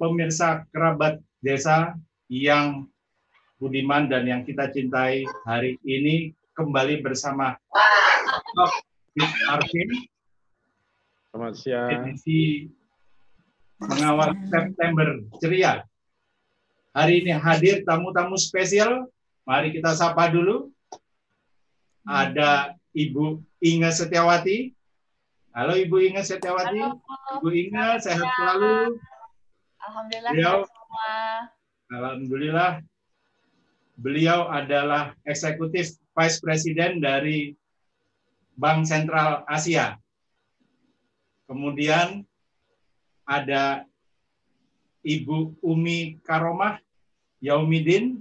pemirsa kerabat desa yang budiman dan yang kita cintai hari ini kembali bersama Arvin. Selamat siang. Edisi mengawal September ceria. Hari ini hadir tamu-tamu spesial. Mari kita sapa dulu. Ada Ibu Inge Setiawati. Halo Ibu Inge Setiawati. Halo, Ibu Inge sehat selalu. Alhamdulillah Beliau semua. Alhamdulillah beliau adalah eksekutif vice president dari Bank Sentral Asia. Kemudian ada Ibu Umi Karomah Yaumidin,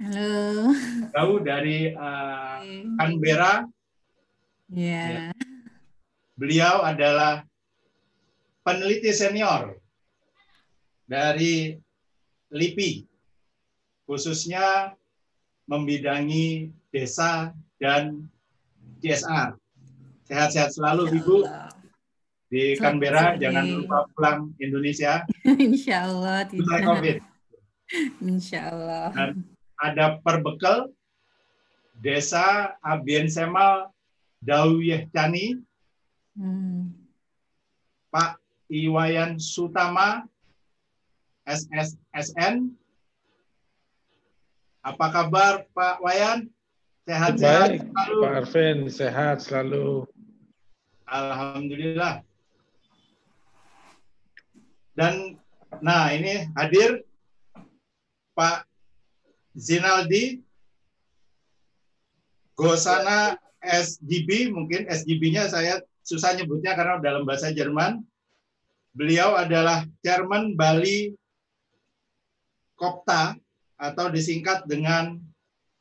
Halo. jauh dari uh, Canberra. Ya. Beliau adalah peneliti senior dari LIPI, khususnya membidangi desa dan CSR. Sehat-sehat selalu, Ibu. Allah. Di Canberra, jangan lupa pulang Indonesia. Insya Allah tidak. COVID. Insya Allah. Dan ada perbekal Desa Abien Semal Dauyeh Cani, Hmm. Pak Iwayan Sutama, SSSN. Apa kabar Pak Wayan? Sehat-sehat Baik, selalu. Pak Arvin, sehat selalu. Alhamdulillah. Dan nah ini hadir Pak Zinaldi Gosana SGB, mungkin SGB-nya saya susah nyebutnya karena dalam bahasa Jerman. Beliau adalah Chairman Bali Kopta atau disingkat dengan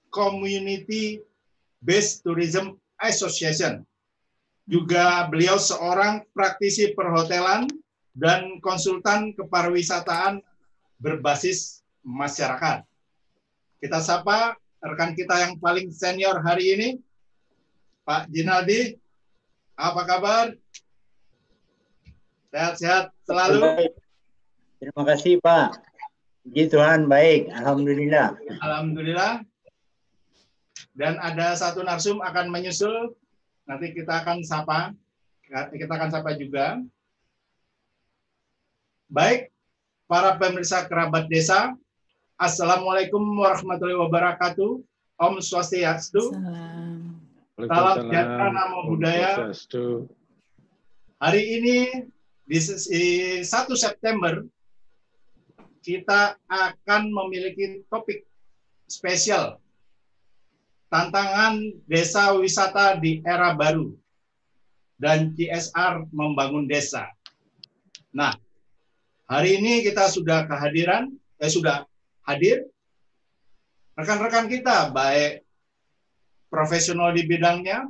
Community Based Tourism Association. Juga beliau seorang praktisi perhotelan dan konsultan kepariwisataan berbasis masyarakat. Kita sapa rekan kita yang paling senior hari ini, Pak Jinaldi. Apa kabar? Sehat-sehat selalu. Terima kasih Pak. Puji Tuhan baik, Alhamdulillah. Alhamdulillah. Dan ada satu narsum akan menyusul. Nanti kita akan sapa. Kita akan sapa juga. Baik, para pemirsa kerabat desa. Assalamualaikum warahmatullahi wabarakatuh. Om Swastiastu. Salam. Salam sejahtera, namo buddhaya. Swastiastu. Hari ini di 1 September kita akan memiliki topik spesial tantangan desa wisata di era baru dan CSR membangun desa. Nah, hari ini kita sudah kehadiran eh sudah hadir rekan-rekan kita baik profesional di bidangnya,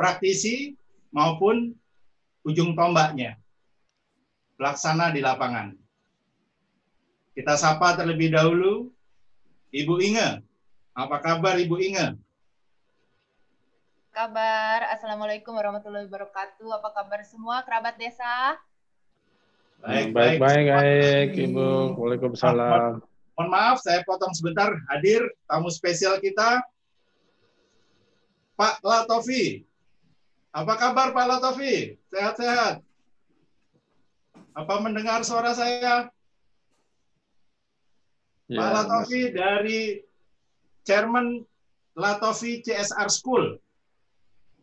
praktisi maupun ujung tombaknya. Pelaksana di lapangan. Kita sapa terlebih dahulu Ibu Inge. Apa kabar Ibu Inge? Kabar, Assalamualaikum warahmatullahi wabarakatuh. Apa kabar semua kerabat desa? Baik, baik, baik, baik, Baik. Ibu. Waalaikumsalam. Mohon maaf, saya potong sebentar. Hadir tamu spesial kita, Pak Latofi. Apa kabar Pak Latofi? Sehat-sehat? Apa mendengar suara saya? Ya, Pak Latofi dari Chairman Latofi CSR School.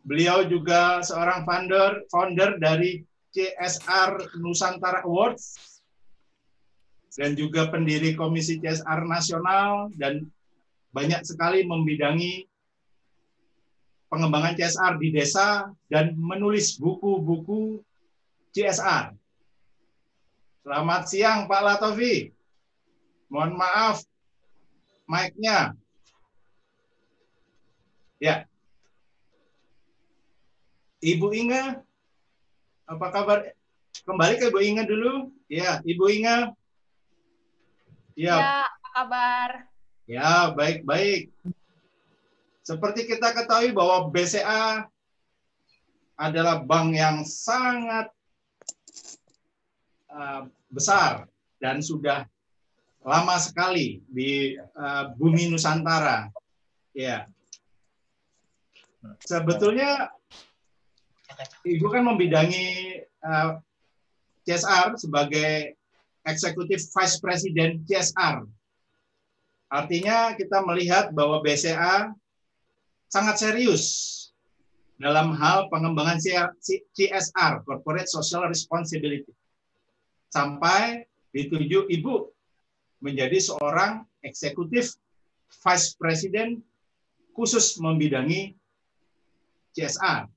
Beliau juga seorang founder founder dari CSR Nusantara Awards dan juga pendiri Komisi CSR Nasional dan banyak sekali membidangi pengembangan CSR di desa dan menulis buku-buku CSR. Selamat siang Pak Latofi. Mohon maaf, mic-nya. Ya. Ibu Inga, apa kabar? Kembali ke Ibu Inga dulu. Ya, Ibu Inga. Ya, Ya, apa kabar? ya baik-baik. Seperti kita ketahui bahwa BCA adalah bank yang sangat uh, besar dan sudah lama sekali di uh, bumi Nusantara. Ya. Sebetulnya Ibu kan membidangi uh, CSR sebagai Executive Vice President CSR. Artinya kita melihat bahwa BCA sangat serius dalam hal pengembangan CSR, Corporate Social Responsibility. Sampai dituju Ibu menjadi seorang eksekutif vice president khusus membidangi CSR.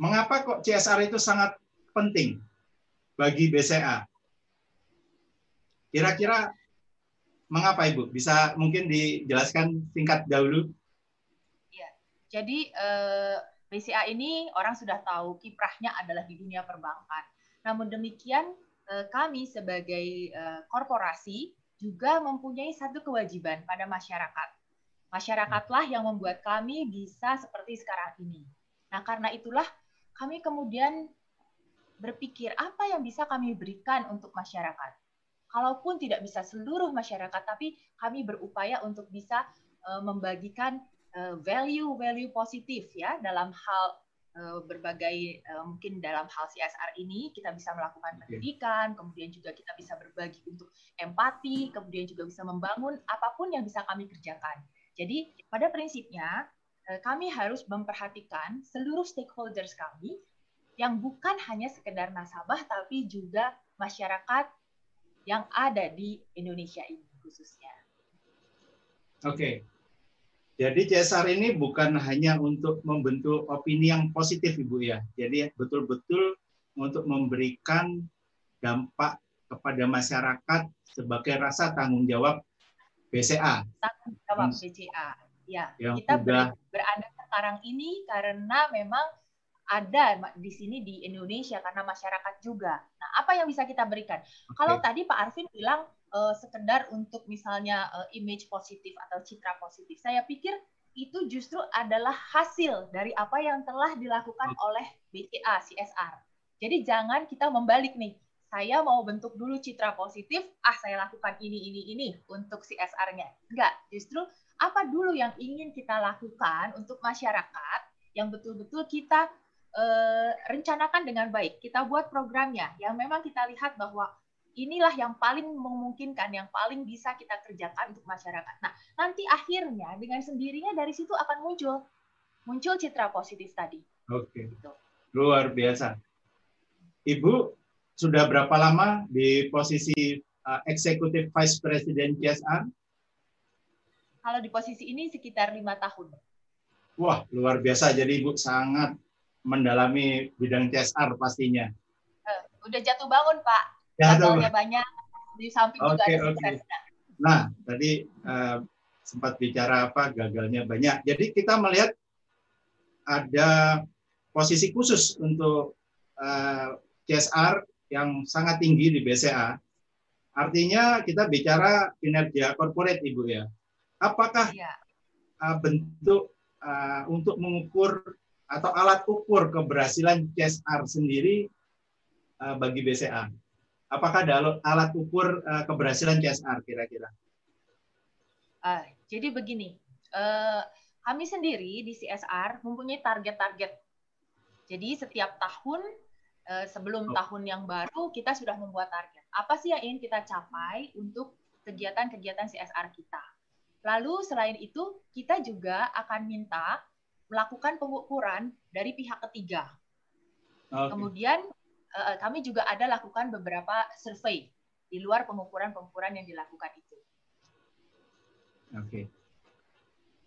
Mengapa kok CSR itu sangat penting bagi BCA? Kira-kira mengapa Ibu? Bisa mungkin dijelaskan singkat dahulu? Ya, jadi eh, BCA ini orang sudah tahu kiprahnya adalah di dunia perbankan. Namun demikian kami sebagai eh, korporasi juga mempunyai satu kewajiban pada masyarakat. Masyarakatlah yang membuat kami bisa seperti sekarang ini. Nah, karena itulah kami kemudian berpikir apa yang bisa kami berikan untuk masyarakat. Kalaupun tidak bisa seluruh masyarakat, tapi kami berupaya untuk bisa uh, membagikan value-value positif ya dalam hal berbagai uh, mungkin dalam hal CSR ini kita bisa melakukan pendidikan, kemudian juga kita bisa berbagi untuk empati, kemudian juga bisa membangun apa pun yang bisa kami kerjakan. Jadi pada prinsipnya Eh, kami harus memperhatikan seluruh stakeholders kami yang bukan hanya sekedar nasabah tapi juga masyarakat yang ada di Indonesia ini khususnya. Oke. Okay. Jadi CSR ini bukan hanya untuk membentuk opini yang positif Ibu ya. Jadi betul-betul untuk memberikan dampak kepada masyarakat sebagai rasa tanggung jawab BCA. Tanggung jawab BCA. Ya, yang kita sudah... berada sekarang ini karena memang ada di sini di Indonesia karena masyarakat juga. Nah, apa yang bisa kita berikan? Okay. Kalau tadi Pak Arvin bilang uh, sekedar untuk misalnya uh, image positif atau citra positif, saya pikir itu justru adalah hasil dari apa yang telah dilakukan okay. oleh BCA CSR. Jadi jangan kita membalik nih. Saya mau bentuk dulu citra positif, ah saya lakukan ini ini ini untuk CSR-nya. Enggak, justru apa dulu yang ingin kita lakukan untuk masyarakat yang betul-betul kita uh, rencanakan dengan baik. Kita buat programnya yang memang kita lihat bahwa inilah yang paling memungkinkan, yang paling bisa kita kerjakan untuk masyarakat. Nah, nanti akhirnya dengan sendirinya dari situ akan muncul muncul citra positif tadi. Oke. Gitu. Luar biasa. Ibu sudah berapa lama di posisi uh, Executive Vice President CSR? Kalau di posisi ini sekitar lima tahun. Wah, luar biasa. Jadi Ibu sangat mendalami bidang CSR pastinya. Uh, udah jatuh bangun, Pak. Jatuh banyak. Di samping okay, juga ada okay. Nah, tadi uh, sempat bicara apa gagalnya banyak. Jadi kita melihat ada posisi khusus untuk uh, eh, CSR yang sangat tinggi di BCA. Artinya kita bicara kinerja corporate, Ibu ya apakah ya. uh, bentuk uh, untuk mengukur atau alat ukur keberhasilan CSR sendiri uh, bagi BCA? Apakah ada alat ukur uh, keberhasilan CSR kira-kira? Uh, jadi begini, uh, kami sendiri di CSR mempunyai target-target. Jadi setiap tahun uh, sebelum oh. tahun yang baru kita sudah membuat target. Apa sih yang ingin kita capai untuk kegiatan-kegiatan CSR kita? Lalu selain itu, kita juga akan minta melakukan pengukuran dari pihak ketiga. Okay. Kemudian eh, kami juga ada lakukan beberapa survei di luar pengukuran-pengukuran yang dilakukan itu. Oke. Okay.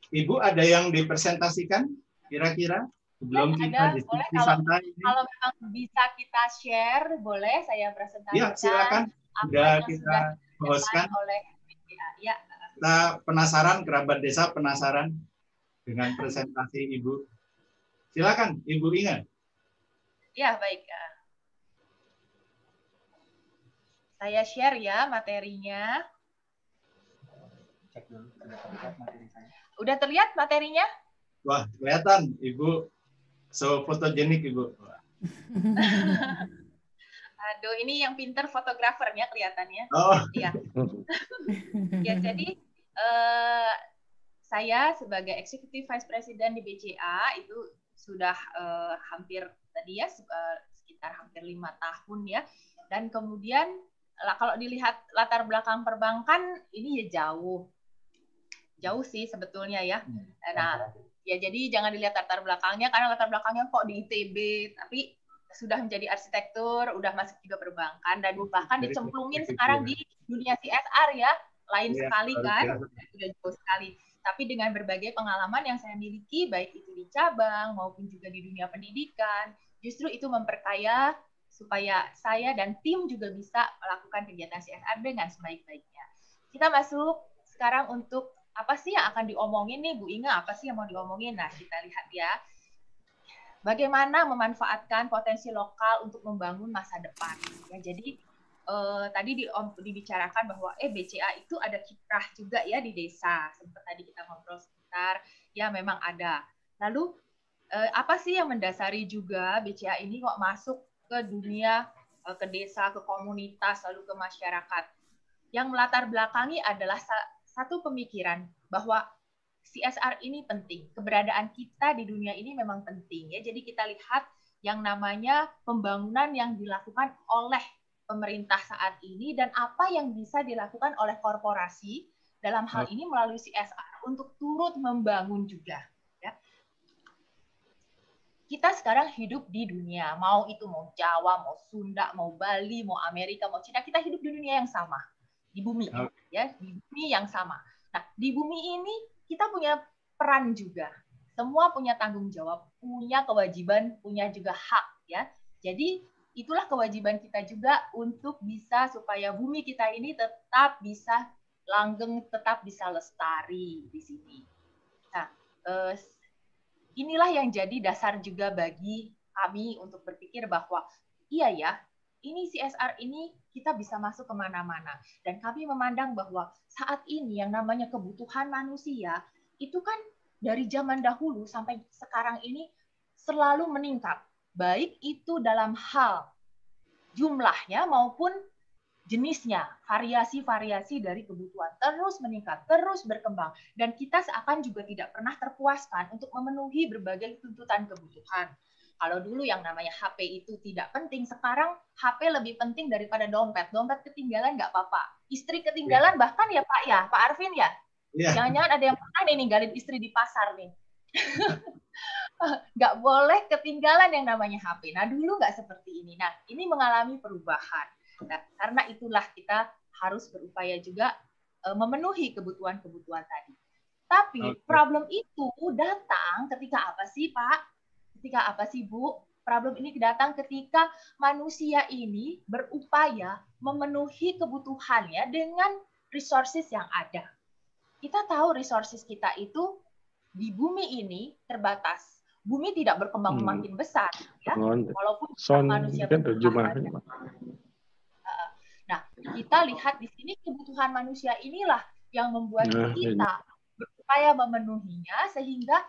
Ibu ada yang dipresentasikan kira-kira sebelum ya, kita boleh kalau, santai ini? Kalau memang bisa kita share, boleh saya presentasikan. Ya, silakan. Sudah kita hostkan oleh ya kita penasaran, kerabat desa penasaran dengan presentasi Ibu. Silakan, Ibu Inga. Ya, baik. Saya share ya materinya. Udah terlihat materinya? Wah, kelihatan, Ibu. So fotogenik, Ibu. Aduh, ini yang pinter fotografernya kelihatannya. Oh. Iya. ya, jadi eh, saya sebagai Executive Vice President di BCA itu sudah eh, hampir tadi ya eh, sekitar hampir lima tahun ya. Dan kemudian kalau dilihat latar belakang perbankan ini ya jauh, jauh sih sebetulnya ya. Hmm. Nah, ya jadi jangan dilihat latar belakangnya karena latar belakangnya kok di ITB, tapi sudah menjadi arsitektur, udah masuk juga perbankan dan bahkan dicemplungin sekarang di dunia CSR ya, lain ya, sekali kan, sudah jauh sekali. Tapi dengan berbagai pengalaman yang saya miliki, baik itu di cabang maupun juga di dunia pendidikan, justru itu memperkaya supaya saya dan tim juga bisa melakukan kegiatan CSR dengan sebaik-baiknya. Kita masuk sekarang untuk apa sih yang akan diomongin nih Bu Inga, apa sih yang mau diomongin? Nah, kita lihat ya. Bagaimana memanfaatkan potensi lokal untuk membangun masa depan. Ya, jadi eh, tadi di, dibicarakan bahwa eh BCA itu ada kiprah juga ya di desa. Seperti tadi kita ngobrol sebentar, ya memang ada. Lalu eh, apa sih yang mendasari juga BCA ini kok masuk ke dunia, eh, ke desa, ke komunitas, lalu ke masyarakat? Yang melatar belakangi adalah satu pemikiran bahwa CSR ini penting. Keberadaan kita di dunia ini memang penting ya. Jadi kita lihat yang namanya pembangunan yang dilakukan oleh pemerintah saat ini dan apa yang bisa dilakukan oleh korporasi dalam hal ini melalui CSR untuk turut membangun juga. Kita sekarang hidup di dunia, mau itu mau Jawa, mau Sunda, mau Bali, mau Amerika, mau Cina, kita hidup di dunia yang sama, di bumi, ya, di bumi yang sama. Nah, di bumi ini kita punya peran juga. Semua punya tanggung jawab, punya kewajiban, punya juga hak, ya. Jadi itulah kewajiban kita juga untuk bisa supaya bumi kita ini tetap bisa langgeng, tetap bisa lestari di sini. Nah, eh, inilah yang jadi dasar juga bagi kami untuk berpikir bahwa iya ya, ini CSR ini kita bisa masuk ke mana-mana. Dan kami memandang bahwa saat ini yang namanya kebutuhan manusia itu kan dari zaman dahulu sampai sekarang ini selalu meningkat baik itu dalam hal jumlahnya maupun jenisnya, variasi-variasi dari kebutuhan terus meningkat, terus berkembang, dan kita seakan juga tidak pernah terpuaskan untuk memenuhi berbagai tuntutan kebutuhan. Kalau dulu yang namanya HP itu tidak penting, sekarang HP lebih penting daripada dompet. Dompet ketinggalan nggak apa-apa. Istri ketinggalan ya. bahkan ya Pak ya, Pak Arvin ya. ya. Jangan-jangan ada yang pernah nih ninggalin istri di pasar nih. nggak boleh ketinggalan yang namanya HP. Nah dulu nggak seperti ini. Nah ini mengalami perubahan. Nah, karena itulah kita harus berupaya juga uh, memenuhi kebutuhan-kebutuhan tadi. Tapi okay. problem itu datang ketika apa sih Pak? Ketika apa sih Bu? Problem ini datang ketika manusia ini berupaya memenuhi kebutuhannya dengan resources yang ada. Kita tahu resources kita itu di bumi ini terbatas. Bumi tidak berkembang hmm. makin besar, ya. Walaupun Son, manusia kan terjemahan. Kita lihat di sini kebutuhan manusia inilah yang membuat nah, kita berupaya memenuhinya sehingga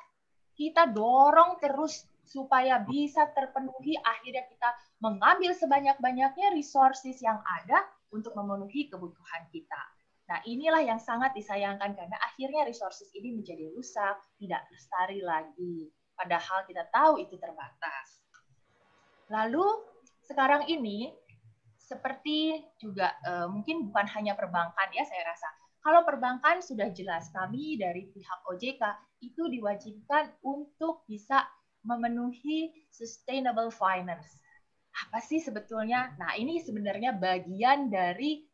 kita dorong terus supaya bisa terpenuhi akhirnya kita mengambil sebanyak-banyaknya resources yang ada untuk memenuhi kebutuhan kita. Nah, inilah yang sangat disayangkan karena akhirnya resources ini menjadi rusak, tidak lestari lagi. Padahal kita tahu itu terbatas. Lalu sekarang ini seperti juga uh, mungkin bukan hanya perbankan ya saya rasa. Kalau perbankan sudah jelas kami dari pihak OJK itu diwajibkan untuk bisa memenuhi sustainable finance. Apa sih sebetulnya? Nah, ini sebenarnya bagian dari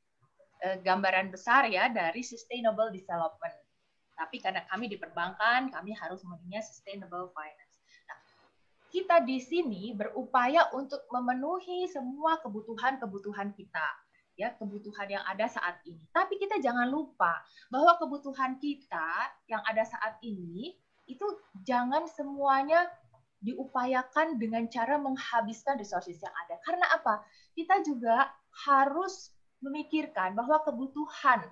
uh, gambaran besar ya dari sustainable development. Tapi karena kami di perbankan, kami harus memenuhi sustainable finance kita di sini berupaya untuk memenuhi semua kebutuhan-kebutuhan kita ya kebutuhan yang ada saat ini. Tapi kita jangan lupa bahwa kebutuhan kita yang ada saat ini itu jangan semuanya diupayakan dengan cara menghabiskan resources yang ada. Karena apa? Kita juga harus memikirkan bahwa kebutuhan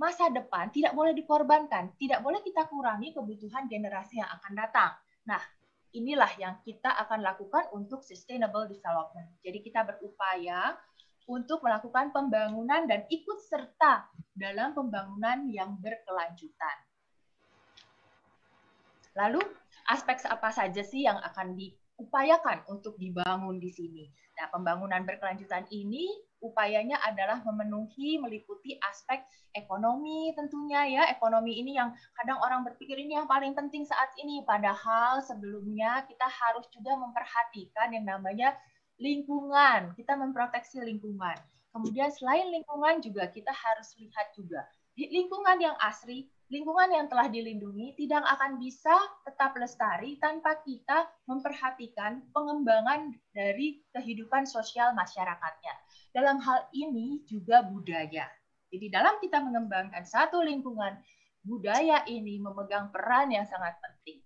masa depan tidak boleh dikorbankan, tidak boleh kita kurangi kebutuhan generasi yang akan datang. Nah, inilah yang kita akan lakukan untuk sustainable development. Jadi kita berupaya untuk melakukan pembangunan dan ikut serta dalam pembangunan yang berkelanjutan. Lalu aspek apa saja sih yang akan diupayakan untuk dibangun di sini? Nah, pembangunan berkelanjutan ini upayanya adalah memenuhi meliputi aspek ekonomi tentunya ya. Ekonomi ini yang kadang orang berpikir ini yang paling penting saat ini. Padahal sebelumnya kita harus juga memperhatikan yang namanya lingkungan. Kita memproteksi lingkungan. Kemudian selain lingkungan juga kita harus lihat juga. Lingkungan yang asri lingkungan yang telah dilindungi tidak akan bisa tetap lestari tanpa kita memperhatikan pengembangan dari kehidupan sosial masyarakatnya. Dalam hal ini juga budaya. Jadi dalam kita mengembangkan satu lingkungan, budaya ini memegang peran yang sangat penting.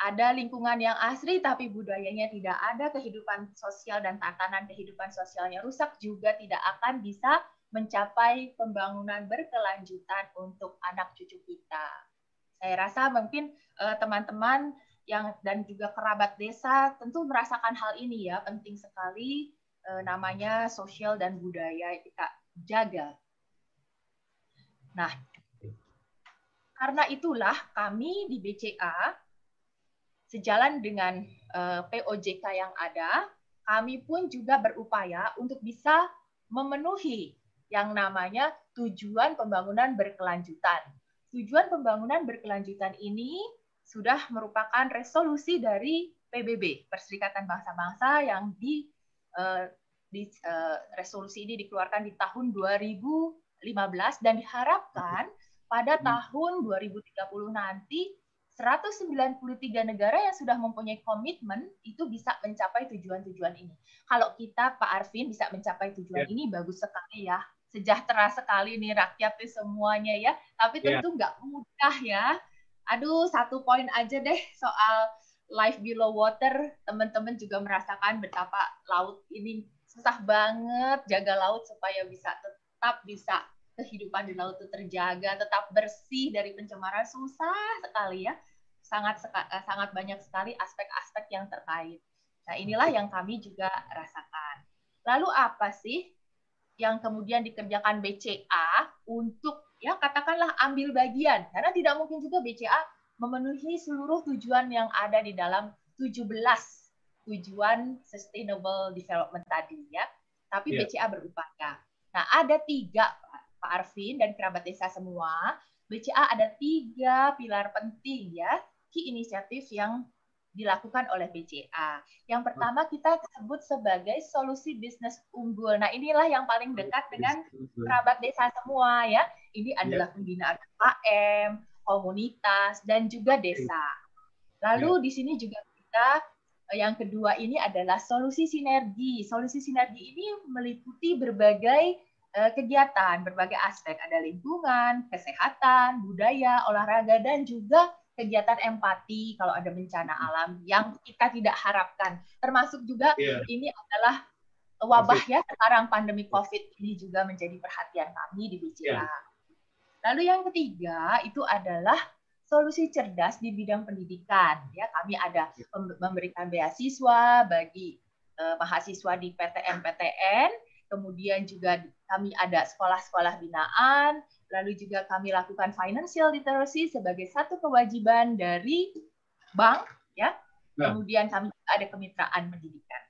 Ada lingkungan yang asri tapi budayanya tidak ada, kehidupan sosial dan tatanan kehidupan sosialnya rusak juga tidak akan bisa mencapai pembangunan berkelanjutan untuk anak cucu kita. Saya rasa mungkin eh, teman-teman yang dan juga kerabat desa tentu merasakan hal ini ya, penting sekali eh, namanya sosial dan budaya kita jaga. Nah, karena itulah kami di BCA sejalan dengan eh, POJK yang ada, kami pun juga berupaya untuk bisa memenuhi yang namanya tujuan pembangunan berkelanjutan. Tujuan pembangunan berkelanjutan ini sudah merupakan resolusi dari PBB, Perserikatan Bangsa-Bangsa yang di, uh, di uh, resolusi ini dikeluarkan di tahun 2015 dan diharapkan pada hmm. tahun 2030 nanti 193 negara yang sudah mempunyai komitmen itu bisa mencapai tujuan-tujuan ini. Kalau kita Pak Arvin bisa mencapai tujuan yeah. ini bagus sekali ya sejahtera sekali nih rakyat nih semuanya ya. Tapi iya. tentu nggak yeah. mudah ya. Aduh, satu poin aja deh soal life below water. Teman-teman juga merasakan betapa laut ini susah banget jaga laut supaya bisa tetap bisa kehidupan di laut itu terjaga, tetap bersih dari pencemaran susah sekali ya. Sangat eh, sangat banyak sekali aspek-aspek yang terkait. Nah, inilah yang kami juga rasakan. Lalu apa sih yang kemudian dikerjakan BCA untuk ya katakanlah ambil bagian karena tidak mungkin juga BCA memenuhi seluruh tujuan yang ada di dalam 17 tujuan sustainable development tadi ya. Tapi yeah. BCA berupaya. Nah, ada tiga Pak Arvin dan kerabat desa semua. BCA ada tiga pilar penting ya, key inisiatif yang dilakukan oleh BCA. Yang pertama kita sebut sebagai solusi bisnis unggul. Nah, inilah yang paling dekat dengan kerabat desa semua ya. Ini iya. adalah pembinaan UKM, komunitas dan juga desa. Lalu iya. di sini juga kita eh, yang kedua ini adalah solusi sinergi. Solusi sinergi ini meliputi berbagai eh, kegiatan, berbagai aspek. Ada lingkungan, kesehatan, budaya, olahraga, dan juga kegiatan empati kalau ada bencana hmm. alam yang kita tidak harapkan. Termasuk juga yeah. ini adalah wabah ya sekarang pandemi COVID ini juga menjadi perhatian kami di BCA. Yeah. Lalu yang ketiga itu adalah solusi cerdas di bidang pendidikan. Ya, kami ada ya. memberikan beasiswa bagi uh, mahasiswa di PTN-PTN, kemudian juga kami ada sekolah-sekolah binaan, Lalu juga kami lakukan financial literacy sebagai satu kewajiban dari bank, ya. Nah. Kemudian kami ada kemitraan pendidikan.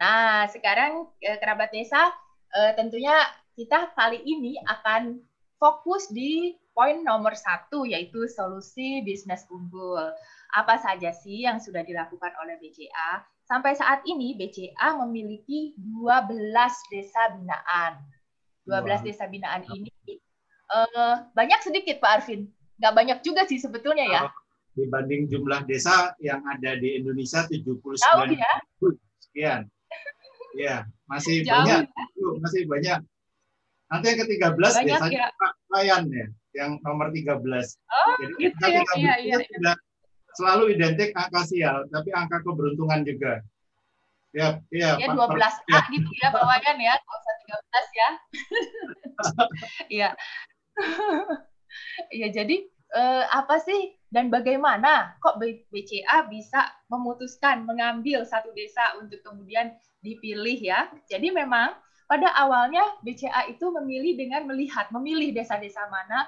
Nah, sekarang eh, kerabat desa eh, tentunya kita kali ini akan fokus di poin nomor satu yaitu solusi bisnis unggul. Apa saja sih yang sudah dilakukan oleh BCA? Sampai saat ini BCA memiliki 12 desa binaan. 12 wow. desa binaan ini Uh, banyak sedikit Pak Arvin. Nggak banyak juga sih sebetulnya ya. Dibanding jumlah desa yang ada di Indonesia 79 Jauh, ya? sekian. Ya, masih Jauh, banyak. Ya? Masih banyak. Nanti yang ke-13 desa ya. Ya, yang nomor 13. Oh, Jadi gitu ya. Iya, iya, iya. selalu identik angka sial, tapi angka keberuntungan juga. Ya, ya, ya 12 A ya. gitu ya bawakan ya, usah 13 ya. Iya. Iya, jadi eh, apa sih dan bagaimana kok BCA bisa memutuskan mengambil satu desa untuk kemudian dipilih ya. Jadi memang pada awalnya BCA itu memilih dengan melihat, memilih desa-desa mana,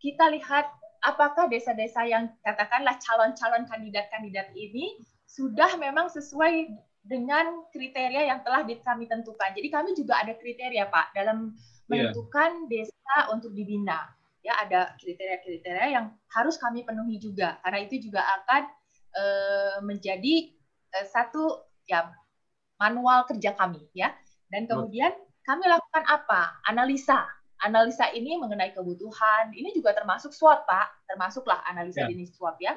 kita lihat apakah desa-desa yang katakanlah calon-calon kandidat-kandidat ini sudah memang sesuai dengan kriteria yang telah kami tentukan. Jadi kami juga ada kriteria Pak dalam iya. menentukan yeah. desa untuk dibina ya ada kriteria-kriteria yang harus kami penuhi juga karena itu juga akan e, menjadi e, satu ya manual kerja kami ya dan kemudian kami lakukan apa? Analisa. Analisa ini mengenai kebutuhan. Ini juga termasuk SWOT pak. Termasuklah analisa ya. jenis SWOT ya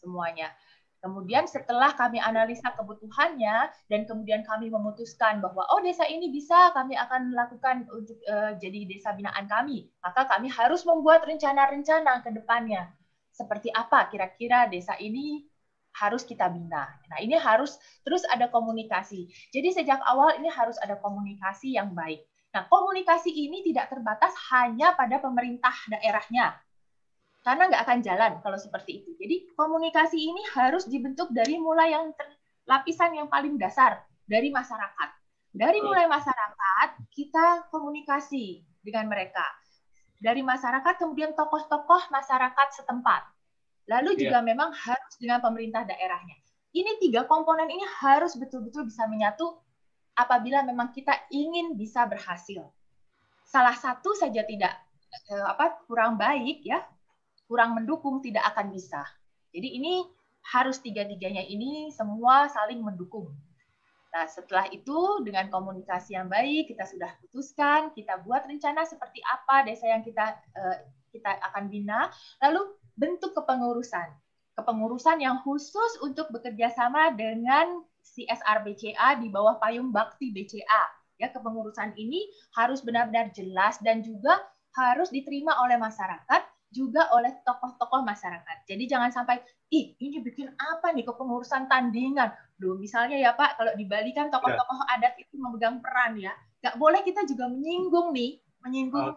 semuanya. Kemudian setelah kami analisa kebutuhannya dan kemudian kami memutuskan bahwa oh desa ini bisa kami akan lakukan untuk uh, jadi desa binaan kami, maka kami harus membuat rencana-rencana ke depannya. Seperti apa kira-kira desa ini harus kita bina. Nah, ini harus terus ada komunikasi. Jadi sejak awal ini harus ada komunikasi yang baik. Nah, komunikasi ini tidak terbatas hanya pada pemerintah daerahnya, karena nggak akan jalan kalau seperti itu. Jadi komunikasi ini harus dibentuk dari mulai yang ter, lapisan yang paling dasar dari masyarakat. Dari mulai masyarakat kita komunikasi dengan mereka. Dari masyarakat kemudian tokoh-tokoh masyarakat setempat. Lalu iya. juga yeah. memang harus dengan pemerintah daerahnya. Ini tiga komponen ini harus betul-betul bisa menyatu apabila memang kita ingin bisa berhasil. Salah satu saja tidak eh, apa kurang baik ya kurang mendukung tidak akan bisa. Jadi ini harus tiga-tiganya ini semua saling mendukung. Nah, setelah itu dengan komunikasi yang baik kita sudah putuskan, kita buat rencana seperti apa desa yang kita uh, kita akan bina, lalu bentuk kepengurusan. Kepengurusan yang khusus untuk bekerja sama dengan CSR BCA di bawah payung Bakti BCA. Ya, kepengurusan ini harus benar-benar jelas dan juga harus diterima oleh masyarakat juga oleh tokoh-tokoh masyarakat. Jadi jangan sampai, ih ini bikin apa nih kepengurusan tandingan. Duh, misalnya ya Pak, kalau di Bali kan tokoh-tokoh ya. adat itu memegang peran ya. Gak boleh kita juga menyinggung nih, menyinggung.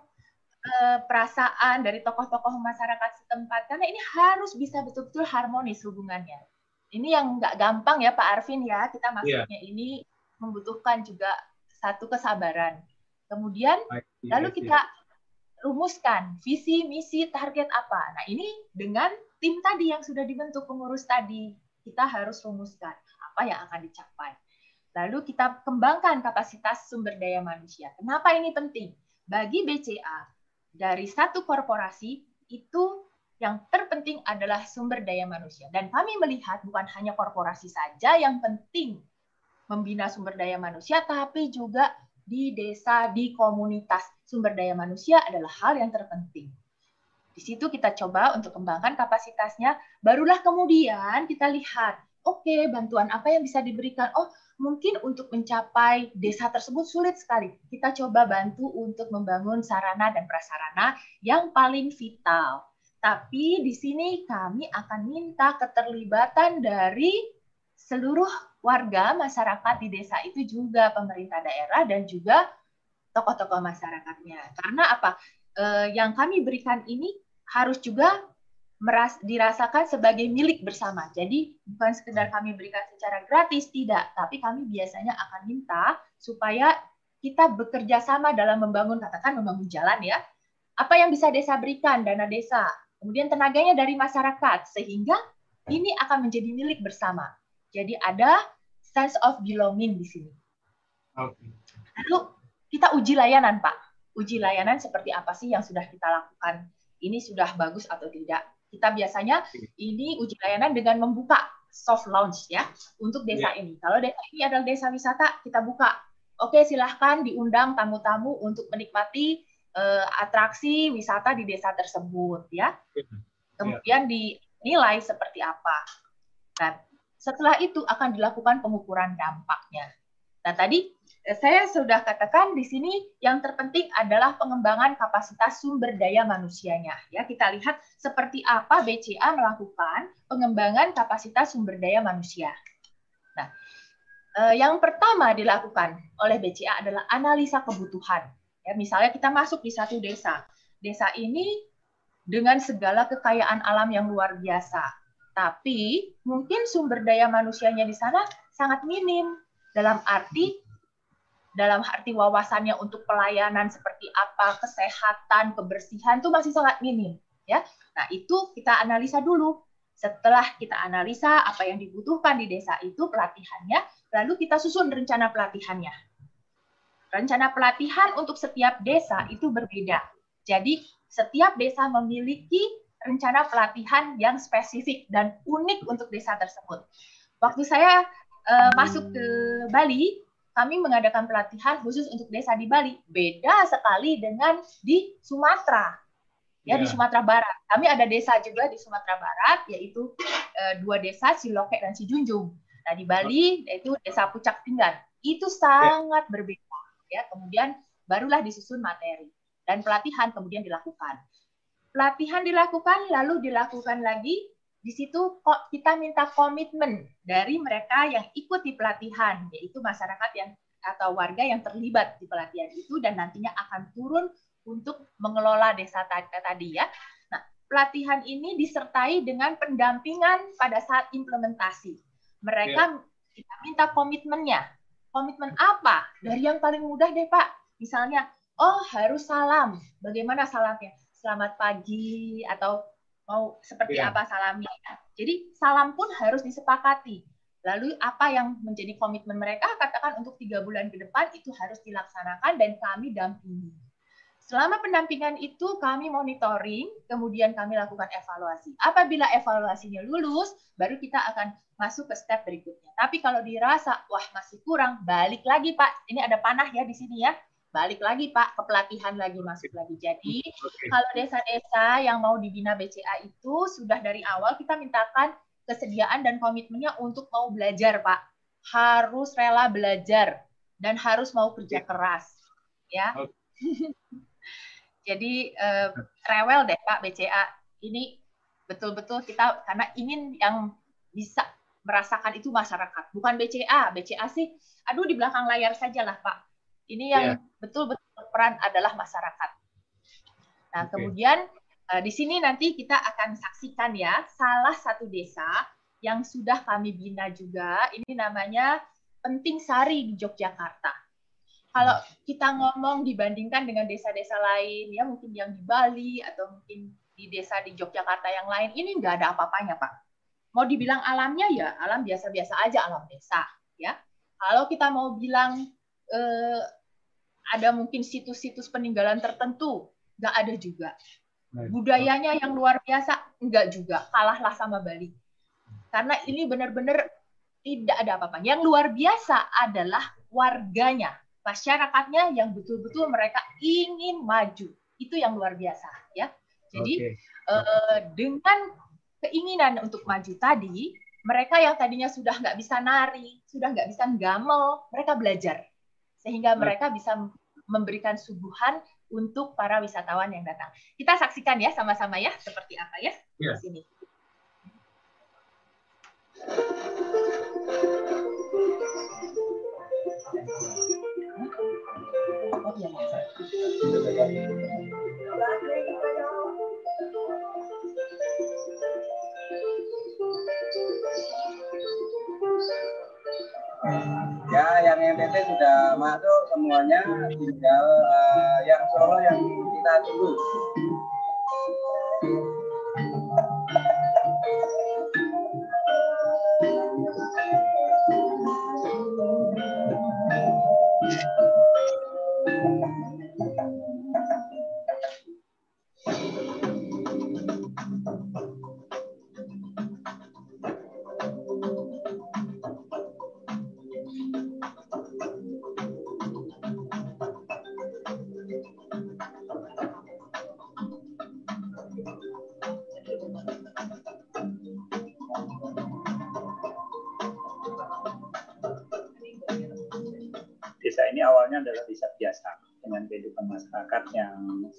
Uh, perasaan dari tokoh-tokoh masyarakat setempat. Karena ini harus bisa betul-betul harmonis hubungannya. Ini yang nggak gampang ya Pak Arvin ya, kita maksudnya yeah. ini membutuhkan juga satu kesabaran. Kemudian, lalu kita rumuskan visi, misi, target apa. Nah, ini dengan tim tadi yang sudah dibentuk pengurus tadi, kita harus rumuskan apa yang akan dicapai. Lalu kita kembangkan kapasitas sumber daya manusia. Kenapa ini penting? Bagi BCA, dari satu korporasi itu yang terpenting adalah sumber daya manusia. Dan kami melihat bukan hanya korporasi saja yang penting membina sumber daya manusia, tapi juga di desa, di komunitas. Sumber daya manusia adalah hal yang terpenting. Di situ kita coba untuk kembangkan kapasitasnya, barulah kemudian kita lihat, oke, okay, bantuan apa yang bisa diberikan? Oh, mungkin untuk mencapai desa tersebut sulit sekali. Kita coba bantu untuk membangun sarana dan prasarana yang paling vital. Tapi di sini kami akan minta keterlibatan dari seluruh warga masyarakat di desa itu juga pemerintah daerah dan juga tokoh-tokoh masyarakatnya. Karena apa? Eh, yang kami berikan ini harus juga meras dirasakan sebagai milik bersama. Jadi bukan sekedar kami berikan secara gratis, tidak. Tapi kami biasanya akan minta supaya kita bekerja sama dalam membangun, katakan membangun jalan ya. Apa yang bisa desa berikan, dana desa. Kemudian tenaganya dari masyarakat. Sehingga ini akan menjadi milik bersama. Jadi ada sense of belonging di sini. Okay. Lalu kita uji layanan, Pak. Uji layanan seperti apa sih yang sudah kita lakukan? Ini sudah bagus atau tidak? Kita biasanya ini uji layanan dengan membuka soft launch ya untuk desa yeah. ini. Kalau desa ini adalah desa wisata, kita buka. Oke, silahkan diundang tamu-tamu untuk menikmati uh, atraksi wisata di desa tersebut ya. Iya. Kemudian dinilai seperti apa. Nah, setelah itu akan dilakukan pengukuran dampaknya. Nah, tadi saya sudah katakan di sini yang terpenting adalah pengembangan kapasitas sumber daya manusianya. Ya, kita lihat seperti apa BCA melakukan pengembangan kapasitas sumber daya manusia. Nah, eh, yang pertama dilakukan oleh BCA adalah analisa kebutuhan. Ya, misalnya kita masuk di satu desa. Desa ini dengan segala kekayaan alam yang luar biasa. Tapi mungkin sumber daya manusianya di sana sangat minim dalam arti dalam arti wawasannya untuk pelayanan seperti apa, kesehatan, kebersihan itu masih sangat minim, ya. Nah, itu kita analisa dulu. Setelah kita analisa apa yang dibutuhkan di desa itu pelatihannya, lalu kita susun rencana pelatihannya. Rencana pelatihan untuk setiap desa itu berbeda. Jadi, setiap desa memiliki rencana pelatihan yang spesifik dan unik untuk desa tersebut. Waktu saya uh, masuk ke Bali, kami mengadakan pelatihan khusus untuk desa di Bali. Beda sekali dengan di Sumatera. Ya, yeah. di ya. Sumatera Barat. Kami ada desa juga di Sumatera Barat, yaitu uh, dua desa, Siloke dan Sijunjung. Nah, di Bali yaitu desa Pucak Tinggal. Itu sangat yeah. berbeda. Ya, kemudian barulah disusun materi dan pelatihan kemudian dilakukan. Pelatihan dilakukan lalu dilakukan lagi di situ kok kita minta komitmen dari mereka yang ikut di pelatihan yaitu masyarakat yang atau warga yang terlibat di pelatihan itu dan nantinya akan turun untuk mengelola desa tadi ya. Nah, pelatihan ini disertai dengan pendampingan pada saat implementasi. Mereka ya. kita minta komitmennya. Komitmen apa? Dari yang paling mudah deh, Pak. Misalnya oh harus salam. Bagaimana salamnya? Selamat pagi atau mau seperti yeah. apa salamnya. Jadi salam pun harus disepakati. Lalu apa yang menjadi komitmen mereka katakan untuk tiga bulan ke depan itu harus dilaksanakan dan kami dampingi. Selama pendampingan itu kami monitoring, kemudian kami lakukan evaluasi. Apabila evaluasinya lulus, baru kita akan masuk ke step berikutnya. Tapi kalau dirasa, wah masih kurang, balik lagi Pak. Ini ada panah ya di sini ya balik lagi Pak ke pelatihan lagi masuk lagi. Jadi okay. kalau desa-desa yang mau dibina BCA itu sudah dari awal kita mintakan kesediaan dan komitmennya untuk mau belajar Pak. Harus rela belajar dan harus mau kerja keras ya. Okay. Jadi eh, rewel deh Pak BCA. Ini betul-betul kita karena ingin yang bisa merasakan itu masyarakat, bukan BCA. BCA sih aduh di belakang layar saja lah Pak ini yang yeah. betul-betul berperan adalah masyarakat. Nah, okay. kemudian uh, di sini nanti kita akan saksikan ya salah satu desa yang sudah kami bina juga. Ini namanya Penting Sari di Yogyakarta. Kalau kita ngomong dibandingkan dengan desa-desa lain, ya mungkin yang di Bali atau mungkin di desa di Yogyakarta yang lain, ini nggak ada apa-apanya, Pak. Mau dibilang alamnya ya, alam biasa-biasa aja alam desa, ya. Kalau kita mau bilang eh, ada mungkin situs-situs peninggalan tertentu, nggak ada juga. Budayanya yang luar biasa, nggak juga. Kalahlah sama Bali. Karena ini benar-benar tidak ada apa-apa. Yang luar biasa adalah warganya, masyarakatnya yang betul-betul mereka ingin maju. Itu yang luar biasa, ya. Jadi okay. eh, dengan keinginan untuk maju tadi, mereka yang tadinya sudah nggak bisa nari, sudah nggak bisa gamel, mereka belajar sehingga mereka bisa memberikan suguhan untuk para wisatawan yang datang. Kita saksikan ya sama-sama ya seperti apa ya yeah. di sini. Oh, iya, ya yang NTT sudah masuk semuanya tinggal uh, yang Solo yang kita tunggu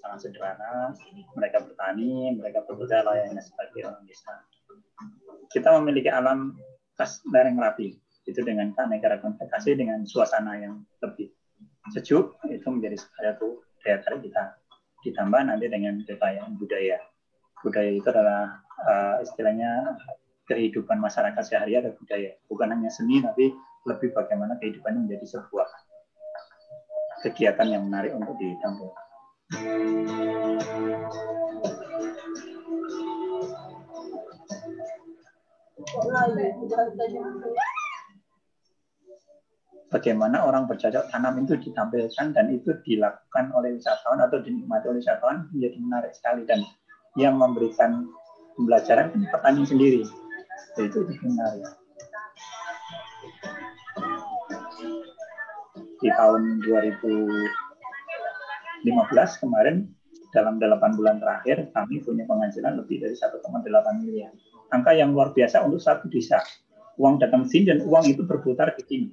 sangat sederhana. Mereka bertani, mereka bekerja layaknya sebagai orang desa. Kita memiliki alam khas lereng rapi, itu dengan keanekaragaman vegetasi dengan suasana yang lebih sejuk, itu menjadi satu daya tarik kita. Ditambah nanti dengan kekayaan budaya. budaya itu adalah uh, istilahnya kehidupan masyarakat sehari-hari ada budaya bukan hanya seni tapi lebih bagaimana kehidupannya menjadi sebuah kegiatan yang menarik untuk ditampilkan. Bagaimana orang bercocok tanam itu ditampilkan dan itu dilakukan oleh wisatawan atau dinikmati oleh wisatawan menjadi menarik sekali dan yang memberikan pembelajaran petani sendiri itu itu menarik. Di tahun 2015 kemarin dalam 8 bulan terakhir kami punya penghasilan lebih dari 1,8 miliar angka yang luar biasa untuk satu desa. Uang datang sini dan uang itu berputar di sini.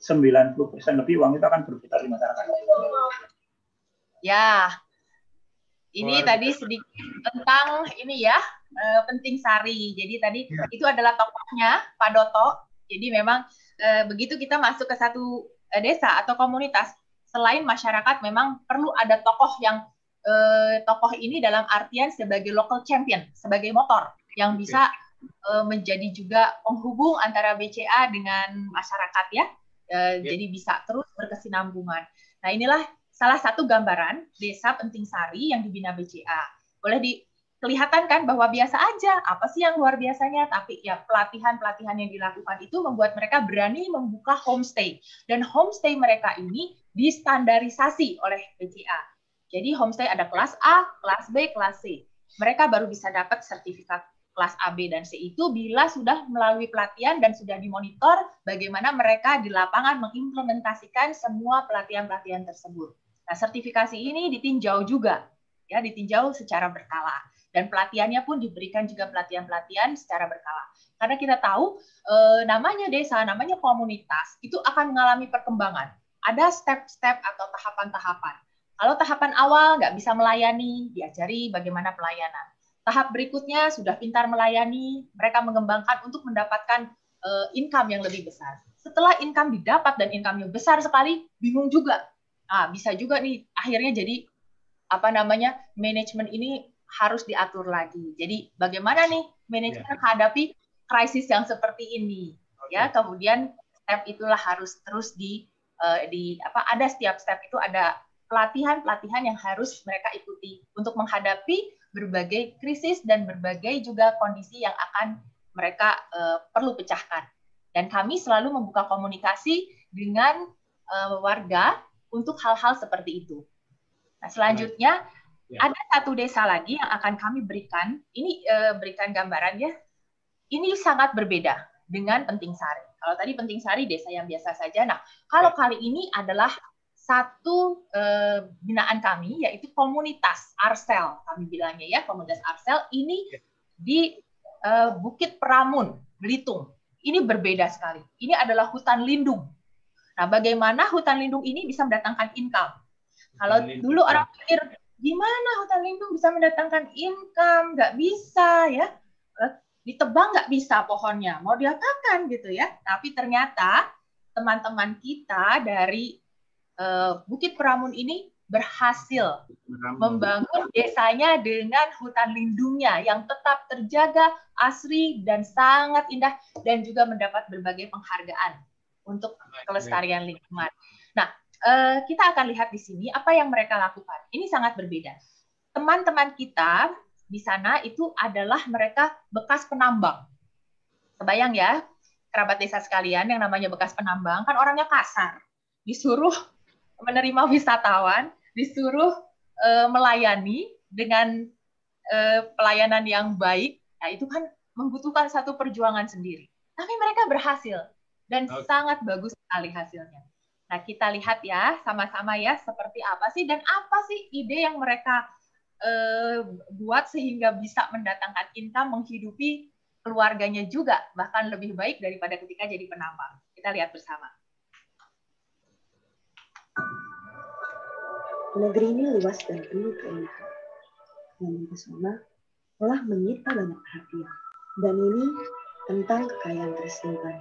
90% lebih uang itu akan berputar di masyarakat. Ya, ini tadi sedikit tentang ini ya eh, penting sari. Jadi tadi ya. itu adalah tokohnya Pak Doto. Jadi memang eh, begitu kita masuk ke satu eh, desa atau komunitas, selain masyarakat memang perlu ada tokoh yang tokoh ini dalam artian sebagai local champion, sebagai motor yang bisa uh, menjadi juga penghubung antara BCA dengan masyarakat ya. Uh, yeah. Jadi bisa terus berkesinambungan. Nah inilah salah satu gambaran desa Penting Sari yang dibina BCA. Boleh dikelihatan kan bahwa biasa aja, apa sih yang luar biasanya? Tapi ya pelatihan-pelatihan yang dilakukan itu membuat mereka berani membuka homestay. Dan homestay mereka ini distandarisasi oleh BCA. Jadi homestay ada kelas A, kelas B, kelas C. Mereka baru bisa dapat sertifikat kelas A, B, dan C itu bila sudah melalui pelatihan dan sudah dimonitor bagaimana mereka di lapangan mengimplementasikan semua pelatihan-pelatihan tersebut. Nah, sertifikasi ini ditinjau juga, ya, ditinjau secara berkala. Dan pelatihannya pun diberikan juga pelatihan-pelatihan secara berkala. Karena kita tahu eh, namanya desa, namanya komunitas, itu akan mengalami perkembangan. Ada step-step atau tahapan-tahapan. Kalau tahapan awal nggak bisa melayani, diajari bagaimana pelayanan tahap berikutnya sudah pintar melayani, mereka mengembangkan untuk mendapatkan uh, income yang lebih besar. Setelah income didapat dan income-nya besar sekali, bingung juga. Nah, bisa juga nih akhirnya jadi apa namanya manajemen ini harus diatur lagi. Jadi bagaimana nih manajemen yeah. menghadapi krisis yang seperti ini? Okay. Ya, kemudian step itulah harus terus di uh, di apa ada setiap step itu ada pelatihan-pelatihan yang harus mereka ikuti untuk menghadapi berbagai krisis dan berbagai juga kondisi yang akan mereka uh, perlu pecahkan. Dan kami selalu membuka komunikasi dengan uh, warga untuk hal-hal seperti itu. Nah, selanjutnya ya. ada satu desa lagi yang akan kami berikan. Ini uh, berikan gambaran ya. Ini sangat berbeda dengan Penting Sari. Kalau tadi Penting Sari desa yang biasa saja. Nah, kalau kali ini adalah satu uh, binaan kami yaitu komunitas Arsel. Kami bilangnya ya komunitas Arsel ini ya. di uh, Bukit Peramun Belitung. Ini berbeda sekali. Ini adalah hutan lindung. Nah bagaimana hutan lindung ini bisa mendatangkan income? Kalau dulu orang pikir gimana hutan lindung bisa mendatangkan income? Nggak bisa ya. eh, ditebang nggak bisa pohonnya mau diapakan gitu ya tapi ternyata teman-teman kita dari Eh, Bukit Peramun ini berhasil membangun desanya dengan hutan lindungnya yang tetap terjaga, asri dan sangat indah dan juga mendapat berbagai penghargaan untuk kelestarian lingkungan. Nah, eh, kita akan lihat di sini apa yang mereka lakukan. Ini sangat berbeda. Teman-teman kita di sana itu adalah mereka bekas penambang. Kebayang ya, kerabat desa sekalian yang namanya bekas penambang kan orangnya kasar. Disuruh menerima wisatawan disuruh uh, melayani dengan uh, pelayanan yang baik, nah itu kan membutuhkan satu perjuangan sendiri. Tapi mereka berhasil dan okay. sangat bagus sekali hasilnya. Nah, kita lihat ya sama-sama ya seperti apa sih dan apa sih ide yang mereka uh, buat sehingga bisa mendatangkan income menghidupi keluarganya juga bahkan lebih baik daripada ketika jadi penambang. Kita lihat bersama. Negeri ini luas dan penuh keindahan. Yang mempesona telah menyita banyak perhatian. Dan ini tentang kekayaan tersimpan.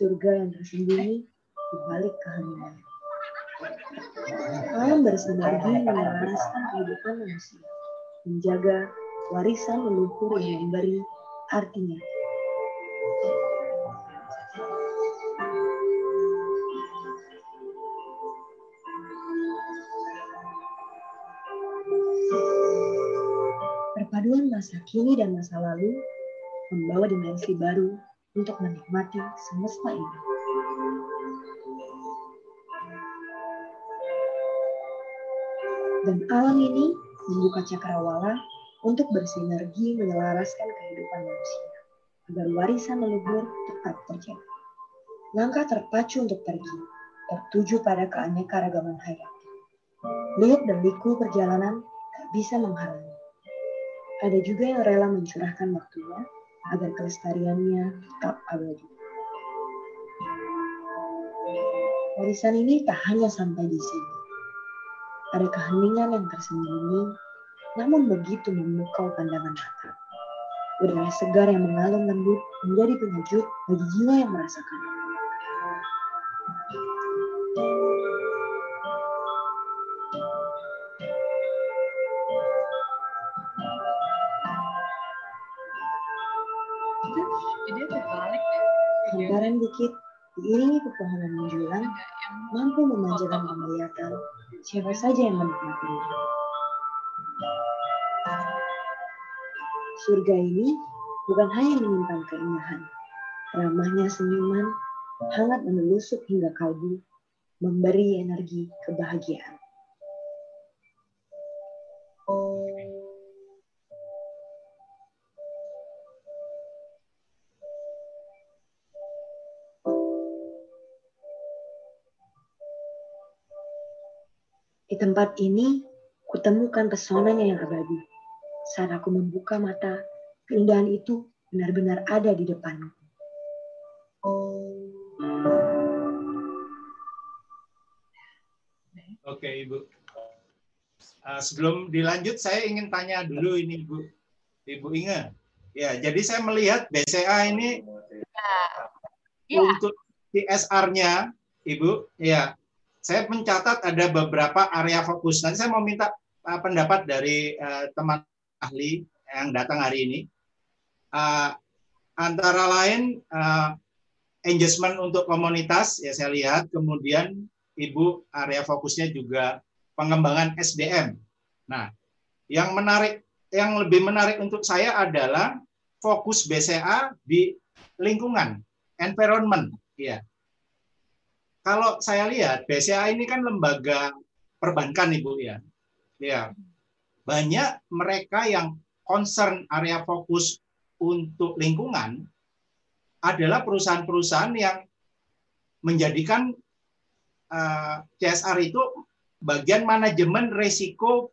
Surga yang tersembunyi di balik keheningan. Alam bersinergi menyelaraskan kehidupan manusia, menjaga warisan leluhur yang memberi artinya. Perpaduan masa kini dan masa lalu membawa dimensi baru untuk menikmati semesta ini. Dan alam ini membuka cakrawala untuk bersinergi menyelaraskan kehidupan manusia agar warisan leluhur tetap terjaga. Langkah terpacu untuk pergi, tertuju pada keanekaragaman hayati. Liuk dan liku perjalanan tak bisa menghalangi. Ada juga yang rela mencurahkan waktunya agar kelestariannya tetap abadi. Warisan ini tak hanya sampai di sini. Ada keheningan yang tersembunyi, namun begitu memukau pandangan mata. Udara segar yang mengalun lembut menjadi penyejuk bagi jiwa yang merasakannya. Ya. Hamparan bukit diiringi pepohonan menjulang mampu memanjakan penglihatan siapa saja yang menikmatinya. Surga ini bukan hanya menyimpan keindahan, ramahnya senyuman, hangat menelusup hingga kalbu, memberi energi kebahagiaan. Tempat ini, kutemukan pesonanya yang abadi. Saat aku membuka mata, keindahan itu benar-benar ada di depanku. Oke, Ibu. Uh, sebelum dilanjut, saya ingin tanya dulu ini, Ibu. Ibu Inge. Ya, jadi saya melihat BCA ini Ya. untuk CSR-nya, Ibu, ya, saya mencatat ada beberapa area fokus. Nanti saya mau minta uh, pendapat dari uh, teman ahli yang datang hari ini. Uh, antara lain engagement untuk komunitas, ya saya lihat. Kemudian Ibu area fokusnya juga pengembangan SDM. Nah, yang menarik, yang lebih menarik untuk saya adalah fokus BCA di lingkungan, environment. Ya. Kalau saya lihat BCA ini kan lembaga perbankan, Ibu ya. Ya. Banyak mereka yang concern area fokus untuk lingkungan adalah perusahaan-perusahaan yang menjadikan uh, CSR itu bagian manajemen resiko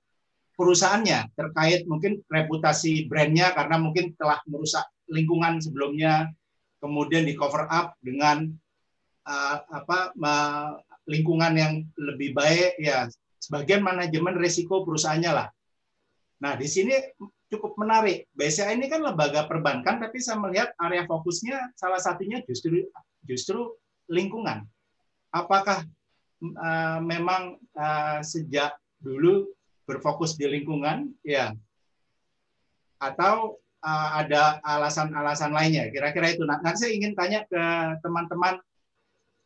perusahaannya terkait mungkin reputasi brandnya karena mungkin telah merusak lingkungan sebelumnya kemudian di cover up dengan uh, apa uh, lingkungan yang lebih baik ya sebagian manajemen resiko perusahaannya lah. Nah di sini cukup menarik. BCA ini kan lembaga perbankan tapi saya melihat area fokusnya salah satunya justru justru lingkungan. Apakah uh, memang uh, sejak dulu berfokus di lingkungan ya atau uh, ada alasan-alasan lainnya kira-kira itu nah, nanti saya ingin tanya ke teman-teman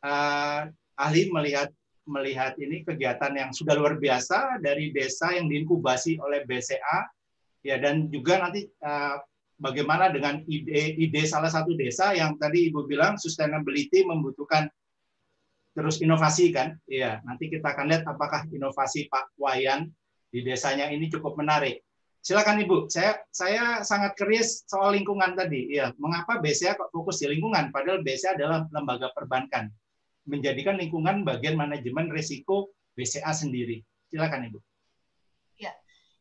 uh, ahli melihat melihat ini kegiatan yang sudah luar biasa dari desa yang diinkubasi oleh BCA ya dan juga nanti uh, bagaimana dengan ide ide salah satu desa yang tadi ibu bilang sustainability membutuhkan terus inovasi kan? Ya nanti kita akan lihat apakah inovasi Pak Wayan di desanya ini cukup menarik. Silakan ibu saya saya sangat curious soal lingkungan tadi. Ya mengapa BCA kok fokus di lingkungan? Padahal BCA adalah lembaga perbankan menjadikan lingkungan bagian manajemen risiko BCA sendiri. Silakan ibu. Ya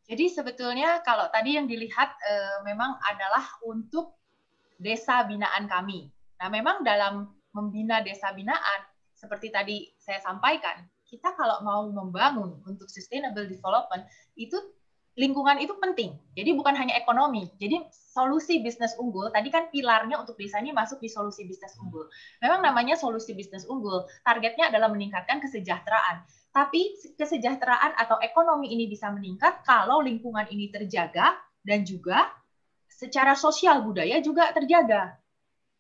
jadi sebetulnya kalau tadi yang dilihat eh, memang adalah untuk desa binaan kami. Nah memang dalam membina desa binaan seperti tadi saya sampaikan, kita kalau mau membangun untuk sustainable development itu lingkungan itu penting. Jadi bukan hanya ekonomi. Jadi solusi bisnis unggul tadi kan pilarnya untuk desa ini masuk di solusi bisnis unggul. Memang namanya solusi bisnis unggul. Targetnya adalah meningkatkan kesejahteraan. Tapi kesejahteraan atau ekonomi ini bisa meningkat kalau lingkungan ini terjaga dan juga secara sosial budaya juga terjaga.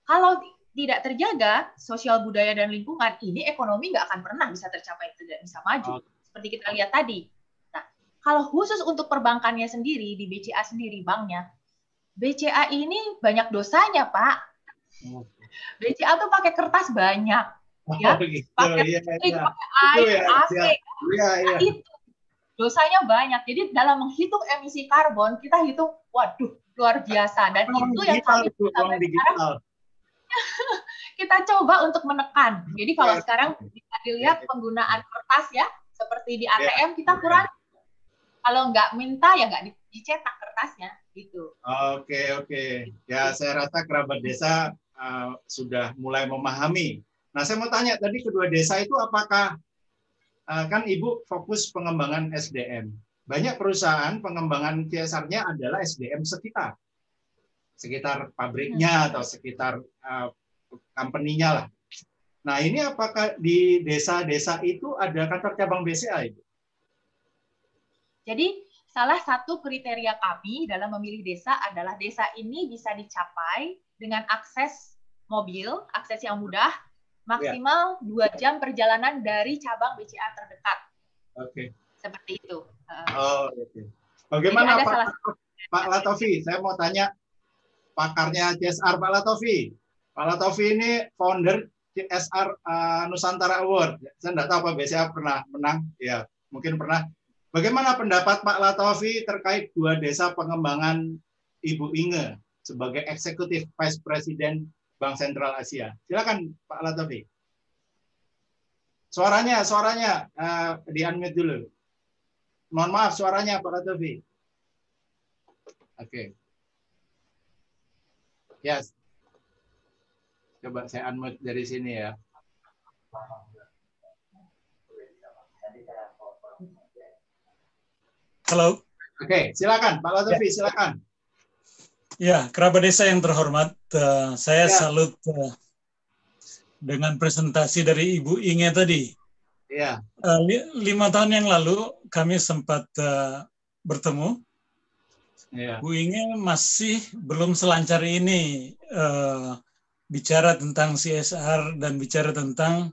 Kalau tidak terjaga sosial budaya dan lingkungan, ini ekonomi nggak akan pernah bisa tercapai, tidak bisa maju. Seperti kita lihat tadi. Kalau khusus untuk perbankannya sendiri, di BCA sendiri, banknya, BCA ini banyak dosanya, Pak. BCA tuh pakai kertas banyak. Ya, Oh, gitu. pakai Iya, listrik, iya. pakai air, ya, AC. Iya, iya. Nah, itu dosanya banyak. Jadi dalam menghitung emisi karbon, kita hitung, waduh, luar biasa. Dan Uang itu yang kami sampai sekarang kita coba untuk menekan. Jadi kalau Ya. sekarang bisa dilihat Ya. penggunaan kertas ya, seperti di ATM kita kurang. Kalau nggak minta ya nggak di- dicetak kertasnya, gitu. Oke, oke. Ya, saya rasa kerabat desa uh, sudah mulai memahami. Nah, saya mau tanya tadi kedua desa itu apakah uh, kan Ibu fokus pengembangan SDM. Banyak perusahaan pengembangan CSR-nya adalah SDM sekitar. Sekitar pabriknya atau sekitar uh, company-nya lah. Nah, ini apakah di desa-desa itu ada kantor cabang BCA Ibu? Jadi salah satu kriteria kami dalam memilih desa adalah desa ini bisa dicapai dengan akses mobil, akses yang mudah, maksimal dua jam perjalanan dari cabang BCA terdekat. Oke. Seperti itu. Oh, oke. Bagaimana Pak, salah- Pak Latofi? Saya mau tanya pakarnya CSR Pak Latofi. Pak Latofi ini founder CSR uh, Nusantara Award. Saya tidak tahu Pak BCA pernah menang. Ya, mungkin pernah. Bagaimana pendapat Pak Latofi terkait dua desa pengembangan Ibu Inge sebagai eksekutif vice president Bank Sentral Asia? Silakan Pak Latofi. Suaranya, suaranya uh, di unmute dulu. Mohon maaf suaranya Pak Latofi. Oke. Yes. Coba saya unmute dari sini ya. Halo, Oke, silakan Pak Latofi, silakan. ya kerabat desa yang terhormat, eh, saya Ya. salut eh, dengan presentasi dari Ibu Inge tadi. Iya, Eh, li- lima tahun yang lalu kami sempat eh, bertemu. iya. Bu Inge masih belum selancar ini eh, bicara tentang CSR dan bicara tentang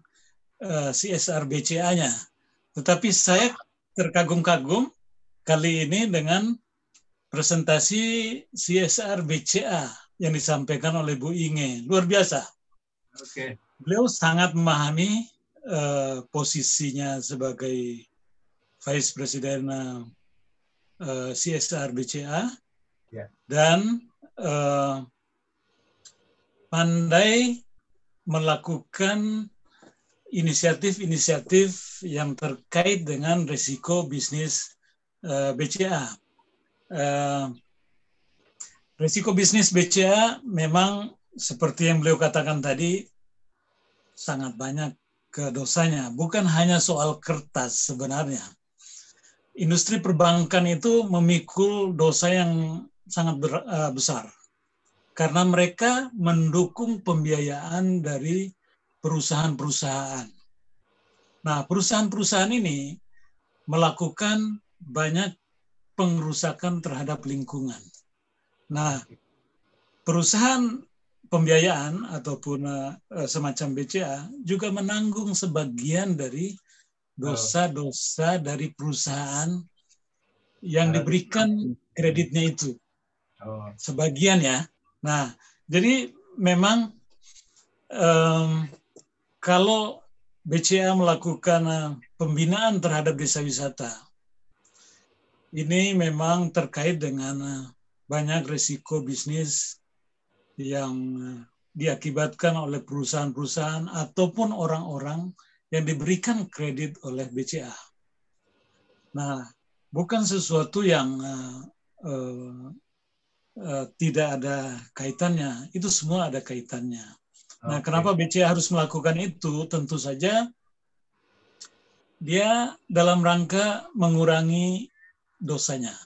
eh, CSR BCA-nya. Tetapi saya terkagum-kagum kali ini dengan presentasi CSR BCA yang disampaikan oleh Bu Inge. Luar biasa. Oke. Beliau sangat memahami eh, posisinya sebagai Vice President eh, CSR BCA Ya. dan eh, pandai melakukan inisiatif-inisiatif yang terkait dengan risiko bisnis eh, BCA. Eh, risiko bisnis BCA memang seperti yang beliau katakan tadi sangat banyak ke dosanya. Bukan hanya soal kertas sebenarnya. Industri perbankan itu memikul dosa yang sangat eh, besar. Karena mereka mendukung pembiayaan dari perusahaan-perusahaan. Nah, perusahaan-perusahaan ini melakukan banyak pengerusakan terhadap lingkungan. Nah, perusahaan pembiayaan ataupun uh, semacam BCA juga menanggung sebagian dari dosa-dosa dari perusahaan yang diberikan kreditnya itu. Oh, Sebagian ya. Nah, jadi memang em, kalau BCA melakukan eh, pembinaan terhadap desa wisata, ini memang terkait dengan eh, banyak risiko bisnis yang eh, diakibatkan oleh perusahaan-perusahaan ataupun orang-orang yang diberikan kredit oleh BCA. Nah, bukan sesuatu yang eh, eh, tidak ada kaitannya. Itu semua ada kaitannya. Nah, Oke. kenapa BCA harus melakukan itu? Tentu saja dia dalam rangka mengurangi dosanya.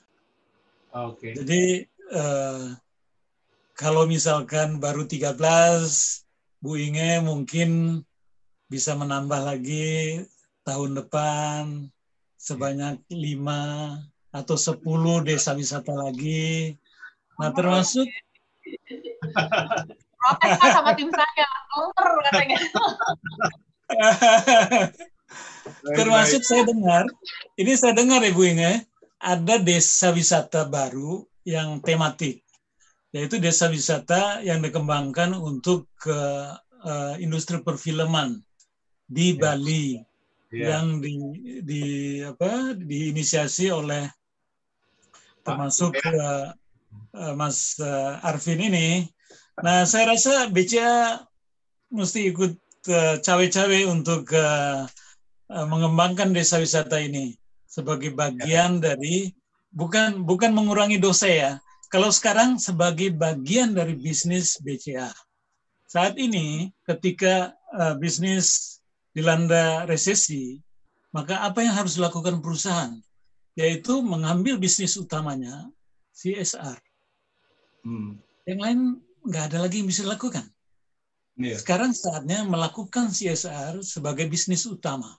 Oke. Jadi eh, kalau misalkan baru 13, Bu Inge mungkin bisa menambah lagi tahun depan sebanyak 5 atau 10 desa wisata lagi. Nah, termasuk protes sama tim saya, katanya. termasuk saya dengar, ini saya dengar ya Bu Inge, ada desa wisata baru yang tematik, yaitu desa wisata yang dikembangkan untuk ke uh, industri perfilman di ya. Bali ya. yang di, di apa diinisiasi oleh termasuk uh, uh, Mas uh, Arvin ini. Nah, saya rasa BCA mesti ikut uh, cawe-cawe untuk uh, uh, mengembangkan desa wisata ini sebagai bagian ya. dari bukan bukan mengurangi dosa ya. Kalau sekarang sebagai bagian dari bisnis BCA. Saat ini ketika uh, bisnis dilanda resesi, maka apa yang harus dilakukan perusahaan? Yaitu mengambil bisnis utamanya CSR. Hmm. Yang lain nggak ada lagi yang bisa dilakukan. Yeah. Sekarang saatnya melakukan CSR sebagai bisnis utama.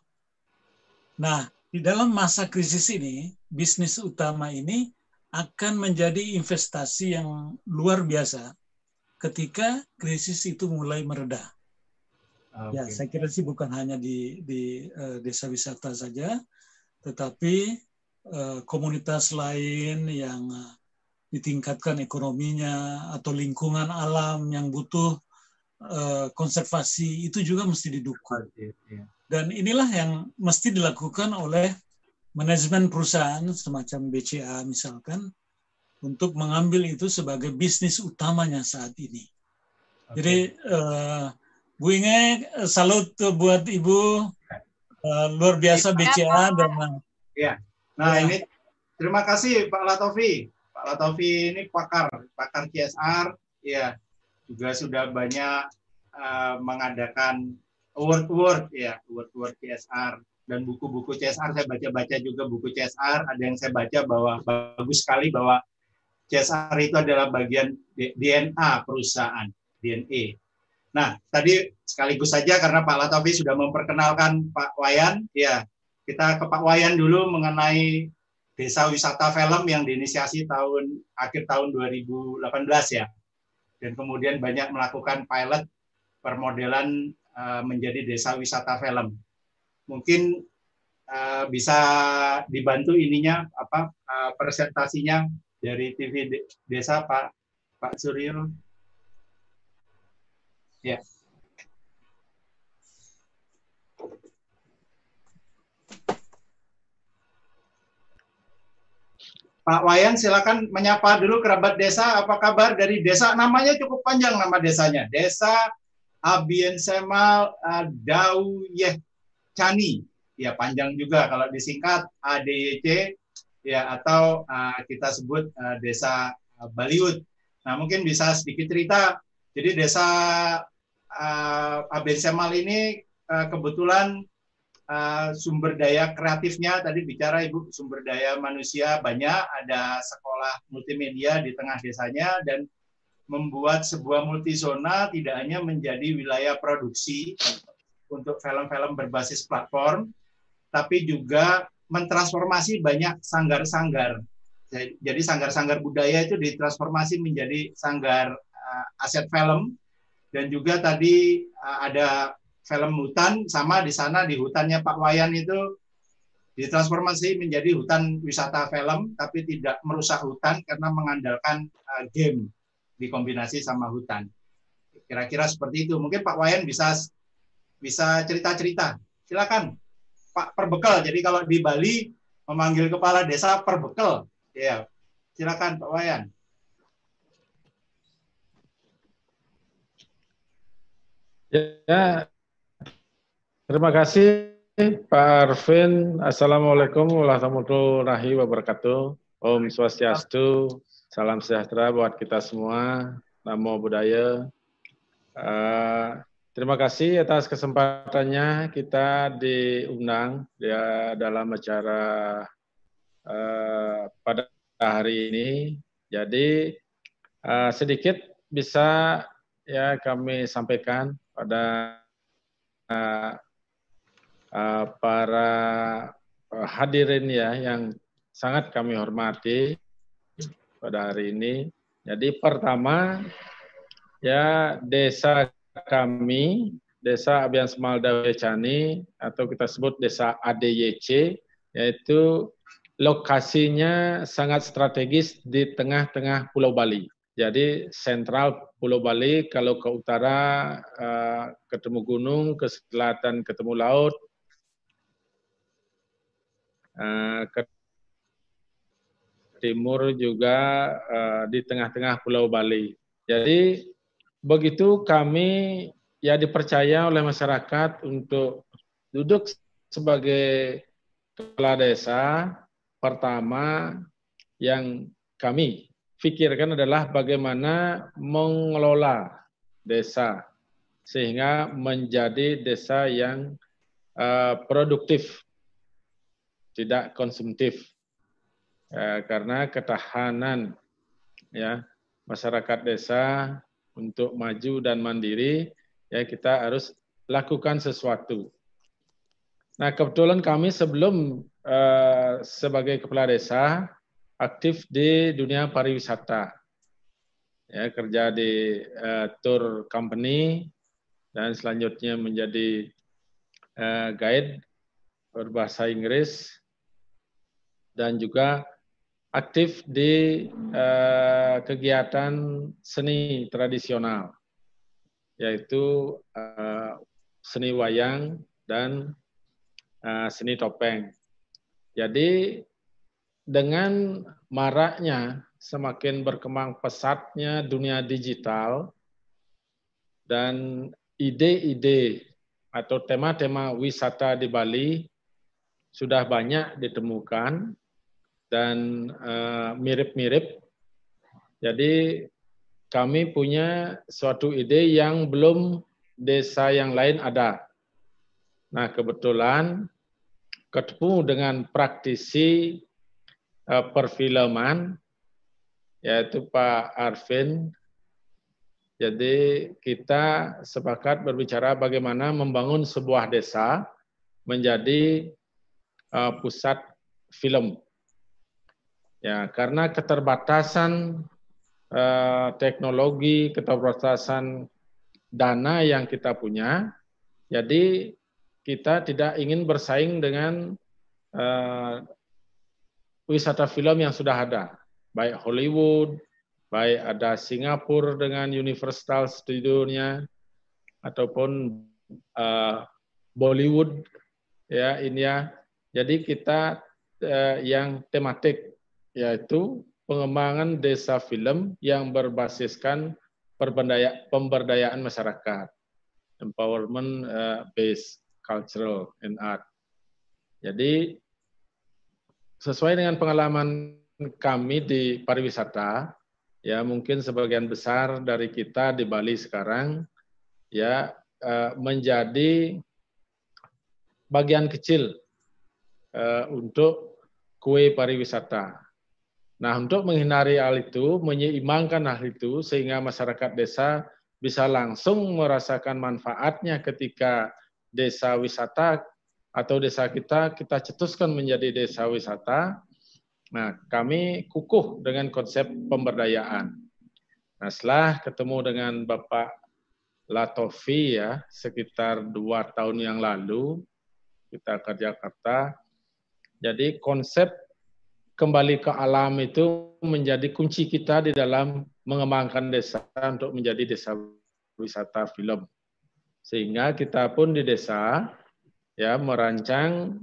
Nah, di dalam masa krisis ini, bisnis utama ini akan menjadi investasi yang luar biasa ketika krisis itu mulai meredah. Okay. Ya, saya kira sih bukan hanya di di uh, desa wisata saja, tetapi uh, komunitas lain yang uh, ditingkatkan ekonominya atau lingkungan alam yang butuh uh, konservasi itu juga mesti didukung. Iya. Dan inilah yang mesti dilakukan oleh manajemen perusahaan semacam BCA misalkan untuk mengambil itu sebagai bisnis utamanya saat ini. Okay. Jadi uh, Bu Inge, salut buat Ibu. Uh, luar biasa BCA dan ya. Nah, ya. ini terima kasih Pak Latofi. Pak Latofi ini pakar, pakar CSR, ya. Juga sudah banyak uh, mengadakan award-award ya, award-award CSR dan buku-buku CSR saya baca-baca juga buku CSR, ada yang saya baca bahwa bagus sekali bahwa CSR itu adalah bagian DNA perusahaan, DNA Nah, tadi sekaligus saja karena Pak Latofi sudah memperkenalkan Pak Wayan, ya kita ke Pak Wayan dulu mengenai desa wisata film yang diinisiasi tahun akhir tahun 2018 ya. Dan kemudian banyak melakukan pilot permodelan uh, menjadi desa wisata film. Mungkin uh, bisa dibantu ininya apa uh, presentasinya dari TV Desa Pak Pak Suryo. Ya. Pak Wayan silakan menyapa dulu kerabat desa. Apa kabar dari desa? Namanya cukup panjang nama desanya. Desa Abien Semal uh, Dauyeh Cani. Ya panjang juga kalau disingkat ADYC ya atau uh, kita sebut uh, desa Baliut. Nah mungkin bisa sedikit cerita. Jadi desa uh, eh, Aben Semal ini uh, kebetulan uh, sumber daya kreatifnya tadi bicara Ibu sumber daya manusia banyak, ada sekolah multimedia di tengah desanya dan membuat sebuah multizona tidak hanya menjadi wilayah produksi untuk film-film berbasis platform, tapi juga mentransformasi banyak sanggar-sanggar. Jadi sanggar-sanggar budaya itu ditransformasi menjadi sanggar uh, aset film dan juga tadi uh, ada film hutan sama di sana di hutannya Pak Wayan itu ditransformasi menjadi hutan wisata film tapi tidak merusak hutan karena mengandalkan uh, game dikombinasi sama hutan. Kira-kira seperti itu. Mungkin Pak Wayan bisa bisa cerita-cerita. Silakan Pak Perbekal. Jadi kalau di Bali memanggil kepala desa Perbekal. Ya. Silakan Pak Wayan. Ya, terima kasih Pak Arvin. Assalamualaikum warahmatullahi wabarakatuh. Om Swastiastu, salam sejahtera buat kita semua. Namo Buddhaya. Uh, terima kasih atas kesempatannya kita diundang ya, dalam acara uh, pada hari ini. Jadi uh, sedikit bisa ya kami sampaikan pada uh, uh, para hadirin ya yang sangat kami hormati pada hari ini. Jadi pertama ya desa kami, Desa Abian Semalda Wecani atau kita sebut Desa ADYC yaitu lokasinya sangat strategis di tengah-tengah Pulau Bali. Jadi sentral Pulau Bali kalau ke utara uh, ketemu gunung, ke selatan ketemu laut, ke timur juga uh, di tengah-tengah Pulau Bali. Jadi begitu kami ya dipercaya oleh masyarakat untuk duduk sebagai kepala desa pertama yang kami pikirkan adalah bagaimana mengelola desa sehingga menjadi desa yang uh, produktif, tidak konsumtif, uh, karena ketahanan ya masyarakat desa untuk maju dan mandiri ya kita harus lakukan sesuatu. Nah kebetulan kami sebelum uh, sebagai kepala desa aktif di dunia pariwisata. Ya, kerja di uh, tour company dan selanjutnya menjadi uh, guide berbahasa Inggris dan juga aktif di uh, kegiatan seni tradisional yaitu uh, seni wayang dan uh, seni topeng. Jadi dengan maraknya semakin berkembang pesatnya dunia digital dan ide-ide atau tema-tema wisata di Bali sudah banyak ditemukan dan eh, mirip-mirip. Jadi kami punya suatu ide yang belum desa yang lain ada. Nah kebetulan ketemu dengan praktisi uh, perfilman yaitu Pak Arvin. Jadi kita sepakat berbicara bagaimana membangun sebuah desa menjadi uh, pusat film. Ya, karena keterbatasan uh, teknologi, keterbatasan dana yang kita punya, jadi kita tidak ingin bersaing dengan uh, wisata film yang sudah ada, baik Hollywood, baik ada Singapura dengan Universal Studio-nya, ataupun uh, Bollywood, ya India. Jadi kita uh, yang tematik yaitu pengembangan desa film yang berbasiskan pemberdayaan masyarakat, empowerment uh, based cultural and art. Jadi sesuai dengan pengalaman kami di pariwisata, ya mungkin sebagian besar dari kita di Bali sekarang ya eh, menjadi bagian kecil eh, untuk kue pariwisata. Nah, untuk menghindari hal itu, menyeimbangkan hal itu sehingga masyarakat desa bisa langsung merasakan manfaatnya ketika desa wisata atau desa kita kita cetuskan menjadi desa wisata. Nah, kami kukuh dengan konsep pemberdayaan. Nah, setelah ketemu dengan Bapak Latofi ya, sekitar dua tahun yang lalu, kita ke Jakarta. Jadi konsep kembali ke alam itu menjadi kunci kita di dalam mengembangkan desa untuk menjadi desa wisata film. Sehingga kita pun di desa ya merancang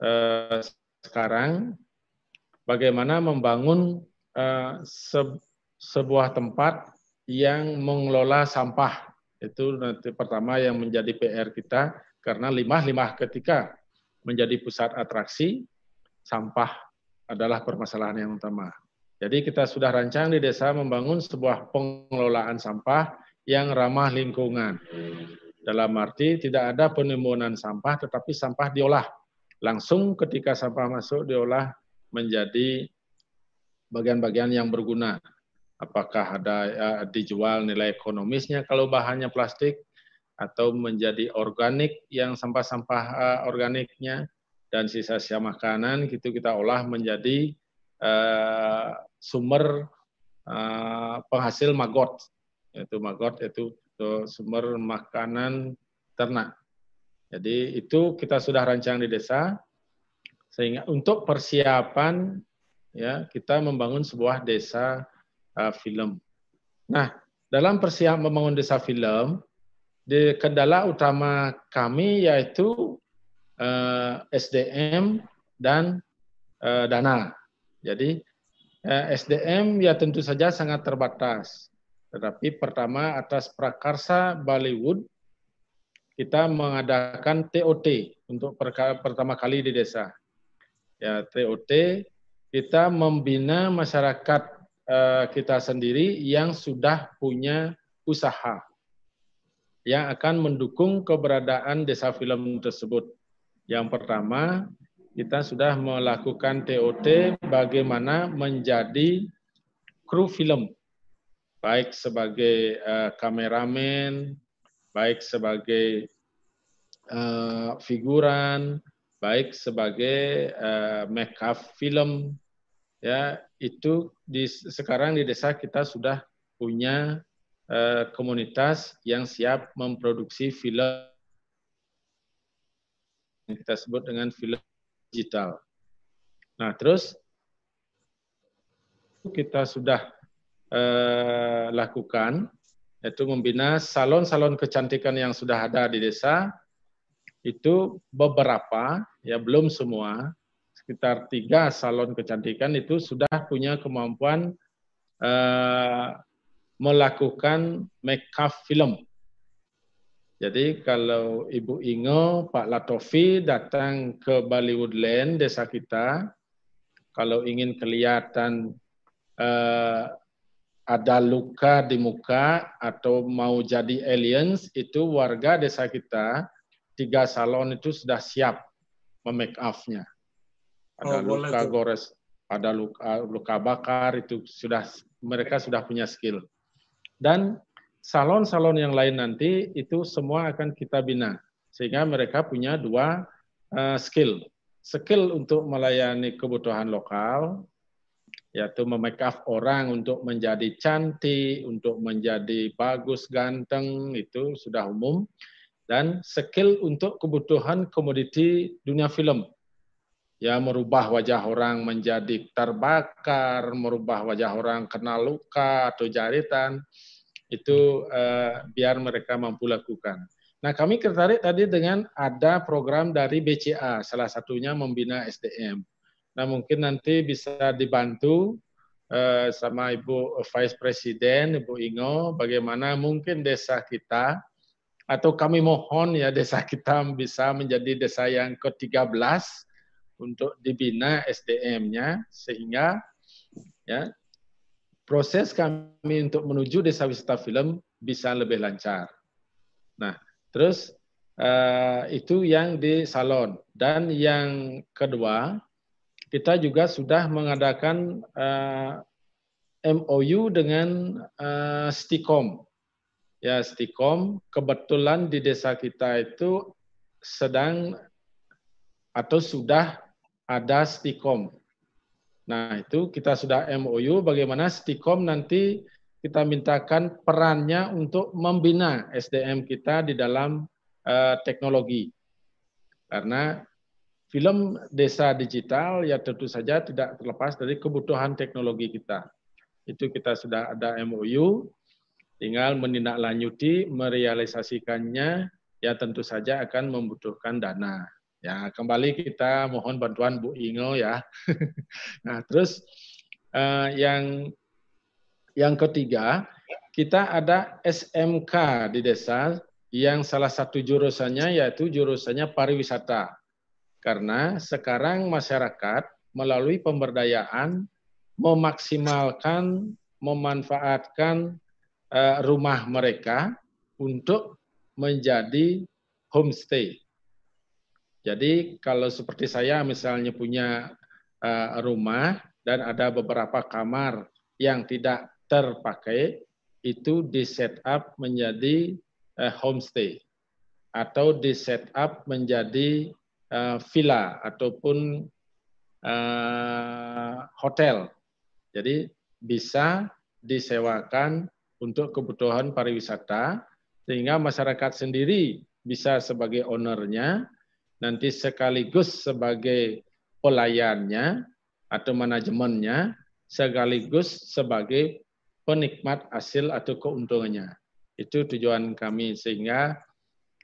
eh, sekarang bagaimana membangun eh, se sebuah tempat yang mengelola sampah itu nanti pertama yang menjadi PR kita karena limbah-limbah ketika menjadi pusat atraksi sampah adalah permasalahan yang utama. Jadi kita sudah rancang di desa membangun sebuah pengelolaan sampah yang ramah lingkungan. Dalam arti tidak ada penimbunan sampah, tetapi sampah diolah. Langsung ketika sampah masuk diolah menjadi bagian-bagian yang berguna. Apakah ada ya, dijual nilai ekonomisnya kalau bahannya plastik, atau menjadi organik yang sampah-sampah uh, organiknya, dan sisa-sisa makanan itu kita olah menjadi uh, sumber uh, penghasil magot yaitu magot itu, itu sumber makanan ternak. Jadi itu kita sudah rancang di desa sehingga untuk persiapan ya kita membangun sebuah desa uh, film. Nah, dalam persiapan membangun desa film, di kendala utama kami yaitu uh, SDM dan uh, dana. Jadi uh, SDM ya tentu saja sangat terbatas. Tetapi pertama atas prakarsa Bollywood kita mengadakan TOT untuk pertama kali di desa. Ya, TOT kita membina masyarakat kita sendiri yang sudah punya usaha yang akan mendukung keberadaan desa film tersebut. Yang pertama, kita sudah melakukan TOT bagaimana menjadi kru film, baik sebagai uh, kameramen, baik sebagai uh, figuran, baik sebagai uh, make film, ya. Itu di sekarang di desa kita sudah punya uh, komunitas yang siap memproduksi film kita sebut dengan film digital. Nah, terus kita sudah uh, lakukan yaitu membina salon-salon kecantikan yang sudah ada di desa itu beberapa ya belum semua sekitar tiga salon kecantikan itu sudah punya kemampuan uh, melakukan make up film. Jadi kalau Ibu Ingo, Pak Latofi datang ke Bali Woodland, desa kita, kalau ingin kelihatan uh, ada luka di muka atau mau jadi aliens, itu warga desa kita, tiga salon itu sudah siap memake up-nya ada oh, luka gores, ada luka, luka bakar itu sudah mereka sudah punya skill. Dan salon-salon yang lain nanti itu semua akan kita bina sehingga mereka punya dua uh, skill. Skill untuk melayani kebutuhan lokal, yaitu memake up orang untuk menjadi cantik, untuk menjadi bagus, ganteng, itu sudah umum. Dan skill untuk kebutuhan komoditi dunia film, ya merubah wajah orang menjadi terbakar, merubah wajah orang kena luka atau jaritan, itu uh, biar mereka mampu lakukan. Nah, kami tertarik tadi dengan ada program dari BCA, salah satunya membina SDM. Nah, mungkin nanti bisa dibantu uh, sama Ibu Vice Presiden, Ibu Ingo, bagaimana mungkin desa kita, atau kami mohon ya desa kita bisa menjadi desa yang ke-13 untuk dibina SDM-nya sehingga ya proses kami untuk menuju desa wisata film bisa lebih lancar. Nah, terus uh, itu yang di salon dan yang kedua kita juga sudah mengadakan eh, MOU dengan uh, Stikom. Ya, Stikom kebetulan di desa kita itu sedang atau sudah ada Stikom. Nah, itu kita sudah MOU bagaimana Stikom nanti kita mintakan perannya untuk membina SDM kita di dalam uh, teknologi. Karena film desa digital ya tentu saja tidak terlepas dari kebutuhan teknologi kita. Itu kita sudah ada MOU, tinggal menindaklanjuti, merealisasikannya ya tentu saja akan membutuhkan dana. Ya, kembali kita mohon bantuan Bu Ingo ya. nah, terus uh, yang yang ketiga, kita ada SMK di desa yang salah satu jurusannya yaitu jurusannya pariwisata. Karena sekarang masyarakat melalui pemberdayaan memaksimalkan, memanfaatkan uh, rumah mereka untuk menjadi homestay jadi kalau seperti saya misalnya punya uh, rumah dan ada beberapa kamar yang tidak terpakai, itu di setup menjadi uh, homestay atau di setup menjadi uh, villa ataupun hotel. Jadi bisa disewakan untuk kebutuhan pariwisata sehingga masyarakat sendiri bisa sebagai ownernya, nanti sekaligus sebagai pelayannya atau manajemennya, sekaligus sebagai penikmat hasil atau keuntungannya. Itu tujuan kami sehingga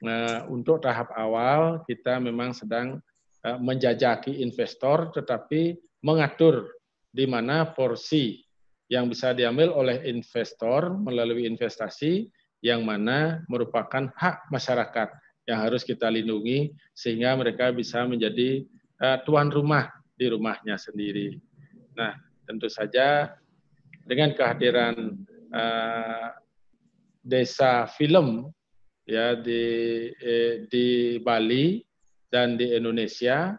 uh, untuk tahap awal kita memang sedang uh, menjajaki investor tetapi mengatur di mana porsi yang bisa diambil oleh investor melalui investasi yang mana merupakan hak masyarakat yang harus kita lindungi sehingga mereka bisa menjadi uh, tuan rumah di rumahnya sendiri. Nah, tentu saja dengan kehadiran uh, desa film ya di eh, di Bali dan di Indonesia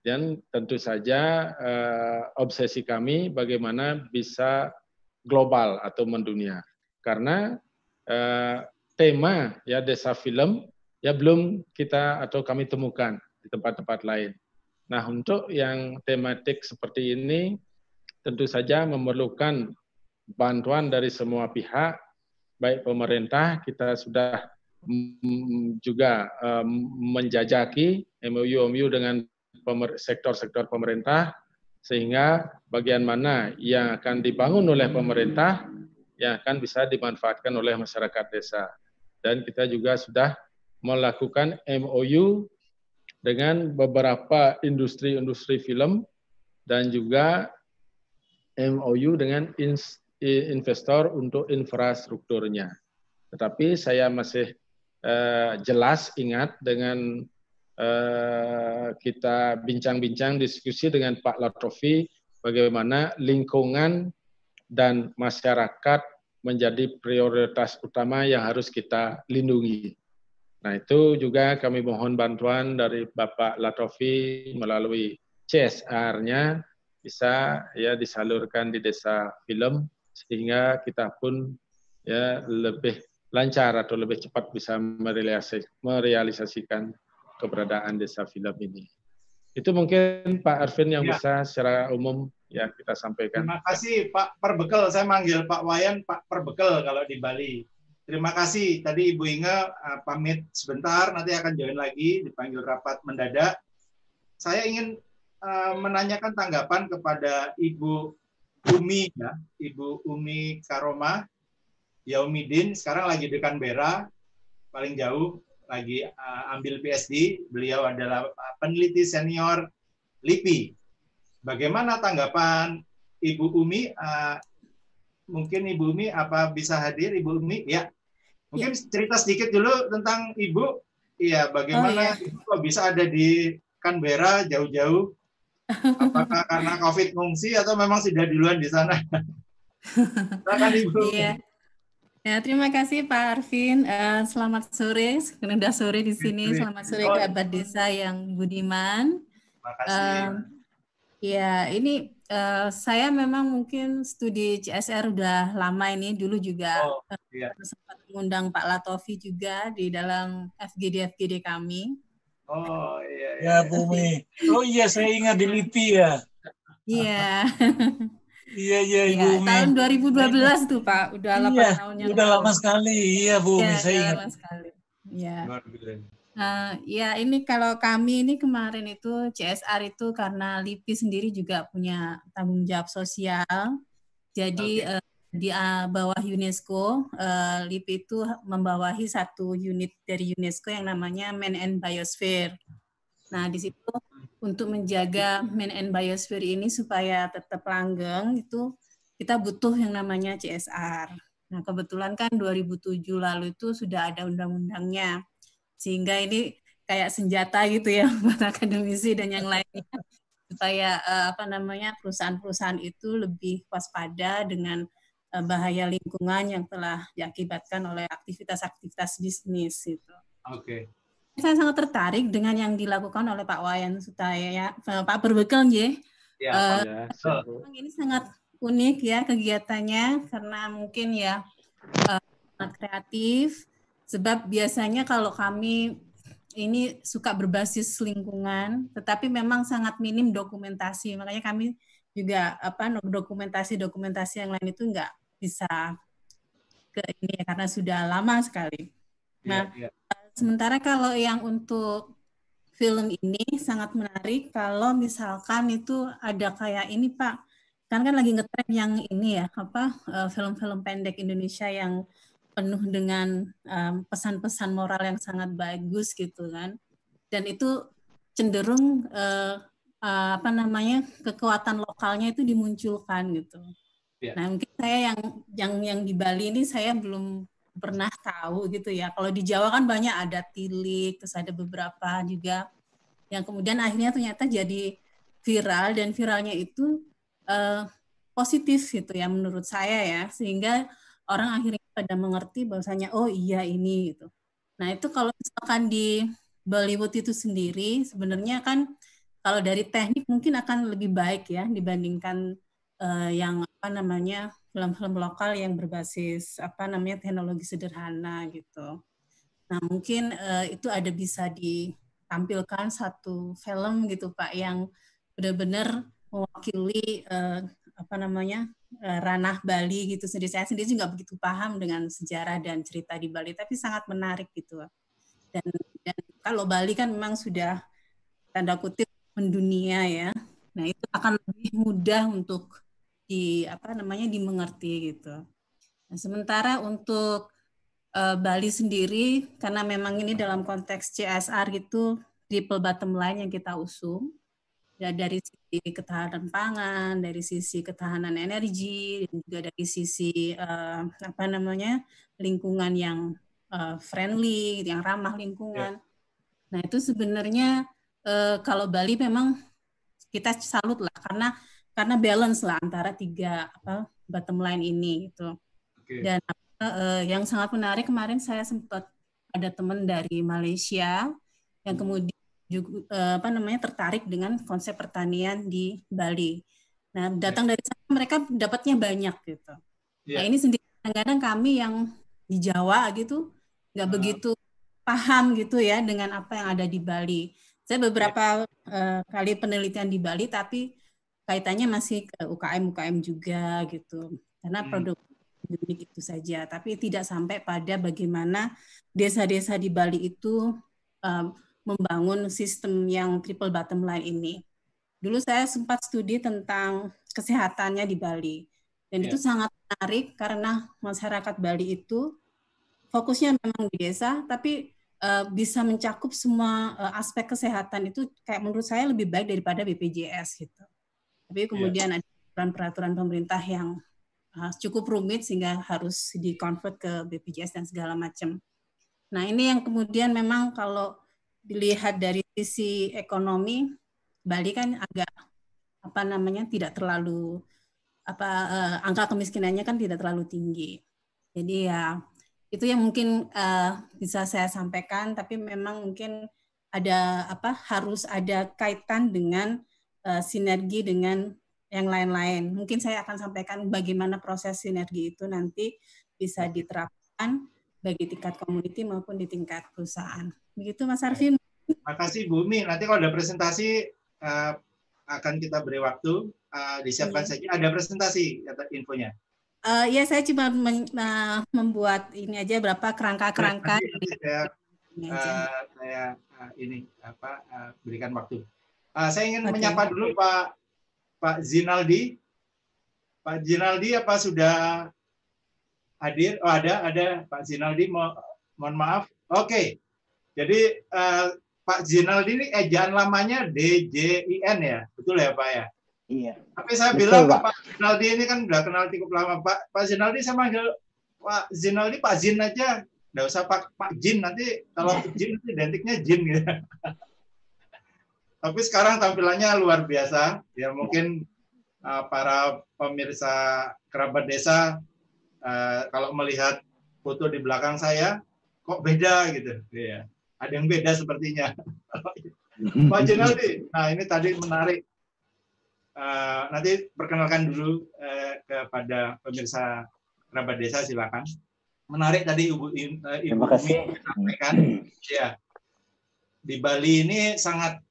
dan tentu saja uh, obsesi kami bagaimana bisa global atau mendunia karena uh, tema ya desa film ya belum kita atau kami temukan di tempat-tempat lain. Nah untuk yang tematik seperti ini tentu saja memerlukan bantuan dari semua pihak baik pemerintah kita sudah juga menjajaki MOU-MOU dengan sektor-sektor pemerintah sehingga bagian mana yang akan dibangun oleh pemerintah yang akan bisa dimanfaatkan oleh masyarakat desa. Dan kita juga sudah melakukan MOU dengan beberapa industri-industri film dan juga MOU dengan investor untuk infrastrukturnya. Tetapi saya masih uh, jelas ingat dengan uh, kita bincang-bincang diskusi dengan Pak Latofi bagaimana lingkungan dan masyarakat menjadi prioritas utama yang harus kita lindungi. Nah itu juga kami mohon bantuan dari Bapak Latofi melalui CSR-nya bisa ya disalurkan di desa film sehingga kita pun ya lebih lancar atau lebih cepat bisa merealisasikan keberadaan desa film ini. Itu mungkin Pak Arvin yang ya. bisa secara umum ya kita sampaikan. Terima kasih Pak Perbekel. Saya manggil Pak Wayan Pak Perbekel kalau di Bali. Terima kasih. Tadi Ibu Inga uh, pamit sebentar, nanti akan join lagi dipanggil rapat mendadak. Saya ingin uh, menanyakan tanggapan kepada Ibu Umi ya, Ibu Umi Karoma Yaumidin sekarang lagi di Canberra, paling jauh lagi uh, ambil PhD. Beliau adalah peneliti senior LIPI. Bagaimana tanggapan Ibu Umi? Uh, mungkin Ibu Umi apa bisa hadir Ibu Umi? Ya. Mungkin ya. cerita sedikit dulu tentang Ibu. Iya, bagaimana oh, ya. Ibu kok bisa ada di Canberra jauh-jauh? Apakah karena COVID ngungsi atau memang sudah duluan di sana? Silakan Ibu. Iya. Ya, terima kasih Pak Arvin. Uh, selamat sore, sudah sore di sini. Selamat sore ke Abad Desa yang budiman. Terima kasih. Uh, ya, ini uh, saya memang mungkin studi CSR udah lama ini. Dulu juga oh, iya. sempat mengundang Pak Latofi juga di dalam FGD-FGD kami. Oh iya, iya. Ya, Bumi. Oh iya, saya ingat di LIPI ya. Iya. Iya iya Ibu ya, Umi. Tahun 2012 tuh Pak, udah 8 iya, tahun yang Udah lama sekali, iya Bu Umi, ya, saya ingat. Lama sekali. Iya. Uh, ya ini kalau kami ini kemarin itu CSR itu karena LIPI sendiri juga punya tanggung jawab sosial. Jadi okay. uh, eh, di uh, bawah UNESCO, uh, LIPI itu membawahi satu unit dari UNESCO yang namanya Man and Biosphere. Nah, di situ untuk menjaga man and biosphere ini supaya tetap langgeng itu kita butuh yang namanya CSR. Nah, kebetulan kan 2007 lalu itu sudah ada undang-undangnya. Sehingga ini kayak senjata gitu ya buat akademisi dan yang lainnya supaya uh, apa namanya perusahaan-perusahaan itu lebih waspada dengan uh, bahaya lingkungan yang telah diakibatkan oleh aktivitas-aktivitas bisnis itu. Oke. Okay saya sangat tertarik dengan yang dilakukan oleh Pak Wayan Sutaya, eh, Pak Berbekel ya. Ya, uh, ya. Ini sangat unik ya kegiatannya karena mungkin ya uh, sangat kreatif. Sebab biasanya kalau kami ini suka berbasis lingkungan, tetapi memang sangat minim dokumentasi. Makanya kami juga apa dokumentasi-dokumentasi yang lain itu nggak bisa ke ini ya, karena sudah lama sekali. Iya, nah, yeah, yeah. sementara kalau yang untuk film ini sangat menarik kalau misalkan itu ada kayak ini Pak, kan kan lagi ngetren yang ini ya apa eh, film-film pendek Indonesia yang penuh dengan pesan-pesan um, moral yang sangat bagus gitu kan. Dan itu cenderung uh, uh, apa namanya kekuatan lokalnya itu dimunculkan gitu. Yeah. nah mungkin saya yang yang yang di Bali ini saya belum pernah tahu gitu ya. Kalau di Jawa kan banyak ada tilik terus ada beberapa juga yang kemudian akhirnya ternyata jadi viral dan viralnya itu uh, positif gitu ya menurut saya ya. Sehingga orang akhirnya pada mengerti bahwasanya oh iya ini gitu. Nah itu kalau misalkan di Bollywood itu sendiri sebenarnya kan kalau dari teknik mungkin akan lebih baik ya dibandingkan uh, yang apa namanya film-film lokal yang berbasis apa namanya teknologi sederhana gitu. Nah mungkin uh, itu ada bisa ditampilkan satu film gitu Pak yang benar-benar mewakili uh, apa namanya ranah Bali gitu sendiri. Saya sendiri juga begitu paham dengan sejarah dan cerita di Bali, tapi sangat menarik gitu. Dan, dan kalau Bali kan memang sudah tanda kutip mendunia ya. Nah itu akan lebih mudah untuk di apa namanya dimengerti gitu. Nah, sementara untuk uh, Bali sendiri karena memang ini dalam konteks CSR gitu triple bottom line yang kita usung ya dari sisi ketahanan pangan, dari sisi ketahanan energi, dan juga dari sisi uh, apa namanya lingkungan yang uh, friendly, yang ramah lingkungan. Yeah. Nah itu sebenarnya uh, kalau Bali memang kita salut lah karena karena balance lah antara tiga apa bottom line ini gitu. Okay. Dan uh, yang sangat menarik kemarin saya sempat ada teman dari Malaysia yang hmm. kemudian juga eh, apa namanya tertarik dengan konsep pertanian di Bali. Nah, datang dari sana mereka dapatnya banyak gitu. Yeah. Nah, ini sendiri kadang-kadang kami yang di Jawa gitu nggak uh. begitu paham gitu ya dengan apa yang ada di Bali. Saya beberapa yeah. uh, kali penelitian di Bali tapi kaitannya masih ke UKM UKM juga gitu. Karena hmm. produk unik itu saja, tapi tidak sampai pada bagaimana desa-desa di Bali itu um, membangun sistem yang triple bottom line ini. Dulu saya sempat studi tentang kesehatannya di Bali. Dan yeah. itu sangat menarik karena masyarakat Bali itu fokusnya memang di desa, tapi uh, bisa mencakup semua uh, aspek kesehatan itu kayak menurut saya lebih baik daripada BPJS gitu. Tapi kemudian yeah. ada peraturan-peraturan pemerintah yang uh, cukup rumit sehingga harus di-convert ke BPJS dan segala macam. Nah ini yang kemudian memang kalau dilihat dari sisi ekonomi, Bali kan agak apa namanya tidak terlalu apa uh, angka kemiskinannya kan tidak terlalu tinggi. Jadi ya itu yang mungkin uh, bisa saya sampaikan, tapi memang mungkin ada apa harus ada kaitan dengan uh, sinergi dengan yang lain-lain. Mungkin saya akan sampaikan bagaimana proses sinergi itu nanti bisa diterapkan bagi tingkat community maupun di tingkat perusahaan. Begitu Mas Arvin. Terima kasih Bumi. Nanti kalau ada presentasi uh, akan kita beri waktu uh, disiapkan hmm. saja. Ada presentasi kata infonya. Uh, ya saya cuma men, uh, membuat ini aja berapa kerangka-kerangka. Saya, uh, saya uh, ini apa uh, berikan waktu. Uh, saya ingin okay. menyapa dulu Pak Pak Zinaldi. Pak Zinaldi apa sudah hadir? Oh ada, ada Pak Zinaldi. Mo mohon maaf. Oke. Okay. Jadi uh, Pak Zinaldi ini ejaan lamanya DJIN ya, betul ya Pak ya? Iya. Tapi saya betul, bilang Pak. Pak Zinaldi ini kan udah kenal cukup lama Pak. Pak Zinaldi saya manggil Pak Zinaldi Pak Zin aja, nggak usah Pak Pak Jin nanti kalau Jin itu identiknya Jin gitu. Tapi sekarang tampilannya luar biasa, ya mungkin uh, para pemirsa kerabat desa uh, kalau melihat foto di belakang saya kok beda gitu, ya ada yang beda sepertinya. Pak Jenaldi, nah ini tadi menarik. Uh, nanti perkenalkan dulu uh, kepada pemirsa kerabat desa silakan. Menarik tadi Ibu uh, Ibu sampaikan. Ya. di Bali ini sangat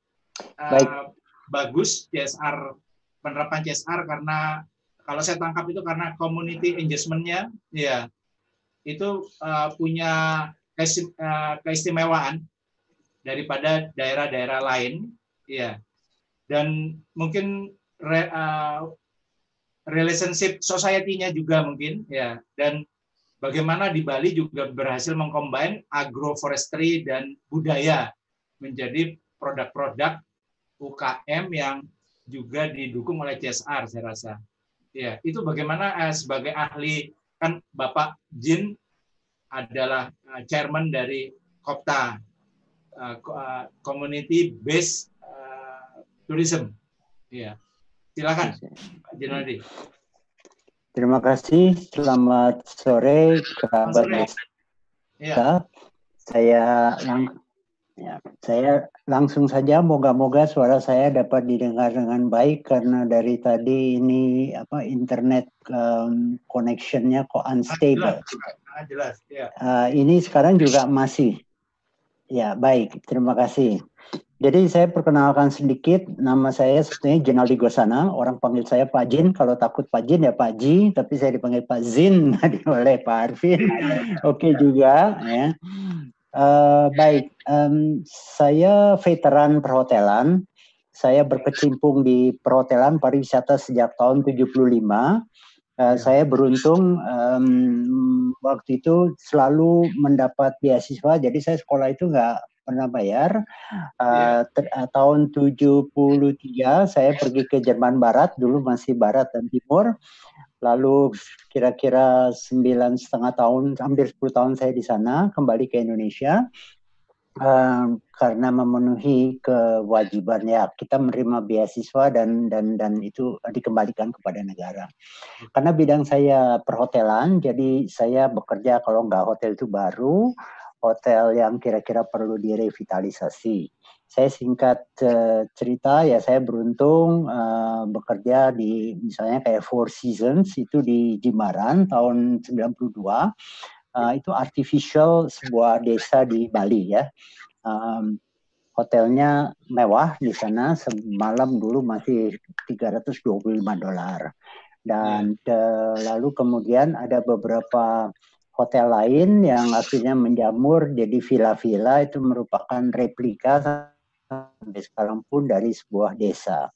uh, bagus CSR penerapan CSR karena kalau saya tangkap itu karena community engagement-nya ya itu uh, punya uh, keistimewaan daripada daerah-daerah lain ya dan mungkin re, uh, relationship society-nya juga mungkin ya dan bagaimana di Bali juga berhasil mengcombine agroforestry dan budaya menjadi produk-produk UKM yang juga didukung oleh CSR saya rasa. Ya, itu bagaimana eh, sebagai ahli kan Bapak Jin adalah uh, chairman dari Kopta uh, Community Based uh, Tourism. Ya. Silakan Pak Jinaldi. Terima kasih. Selamat sore kerabat Ya. Saya yang Ya, saya langsung saja moga-moga suara saya dapat didengar dengan baik karena dari tadi ini apa internet um, connectionnya kok unstable. Jelas, jelas. Ya. Uh, ini sekarang juga masih. Ya baik, terima kasih. Jadi saya perkenalkan sedikit, nama saya sebetulnya Jenaldi Gosana, orang panggil saya Pak Jin, kalau takut Pak Jin ya Pak Ji, tapi saya dipanggil Pak Zin oleh Pak Arvin. Oke okay juga ya. Uh, baik, um, saya veteran perhotelan. Saya berkecimpung di perhotelan pariwisata sejak tahun 75. Uh, ya. Saya beruntung um, waktu itu selalu mendapat beasiswa, jadi saya sekolah itu nggak pernah bayar. Uh, uh, tahun 73 saya pergi ke Jerman Barat, dulu masih Barat dan Timur. Lalu kira-kira sembilan setengah tahun, hampir 10 tahun saya di sana, kembali ke Indonesia. Uh, karena memenuhi kewajiban ya kita menerima beasiswa dan dan dan itu dikembalikan kepada negara. Karena bidang saya perhotelan, jadi saya bekerja kalau nggak hotel itu baru, hotel yang kira-kira perlu direvitalisasi. Saya singkat uh, cerita ya saya beruntung uh, bekerja di misalnya kayak Four Seasons itu di Jimbaran tahun 92 uh, eh, itu artificial sebuah desa di Bali ya. Um, hotelnya mewah di sana semalam dulu masih 325 dolar. Dan uh, lalu kemudian ada beberapa hotel lain yang akhirnya menjamur jadi villa-villa itu merupakan replika sampai sekarang pun dari sebuah desa.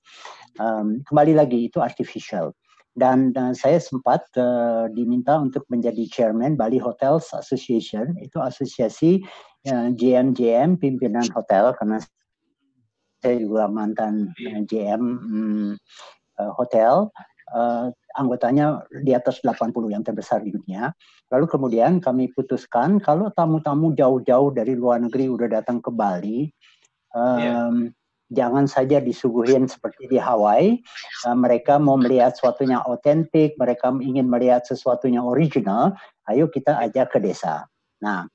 Um, kembali lagi itu artificial. Dan uh, saya sempat uh, diminta untuk menjadi chairman Bali Hotels Association, itu asosiasi uh, JM-JM pimpinan hotel karena saya juga mantan uh, um, uh, hotel. Uh, anggotanya di atas 80 yang terbesar di dunia. Lalu kemudian kami putuskan kalau tamu-tamu jauh-jauh dari luar negeri udah datang ke Bali, um, yeah. jangan saja disuguhin seperti di Hawaii. Uh, mereka mau melihat sesuatunya otentik, mereka ingin melihat sesuatunya original. Ayo kita ajak ke desa. Nah,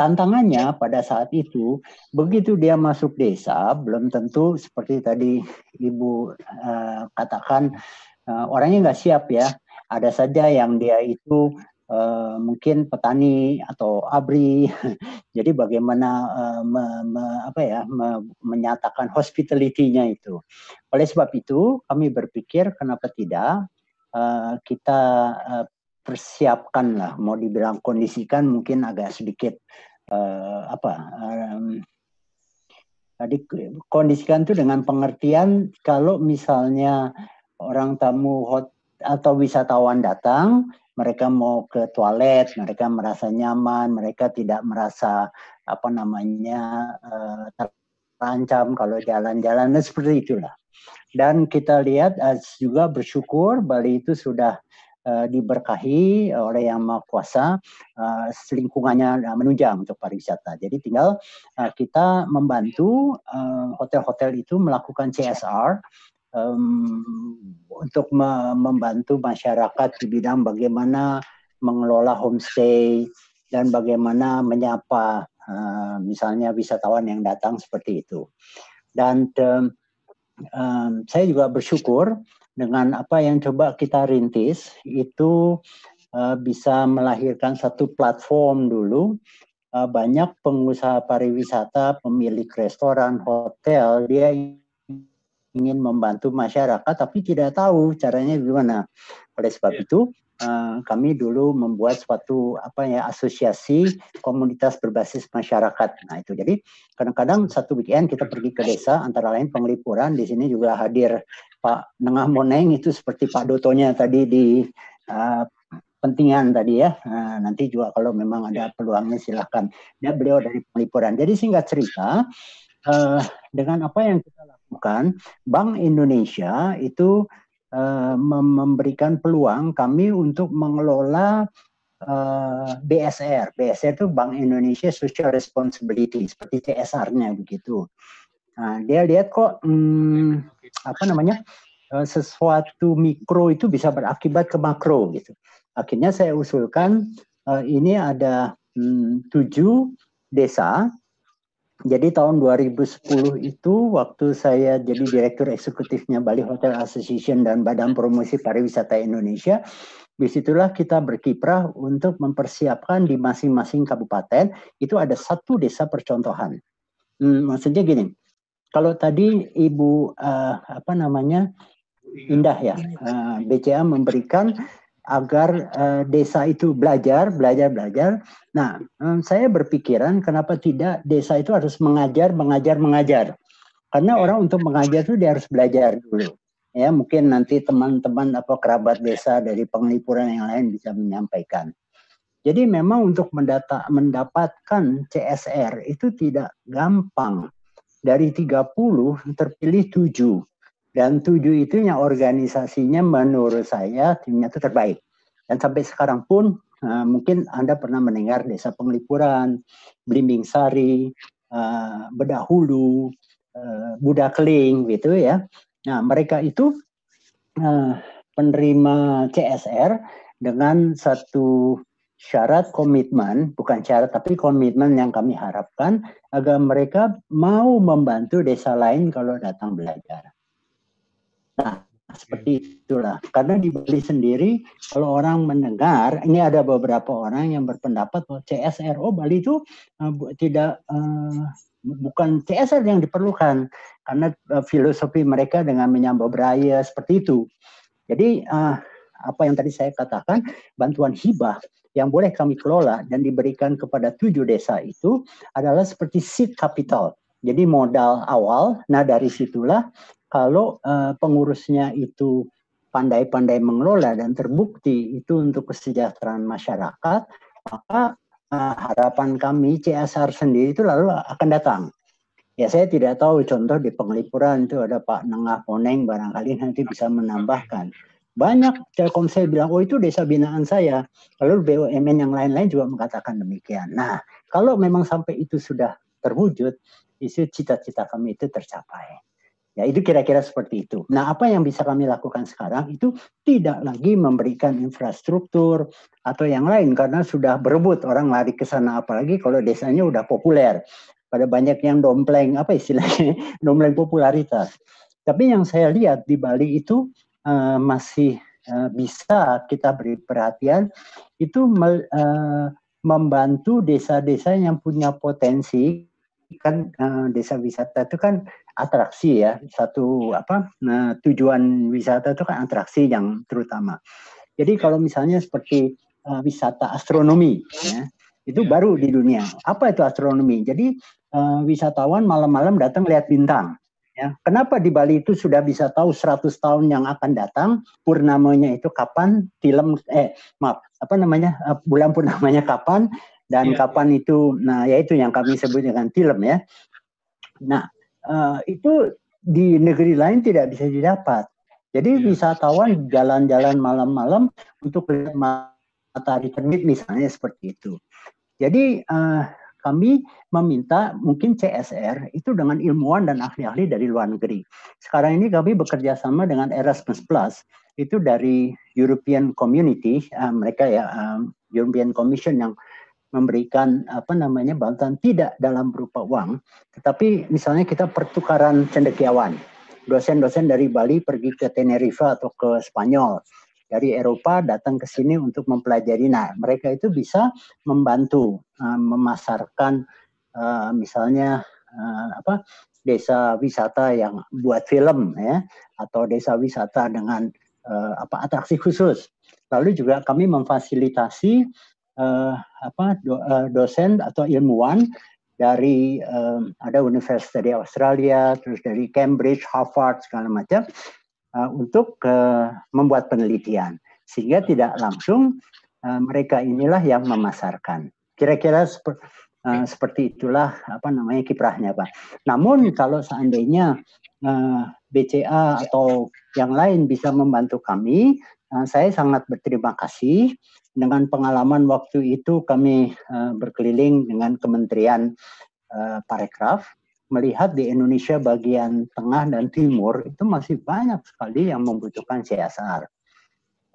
tantangannya pada saat itu begitu dia masuk desa belum tentu seperti tadi ibu uh, katakan uh, orangnya nggak siap ya ada saja yang dia itu uh, mungkin petani atau abri. Jadi bagaimana uh, me, me, apa ya me, menyatakan hospitality-nya itu. Oleh sebab itu kami berpikir kenapa tidak uh, kita uh, persiapkanlah mau dibilang kondisikan mungkin agak sedikit uh, apa um, tadi kondisikan itu dengan pengertian kalau misalnya orang tamu hot atau wisatawan datang mereka mau ke toilet, mereka merasa nyaman, mereka tidak merasa apa namanya uh, terancam kalau jalan-jalan dan seperti itulah. Dan kita lihat juga bersyukur Bali itu sudah uh, diberkahi oleh yang maha kuasa uh, lingkungannya menunjang untuk pariwisata. Jadi tinggal kita membantu hotel-hotel uh, itu melakukan CSR um, untuk me membantu masyarakat di bidang bagaimana mengelola homestay dan bagaimana menyapa uh, misalnya wisatawan yang datang seperti itu. Dan um, um, saya juga bersyukur dengan apa yang coba kita rintis itu uh, bisa melahirkan satu platform dulu uh, banyak pengusaha pariwisata, pemilik restoran, hotel, dia ingin membantu masyarakat tapi tidak tahu caranya gimana. Oleh sebab yeah. itu uh, kami dulu membuat suatu apa ya asosiasi komunitas berbasis masyarakat. Nah itu jadi kadang-kadang satu weekend kita pergi ke desa antara lain penglipuran di sini juga hadir Pak Nengah Moneng itu seperti Pak Dotonya tadi di uh, pentingan tadi ya. Nah, nanti juga kalau memang ada peluangnya silahkan. Ya, beliau dari pelipuran. Jadi singkat cerita, uh, dengan apa yang kita lakukan, Bank Indonesia itu uh, memberikan peluang kami untuk mengelola uh, eh, BSR. BSR itu Bank Indonesia Social Responsibility, seperti CSR-nya begitu. Nah, dia lihat kok hmm, apa namanya sesuatu mikro itu bisa berakibat ke makro gitu. Akhirnya saya usulkan uh, ini ada hmm, tujuh desa. Jadi tahun 2010 itu waktu saya jadi direktur eksekutifnya Bali Hotel Association dan Badan Promosi Pariwisata Indonesia, di situlah kita berkiprah untuk mempersiapkan di masing-masing kabupaten itu ada satu desa percontohan. Hmm, maksudnya gini, kalau tadi Ibu uh, apa namanya Indah ya, uh, eh, BCA memberikan agar uh, desa itu belajar, belajar, belajar. Nah, um, saya berpikiran kenapa tidak desa itu harus mengajar, mengajar, mengajar. Karena orang untuk mengajar itu dia harus belajar dulu. Ya, mungkin nanti teman-teman apa kerabat desa dari penglipuran yang lain bisa menyampaikan. Jadi memang untuk mendata, mendapatkan CSR itu tidak gampang. Dari 30 terpilih 7 dan tujuh itu yang organisasinya menurut saya timnya itu terbaik. Dan sampai sekarang pun uh, mungkin Anda pernah mendengar Desa Penglipuran, Blimbing Sari, uh, Bedahulu, uh, Budakling gitu ya. Nah mereka itu uh, penerima CSR dengan satu syarat komitmen, bukan syarat tapi komitmen yang kami harapkan agar mereka mau membantu desa lain kalau datang belajar. Nah, seperti itulah. Karena di Bali sendiri, kalau orang mendengar, ini ada beberapa orang yang berpendapat bahwa CSR, oh Bali itu uh, tidak uh, bukan CSR yang diperlukan karena uh, filosofi mereka dengan menyambut beraya seperti itu. Jadi uh, apa yang tadi saya katakan, bantuan hibah yang boleh kami kelola dan diberikan kepada tujuh desa itu adalah seperti seed capital. Jadi modal awal, nah dari situlah kalau uh, pengurusnya itu pandai-pandai mengelola dan terbukti itu untuk kesejahteraan masyarakat, maka uh, harapan kami CSR sendiri itu lalu akan datang. Ya saya tidak tahu contoh di penglipuran itu ada Pak Nengah Poneng barangkali nanti bisa menambahkan. Banyak Telkomsel bilang, oh itu desa binaan saya. Lalu BUMN yang lain-lain juga mengatakan demikian. Nah, kalau memang sampai itu sudah terwujud, itu cita-cita kami itu tercapai. Ya, itu kira-kira seperti itu. Nah, apa yang bisa kami lakukan sekarang itu tidak lagi memberikan infrastruktur atau yang lain karena sudah berebut orang lari ke sana apalagi kalau desanya udah populer. Pada banyak yang dompleng apa istilahnya? dompleng popularitas. Tapi yang saya lihat di Bali itu uh, masih uh, bisa kita beri perhatian itu uh, membantu desa-desa yang punya potensi kan uh, desa wisata itu kan atraksi ya. Satu apa nah, tujuan wisata itu kan atraksi yang terutama. Jadi kalau misalnya seperti uh, wisata astronomi ya itu ya. baru di dunia. Apa itu astronomi? Jadi uh, wisatawan malam-malam datang lihat bintang ya. Kenapa di Bali itu sudah bisa tahu 100 tahun yang akan datang? Purnamanya itu kapan? Film eh maaf apa namanya? Bulan purnamanya kapan? Dan yeah. kapan itu? Nah yaitu yang kami sebut dengan film ya. Nah uh, itu di negeri lain tidak bisa didapat jadi yeah. wisatawan jalan-jalan malam-malam untuk lihat matahari terbit misalnya seperti itu jadi uh, kami meminta mungkin CSR itu dengan ilmuwan dan ahli-ahli dari luar negeri. Sekarang ini kami bekerja sama dengan Erasmus Plus itu dari European Community, uh, mereka ya um, European Commission yang memberikan apa namanya bantuan tidak dalam berupa uang, tetapi misalnya kita pertukaran cendekiawan. Dosen-dosen dari Bali pergi ke Tenerife atau ke Spanyol. dari Eropa datang ke sini untuk mempelajari. Nah, mereka itu bisa membantu uh, memasarkan uh, misalnya uh, apa desa wisata yang buat film ya atau desa wisata dengan uh, apa atraksi khusus. Lalu juga kami memfasilitasi uh, apa do, uh, dosen atau ilmuwan dari um, ada universitas dari Australia, terus dari Cambridge, Harvard segala macam uh, untuk uh, membuat penelitian sehingga tidak langsung uh, mereka inilah yang memasarkan. Kira-kira sep uh, seperti itulah apa namanya kiprahnya, Pak. Namun kalau seandainya uh, BCA atau yang lain bisa membantu kami, uh, saya sangat berterima kasih dengan pengalaman waktu itu kami uh, berkeliling dengan Kementerian uh, Parekraf melihat di Indonesia bagian tengah dan timur itu masih banyak sekali yang membutuhkan CSR.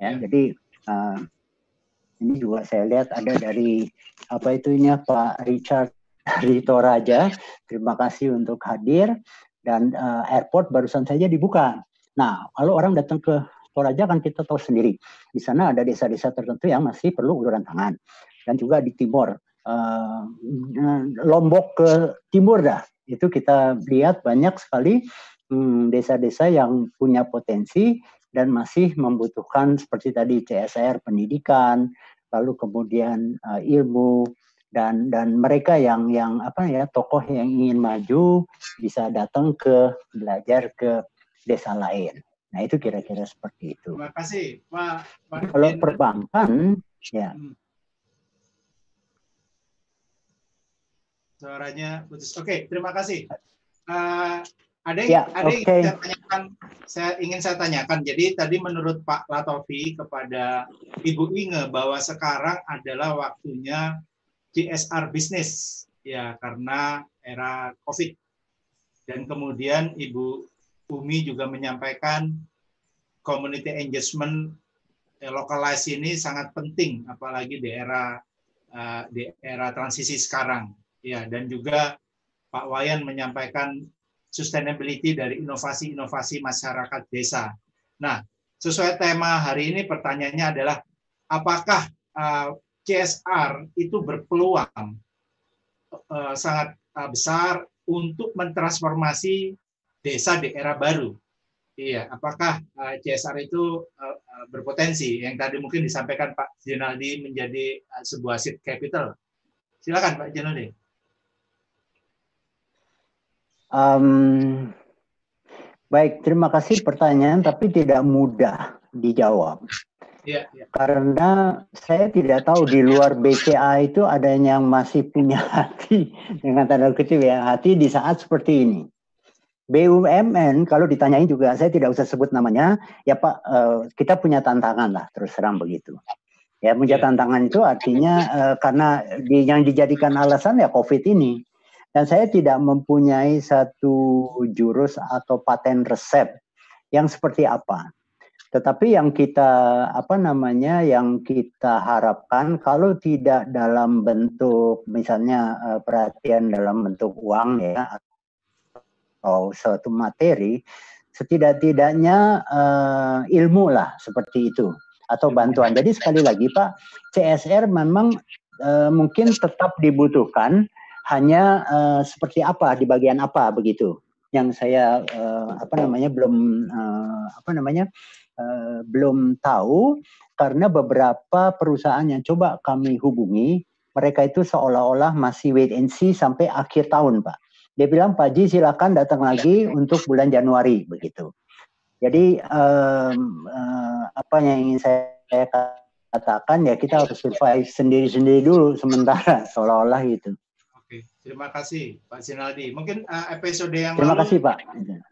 Ya, ya. jadi uh, ini juga saya lihat ada dari apa itunya Pak Richard Rito Raja. Terima kasih untuk hadir dan uh, airport barusan saja dibuka. Nah, kalau orang datang ke Toraja kan kita tahu sendiri. Di sana ada desa-desa tertentu yang masih perlu uluran tangan. Dan juga di timur, uh, Lombok ke timur dah itu kita lihat banyak sekali hmm, desa-desa yang punya potensi dan masih membutuhkan seperti tadi CSR pendidikan, lalu kemudian uh, ilmu dan dan mereka yang yang apa ya tokoh yang ingin maju bisa datang ke belajar ke desa lain. Nah itu kira-kira seperti itu. Terima kasih Pak. Pak Kalau perbankan ya. Hmm. Suaranya putus. Oke, okay, terima kasih. Uh, ada yang, ya, ada okay. yang saya tanyakan, saya ingin saya tanyakan. Jadi tadi menurut Pak Latofi kepada Ibu Inge bahwa sekarang adalah waktunya CSR bisnis ya karena era COVID. Dan kemudian Ibu Umi juga menyampaikan community engagement eh, lokalisasi ini sangat penting apalagi di era uh, di era transisi sekarang ya dan juga Pak Wayan menyampaikan sustainability dari inovasi-inovasi masyarakat desa. Nah, sesuai tema hari ini pertanyaannya adalah apakah uh, CSR itu berpeluang uh, sangat uh, besar untuk mentransformasi desa di era baru. Iya, apakah uh, CSR itu uh, berpotensi yang tadi mungkin disampaikan Pak Jenaldi menjadi uh, sebuah seed capital? Silakan Pak Jenaldi. Um, baik, terima kasih pertanyaan, tapi tidak mudah dijawab. Ya, ya. Karena saya tidak tahu di luar BCA itu ada yang masih punya hati dengan tanda kutip ya hati di saat seperti ini. BUMN kalau ditanyain juga saya tidak usah sebut namanya ya Pak uh, kita punya tantangan lah terus terang begitu. Ya punya ya. tantangan itu artinya uh, karena di, yang dijadikan alasan ya COVID ini. Dan saya tidak mempunyai satu jurus atau paten resep yang seperti apa. Tetapi yang kita apa namanya yang kita harapkan kalau tidak dalam bentuk misalnya eh, perhatian dalam bentuk uang ya atau suatu materi, setidak-tidaknya uh, ilmu lah seperti itu atau bantuan. Jadi sekali lagi Pak, CSR memang uh, mungkin tetap dibutuhkan hanya uh, seperti apa di bagian apa begitu yang saya uh, apa namanya belum uh, apa namanya uh, belum tahu karena beberapa perusahaan yang coba kami hubungi mereka itu seolah-olah masih wait and see sampai akhir tahun pak dia bilang Pak Ji silakan datang lagi untuk bulan Januari begitu jadi um, uh, apa yang ingin saya katakan ya kita harus survive sendiri-sendiri dulu sementara seolah-olah gitu Terima kasih Pak Sinaldi. Mungkin uh, episode yang Terima lalu, kasih Pak.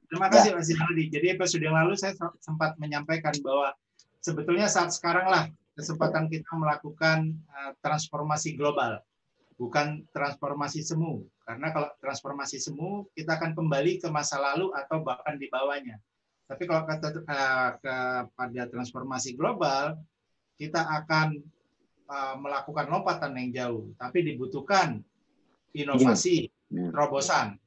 Terima kasih ya. Pak Sinaldi. Jadi episode yang lalu saya sempat menyampaikan bahwa sebetulnya saat sekarang lah kesempatan kita melakukan uh, transformasi global, bukan transformasi semu. Karena kalau transformasi semu kita akan kembali ke masa lalu atau bahkan di bawahnya. Tapi kalau kata uh, kepada transformasi global, kita akan uh, melakukan lompatan yang jauh. Tapi dibutuhkan inovasi, ya. terobosan.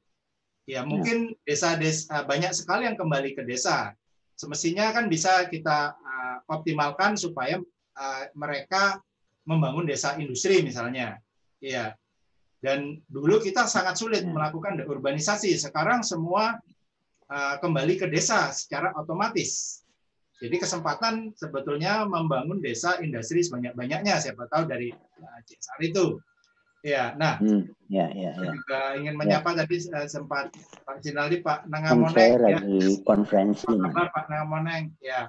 Ya, mungkin desa-desa banyak sekali yang kembali ke desa. semestinya kan bisa kita uh, optimalkan supaya uh, mereka membangun desa industri misalnya. Iya. Dan dulu kita sangat sulit hmm. melakukan urbanisasi. Sekarang semua uh, kembali ke desa secara otomatis. Jadi kesempatan sebetulnya membangun desa industri sebanyak-banyaknya. Siapa tahu dari uh, CSR itu. Ya, nah, hmm, ya, ya, ya. juga ingin menyapa ya. tadi uh, sempat Pak Jinaldi, Pak Nangamoneng, ya. konferensi. Apa kabar Pak Nangamoneng? Ya,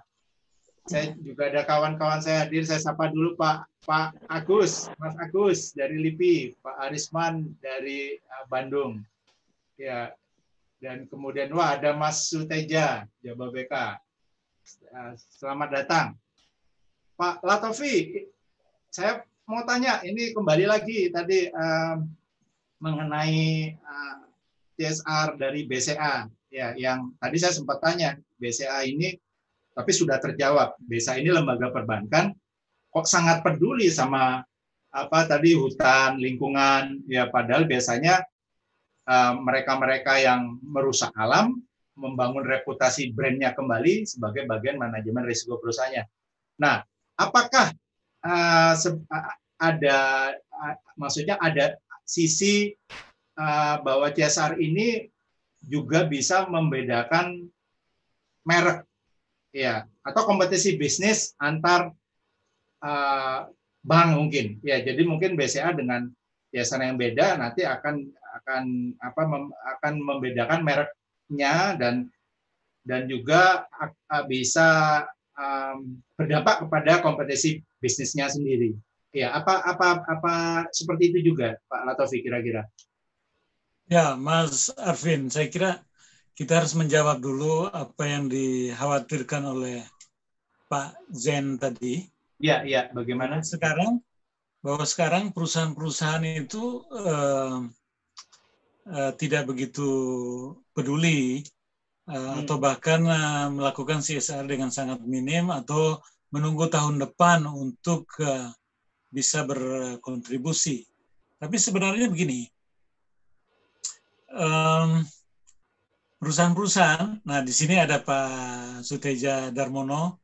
saya juga ada kawan-kawan saya hadir. Saya sapa dulu Pak Pak Agus, Mas Agus dari LIPI, Pak Arisman dari uh, Bandung. Ya, dan kemudian wah ada Mas Suteja Jababeka. Uh, selamat datang. Pak Latofi, saya mau tanya, ini kembali lagi tadi um, mengenai uh, CSR dari BCA, ya, yang tadi saya sempat tanya, BCA ini, tapi sudah terjawab. BCA ini lembaga perbankan, kok sangat peduli sama apa tadi hutan, lingkungan, ya, padahal biasanya mereka-mereka uh, yang merusak alam membangun reputasi brandnya kembali sebagai bagian manajemen risiko perusahaannya. Nah, apakah uh, ada maksudnya ada sisi uh, bahwa CSR ini juga bisa membedakan merek ya atau kompetisi bisnis antar uh, bank mungkin ya jadi mungkin BCA dengan CSR yang beda nanti akan akan apa mem, akan membedakan mereknya dan dan juga bisa um, berdampak kepada kompetisi bisnisnya sendiri. Ya, apa apa apa seperti itu juga Pak Latofi kira-kira? Ya, Mas Arvin, saya kira kita harus menjawab dulu apa yang dikhawatirkan oleh Pak Zen tadi. Ya, ya, bagaimana? Sekarang bahwa sekarang perusahaan-perusahaan itu uh, uh, tidak begitu peduli uh, hmm. atau bahkan uh, melakukan CSR dengan sangat minim atau menunggu tahun depan untuk uh, bisa berkontribusi. Tapi sebenarnya begini, perusahaan-perusahaan, nah di sini ada Pak Suteja Darmono,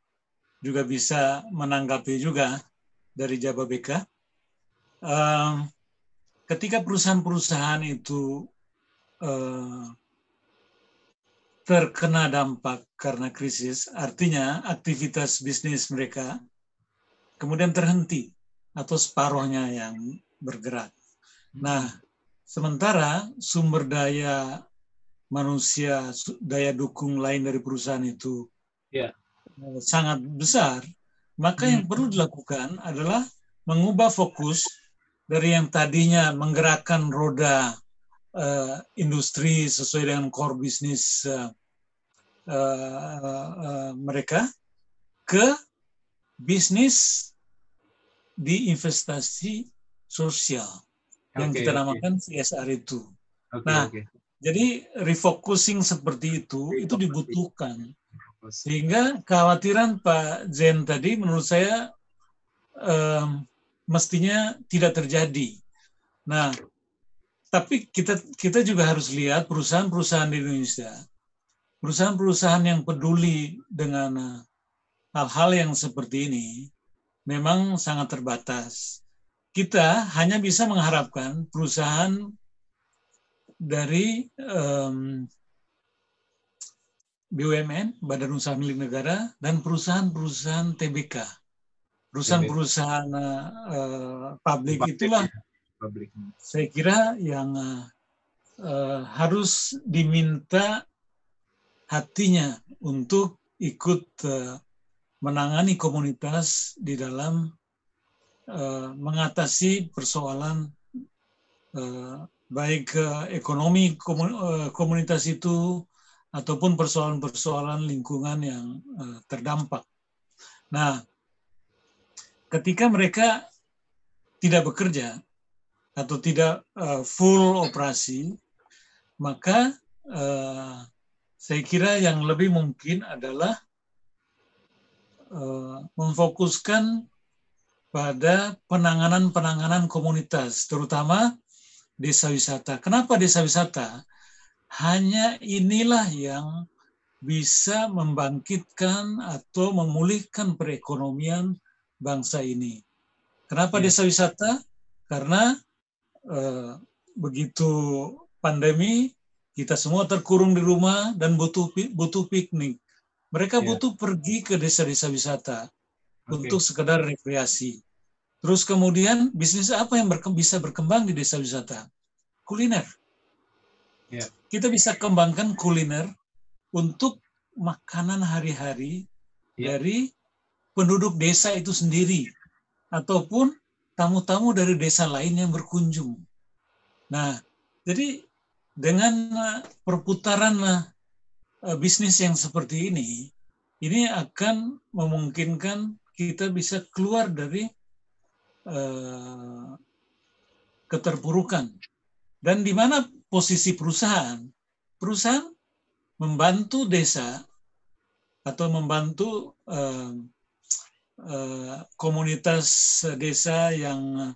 juga bisa menanggapi juga dari Jababeka. Um, ketika perusahaan-perusahaan itu uh, terkena dampak karena krisis, artinya aktivitas bisnis mereka kemudian terhenti atau separuhnya yang bergerak. Nah, sementara sumber daya manusia, daya dukung lain dari perusahaan itu ya. sangat besar, maka yang hmm. perlu dilakukan adalah mengubah fokus dari yang tadinya menggerakkan roda uh, industri sesuai dengan core bisnis uh, uh, uh, mereka ke bisnis di investasi sosial yang kita namakan okay. CSR itu. Okay, nah, okay. Jadi refocusing seperti itu itu dibutuhkan sehingga kekhawatiran Pak Zen tadi menurut saya um, mestinya tidak terjadi. Nah, tapi kita kita juga harus lihat perusahaan-perusahaan di Indonesia, perusahaan-perusahaan yang peduli dengan hal-hal yang seperti ini, memang sangat terbatas. Kita hanya bisa mengharapkan perusahaan dari um, BUMN, Badan Usaha Milik Negara, dan perusahaan-perusahaan TBK. Perusahaan-perusahaan uh, publik itulah publik. saya kira yang uh, harus diminta hatinya untuk ikut uh, menangani komunitas di dalam uh, mengatasi persoalan uh, baik uh, ekonomi komunitas itu ataupun persoalan-persoalan lingkungan yang uh, terdampak. Nah, ketika mereka tidak bekerja atau tidak full operasi, maka saya kira yang lebih mungkin adalah Eh, memfokuskan pada penanganan-penanganan komunitas, terutama desa wisata. Kenapa desa wisata? Hanya inilah yang bisa membangkitkan atau memulihkan perekonomian bangsa ini. Kenapa ya. desa wisata? Karena eh, begitu pandemi kita semua terkurung di rumah dan butuh butuh piknik. Mereka ya. butuh pergi ke desa-desa wisata okay. untuk sekedar rekreasi. Terus kemudian bisnis apa yang berkembang, bisa berkembang di desa wisata? Kuliner. Yeah. Kita bisa kembangkan kuliner untuk makanan hari-hari ya. dari penduduk desa itu sendiri ataupun tamu-tamu dari desa lain yang berkunjung. Nah, jadi dengan uh, perputaran uh, uh, bisnis yang seperti ini, ini akan memungkinkan kita bisa keluar dari uh, keterpurukan. Dan di mana posisi perusahaan? Perusahaan membantu desa atau membantu uh, uh, komunitas desa yang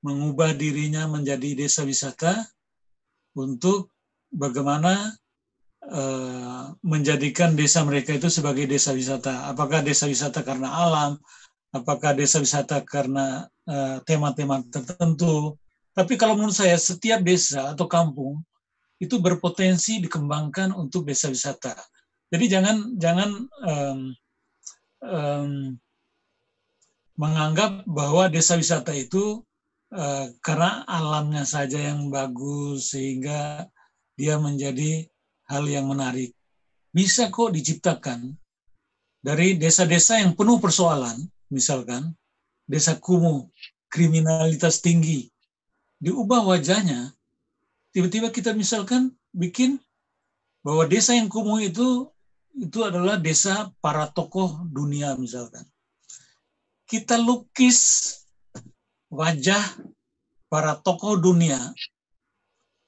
mengubah dirinya menjadi desa wisata untuk bagaimana menjadikan desa mereka itu sebagai desa wisata. Apakah desa wisata karena alam, apakah desa wisata karena tema-tema uh, tertentu. Tapi kalau menurut saya setiap desa atau kampung itu berpotensi dikembangkan untuk desa wisata. Jadi jangan jangan um, um, menganggap bahwa desa wisata itu uh, karena alamnya saja yang bagus sehingga dia menjadi hal yang menarik. Bisa kok diciptakan dari desa-desa yang penuh persoalan, misalkan desa kumuh, kriminalitas tinggi, diubah wajahnya tiba-tiba kita misalkan bikin bahwa desa yang kumuh itu itu adalah desa para tokoh dunia misalkan. Kita lukis wajah para tokoh dunia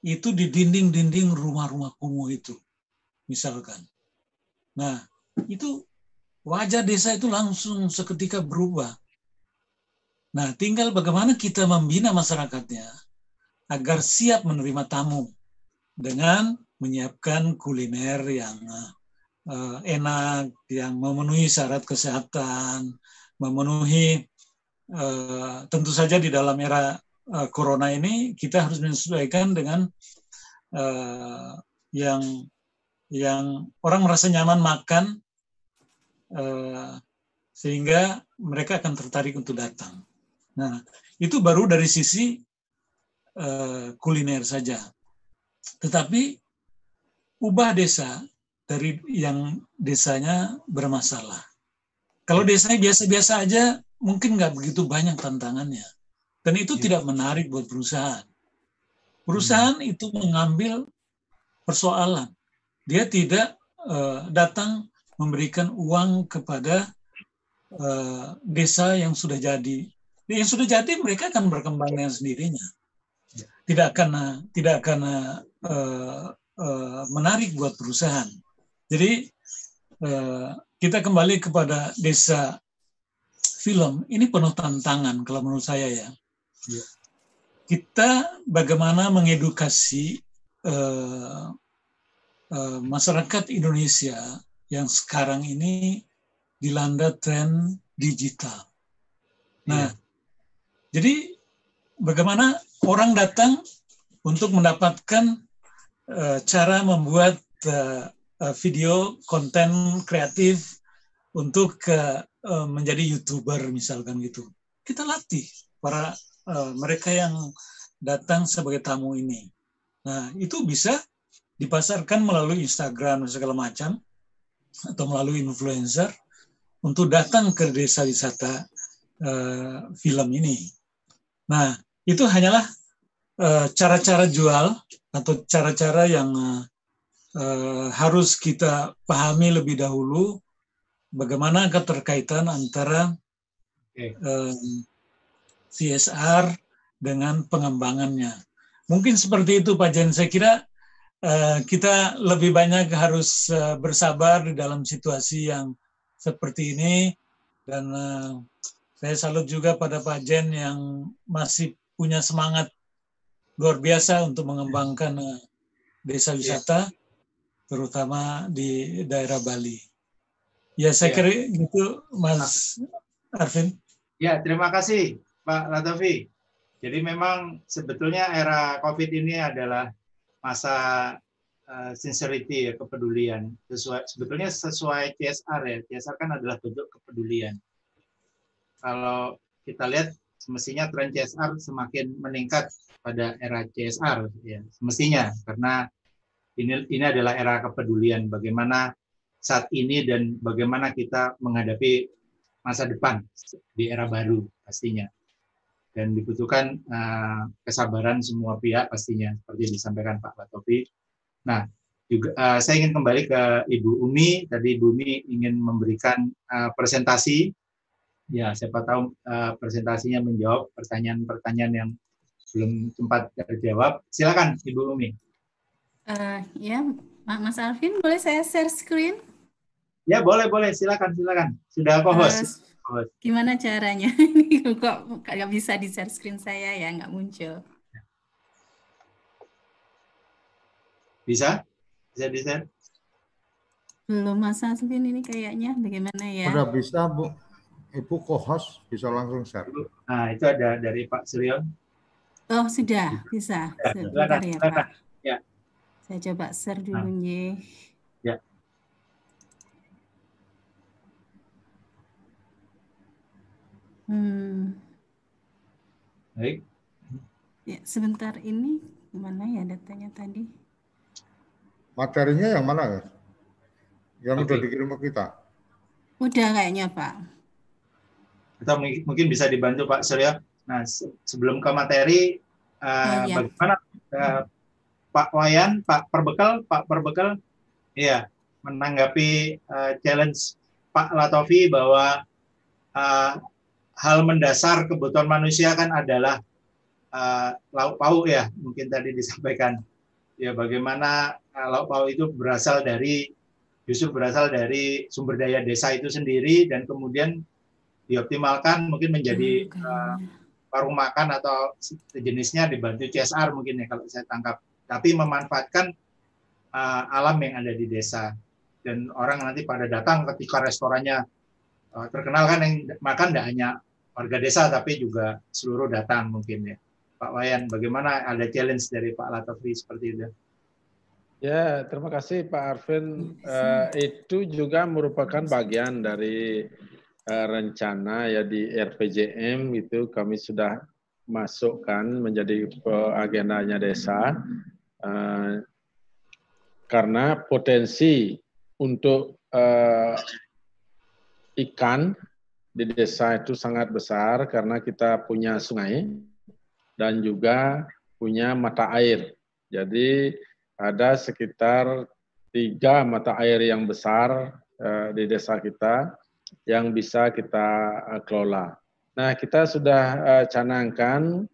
itu di dinding-dinding rumah-rumah kumuh itu misalkan. Nah, itu wajah desa itu langsung seketika berubah. Nah, tinggal bagaimana kita membina masyarakatnya agar siap menerima tamu dengan menyiapkan kuliner yang uh, enak, yang memenuhi syarat kesehatan, memenuhi uh, tentu saja di dalam era uh, corona ini kita harus menyesuaikan dengan uh, yang yang orang merasa nyaman makan sehingga mereka akan tertarik untuk datang. Nah, itu baru dari sisi uh, kuliner saja. Tetapi ubah desa dari yang desanya bermasalah. Kalau desanya biasa-biasa aja, mungkin nggak begitu banyak tantangannya. Dan itu ya. tidak menarik buat perusahaan. Perusahaan hmm. itu mengambil persoalan. Dia tidak uh, datang memberikan uang kepada uh, desa yang sudah jadi. Yang sudah jadi mereka akan berkembang dengan sendirinya tidak akan tidak akan uh, uh, menarik buat perusahaan. Jadi uh, kita kembali kepada desa film ini penuh tantangan kalau menurut saya ya. ya. Kita bagaimana mengedukasi uh, uh, masyarakat Indonesia yang sekarang ini dilanda tren digital. Nah, ya. jadi bagaimana orang datang untuk mendapatkan uh, cara membuat uh, video konten kreatif untuk uh, uh, menjadi youtuber misalkan gitu. Kita latih para uh, mereka yang datang sebagai tamu ini. Nah itu bisa dipasarkan melalui Instagram dan segala macam atau melalui influencer untuk datang ke desa wisata uh, film ini. Nah, itu hanyalah eh, cara-cara uh, jual atau cara-cara yang uh, harus kita pahami lebih dahulu bagaimana keterkaitan antara uh, CSR dengan pengembangannya. Mungkin seperti itu Pak Jen. Saya kira kita lebih banyak harus uh, bersabar di dalam situasi yang seperti ini dan uh, saya salut juga pada Pak Jen yang masih punya semangat luar biasa untuk mengembangkan desa wisata. terutama di daerah Bali. Ya saya ya. kira gitu Mas Arvin. Ya terima kasih Pak Latofi. Jadi memang sebetulnya era COVID ini adalah masa uh, sincerity ya kepedulian. Sesuai sebetulnya sesuai CSR ya. CSR kan adalah bentuk kepedulian. Kalau kita lihat semestinya tren CSR semakin meningkat pada era CSR ya semestinya. Karena ini ini adalah era kepedulian bagaimana saat ini dan bagaimana kita menghadapi masa depan di era baru pastinya dan dibutuhkan uh, kesabaran semua pihak pastinya seperti disampaikan Pak Latofi. Nah, juga uh, saya ingin kembali ke Ibu Umi. Tadi Ibu Umi ingin memberikan uh, presentasi. Ya, siapa tahu uh, presentasinya menjawab pertanyaan-pertanyaan yang belum sempat terjawab. Silakan Ibu Umi. Uh, ya, Mas Alvin, boleh saya share screen? Ya, boleh, boleh. Silakan, silakan. Sudah co-host. Uh, Gimana caranya? Ini kok nggak bisa di share screen saya ya, nggak muncul. Bisa? Bisa di share? Belum Mas Aslin ini kayaknya bagaimana ya? Udah bisa Bu. Ibu kohos bisa langsung share. Nah, itu ada dari Pak Suryo. Oh, sudah bisa. Ya, Sebentar ya, Pak. Ya. Saya coba share dulu nah. nih. Hmm. Baik. Ya, sebentar ini mana ya datanya tadi? Materinya yang mana ya? Yang okay. udah dikirim ke kita? Udah kayaknya Pak. Kita mungkin bisa dibantu Pak Surya. Nah, sebelum ke materi, uh, oh, iya. bagaimana uh, Pak Wayan, Pak Perbekal, Pak Perbekal, ya menanggapi uh, challenge Pak Latofi bahwa uh, hal mendasar kebutuhan manusia kan adalah uh, lauk pauk ya mungkin tadi disampaikan. Ya bagaimana uh, lauk pauk itu berasal dari justru berasal dari sumber daya desa itu sendiri dan kemudian dioptimalkan mungkin menjadi uh, warung makan atau sejenisnya dibantu CSR mungkin ya kalau saya tangkap. Tapi memanfaatkan uh, alam yang ada di desa. Dan orang nanti pada datang ketika restorannya uh, terkenal kan yang makan tidak hanya warga desa tapi juga seluruh datang mungkin ya. Pak Wayan, bagaimana ada challenge dari Pak Latofri seperti itu? Ya, terima kasih Pak Arvin. Uh, itu juga merupakan bagian dari uh, rencana ya di RPJM itu kami sudah masukkan menjadi agendanya desa uh, karena potensi untuk uh, ikan di desa itu sangat besar karena kita punya sungai dan juga punya mata air. Jadi ada sekitar tiga mata air yang besar uh, di desa kita yang bisa kita uh, kelola. Nah, kita sudah uh, canangkan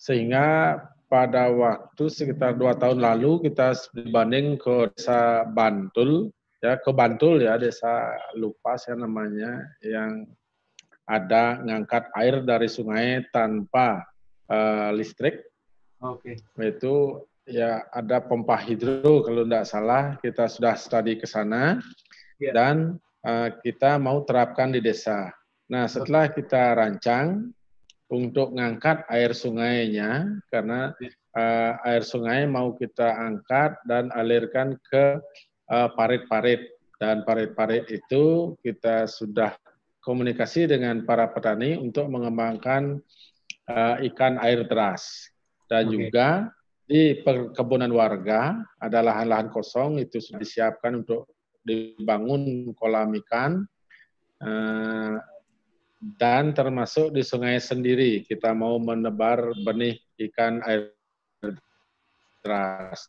sehingga pada waktu sekitar dua tahun lalu kita dibanding ke desa Bantul ya ke Bantul ya desa lupa saya namanya yang ada ngangkat air dari sungai tanpa uh, listrik. Oke. Okay. Itu ya ada pompa hidro kalau tidak salah kita sudah studi ke sana yeah. dan uh, kita mau terapkan di desa. Nah setelah kita rancang untuk ngangkat air sungainya karena uh, air sungai mau kita angkat dan alirkan ke parit-parit uh, dan parit-parit itu kita sudah komunikasi dengan para petani untuk mengembangkan uh, ikan air deras dan okay. juga di perkebunan warga ada lahan-lahan kosong itu sudah disiapkan untuk dibangun kolam ikan uh, dan termasuk di sungai sendiri kita mau menebar benih ikan air deras.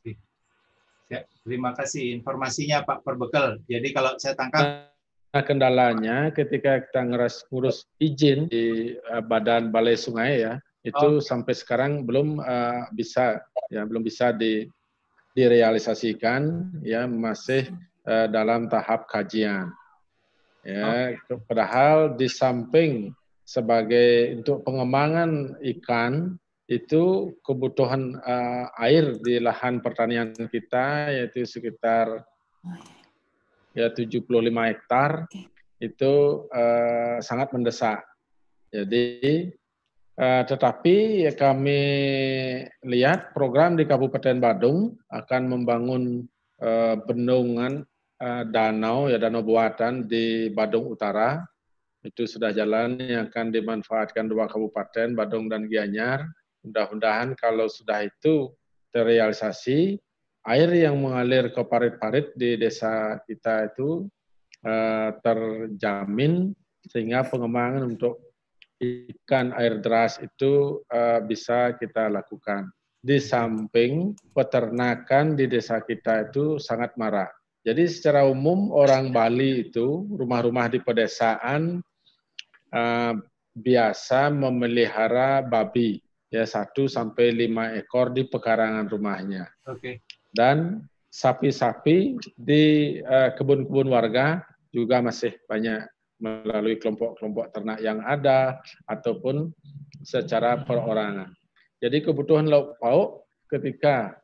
Ya, terima kasih informasinya Pak Perbekal. Jadi kalau saya tangkap Nah, kendalanya ketika kita ngeras ngurus izin di uh, badan balai sungai ya, itu oh. sampai sekarang belum uh, bisa ya belum bisa di direalisasikan ya masih uh, dalam tahap kajian. Ya, oh. padahal di samping sebagai untuk pengembangan ikan itu kebutuhan uh, air di lahan pertanian kita yaitu sekitar ya 75 hektar itu uh, sangat mendesak. Jadi uh, tetapi ya kami lihat program di Kabupaten Badung akan membangun uh, bendungan uh, danau ya danau buatan di Badung Utara itu sudah jalan yang akan dimanfaatkan dua kabupaten Badung dan Gianyar. Mudah-mudahan kalau sudah itu terrealisasi air yang mengalir ke parit-parit di desa kita itu uh, terjamin sehingga pengembangan untuk ikan air deras itu uh, bisa kita lakukan. Di samping peternakan di desa kita itu sangat marah. Jadi secara umum orang Bali itu rumah-rumah di pedesaan uh, biasa memelihara babi ya satu sampai lima ekor di pekarangan rumahnya. Oke. Okay dan sapi-sapi di eh, kebun-kebun warga juga masih banyak melalui kelompok-kelompok ternak yang ada ataupun secara perorangan. Jadi kebutuhan lauk pauk ketika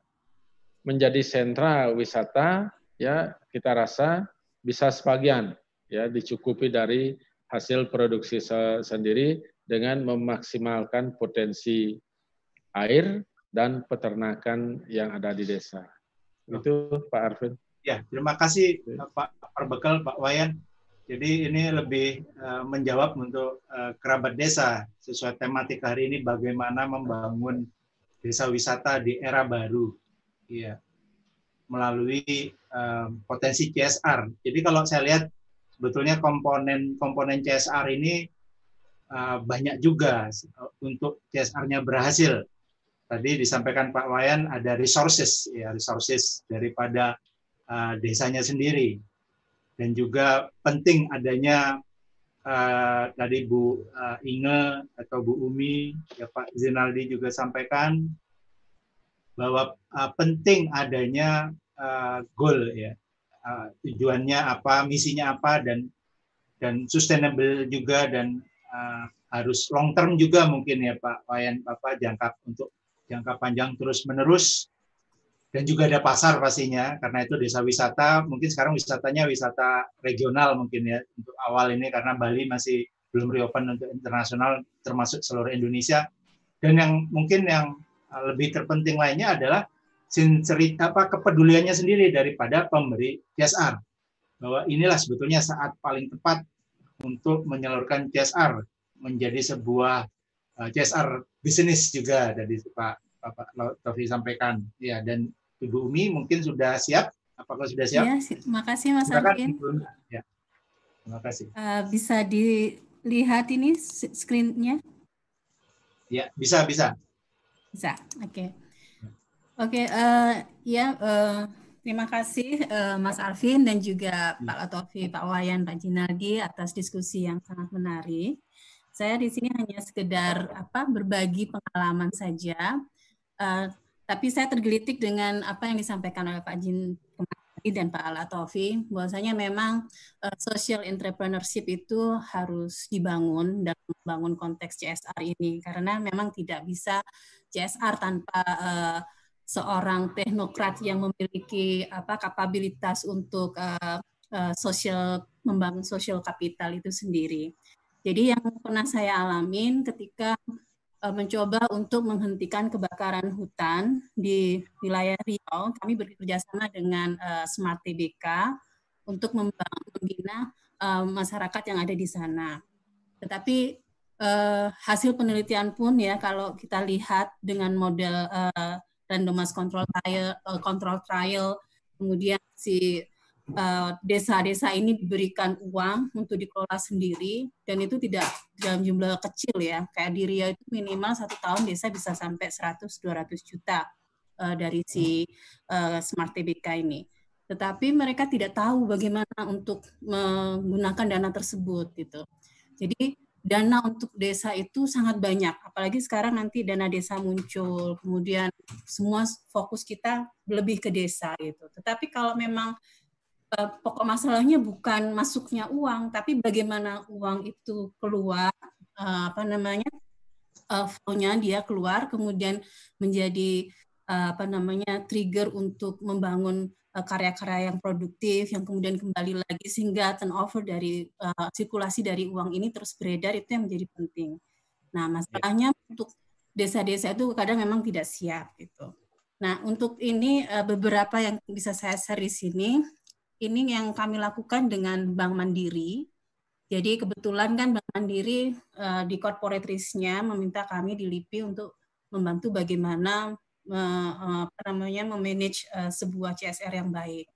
menjadi sentra wisata ya kita rasa bisa sebagian ya dicukupi dari hasil produksi sendiri dengan memaksimalkan potensi air dan peternakan yang ada di desa. Itu Pak Arvin. Ya, terima kasih Pak Perbekal, Pak Wayan. Jadi ini lebih uh, menjawab untuk uh, kerabat desa sesuai tematik hari ini bagaimana membangun desa wisata di era baru. Iya. Melalui uh, potensi CSR. Jadi kalau saya lihat sebetulnya komponen-komponen CSR ini banyak juga untuk CSR-nya berhasil. Tadi disampaikan Pak Wayan ada resources ya resources daripada uh, desanya sendiri. Dan juga penting adanya uh, tadi Bu uh, Inge atau Bu Umi ya Pak Zinaldi juga sampaikan bahwa uh, penting adanya uh, goal ya. Uh, tujuannya apa misinya apa dan dan sustainable juga dan uh, harus long term juga mungkin ya Pak Wayan Bapak jangka untuk jangka panjang terus menerus dan juga ada pasar pastinya karena itu desa wisata. Mungkin sekarang wisatanya wisata regional mungkin ya untuk awal ini karena Bali masih belum reopen untuk internasional termasuk seluruh Indonesia. Dan yang mungkin yang lebih terpenting lainnya adalah cerita apa kepeduliannya sendiri daripada pemberi CSR bahwa inilah sebetulnya saat paling tepat untuk menyalurkan CSR menjadi sebuah uh, CSR bisnis juga dari Pak Bapak Taufik sampaikan. Ya, dan Ibu Umi mungkin sudah siap. Apakah sudah siap? Ya, terima kasih Mas Alvin. Ya. Terima kasih. Uh, bisa dilihat ini screen-nya? Ya, bisa, bisa. Bisa, oke. Okay. Oke, okay, uh, eh, ya uh, terima kasih uh, Mas Alvin dan juga Pak Latofi, Pak Wayan, Pak Jinaldi atas diskusi yang sangat menarik. Saya di sini hanya sekedar apa berbagi pengalaman saja. Uh, tapi saya tergelitik dengan apa yang disampaikan oleh Pak Jin dan Pak Alatofi, bahwasanya memang uh, social entrepreneurship itu harus dibangun dalam membangun konteks CSR ini karena memang tidak bisa CSR tanpa uh, seorang teknokrat yang memiliki apa kapabilitas untuk uh, uh, social membangun social capital itu sendiri. Jadi yang pernah saya alamin ketika uh, mencoba untuk menghentikan kebakaran hutan di wilayah Riau, kami bekerja sama dengan uh, Smart TBK untuk membina uh, masyarakat yang ada di sana. Tetapi uh, hasil penelitian pun ya kalau kita lihat dengan model uh, randomized control trial, uh, control trial, kemudian si Eh, desa-desa uh, ini diberikan uang untuk dikelola sendiri dan itu tidak dalam jumlah kecil ya. Kayak di Riau itu minimal satu tahun desa bisa sampai 100-200 juta uh, dari si uh, smart TBK ini. Tetapi mereka tidak tahu bagaimana untuk menggunakan dana tersebut gitu. Jadi dana untuk desa itu sangat banyak. Apalagi sekarang nanti dana desa muncul kemudian semua fokus kita lebih ke desa gitu. Tetapi kalau memang uh, pokok masalahnya bukan masuknya uang, tapi bagaimana uang itu keluar, uh, apa namanya, uh, flow-nya dia keluar, kemudian menjadi apa namanya trigger untuk membangun karya-karya yang produktif yang kemudian kembali lagi sehingga turnover dari uh, sirkulasi dari uang ini terus beredar itu yang menjadi penting. Nah, masalahnya yeah. untuk desa-desa itu kadang memang tidak siap gitu. Nah, untuk ini uh, beberapa yang bisa saya share di sini, ini yang kami lakukan dengan Bank Mandiri. Jadi kebetulan kan Bank Mandiri uh, di corporate risk-nya meminta kami di LIPI untuk membantu bagaimana apa namanya memanage uh, sebuah CSR yang baik.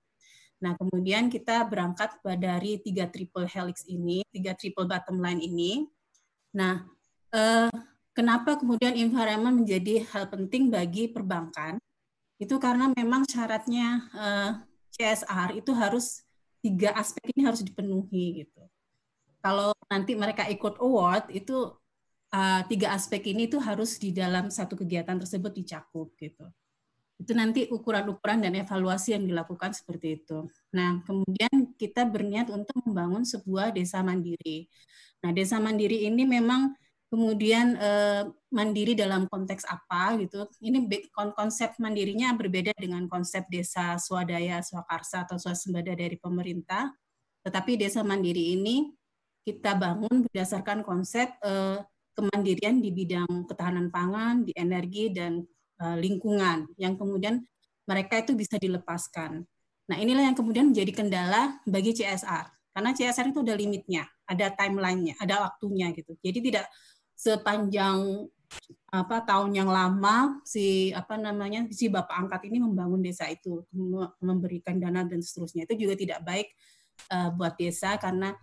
Nah, kemudian kita berangkat dari tiga triple helix ini, tiga triple bottom line ini. Nah, uh, kenapa kemudian environment menjadi hal penting bagi perbankan? Itu karena memang syaratnya CSR itu harus tiga aspek ini harus dipenuhi gitu. Kalau nanti mereka ikut award itu uh, tiga aspek ini tuh harus di dalam satu kegiatan tersebut dicakup gitu. Itu nanti ukuran-ukuran dan evaluasi yang dilakukan seperti itu. Nah, kemudian kita berniat untuk membangun sebuah desa mandiri. Nah, desa mandiri ini memang kemudian eh, mandiri dalam konteks apa gitu. Ini konsep mandirinya berbeda dengan konsep desa swadaya, swakarsa atau swasembada dari pemerintah. Tetapi desa mandiri ini kita bangun berdasarkan konsep eh, kemandirian di bidang ketahanan pangan, di energi dan uh, lingkungan yang kemudian mereka itu bisa dilepaskan. Nah, inilah yang kemudian menjadi kendala bagi CSR. Karena CSR itu ada limitnya, ada timelinenya, ada waktunya gitu. Jadi tidak sepanjang apa tahun yang lama si apa namanya si bapak angkat ini membangun desa itu memberikan dana dan seterusnya itu juga tidak baik uh, buat desa karena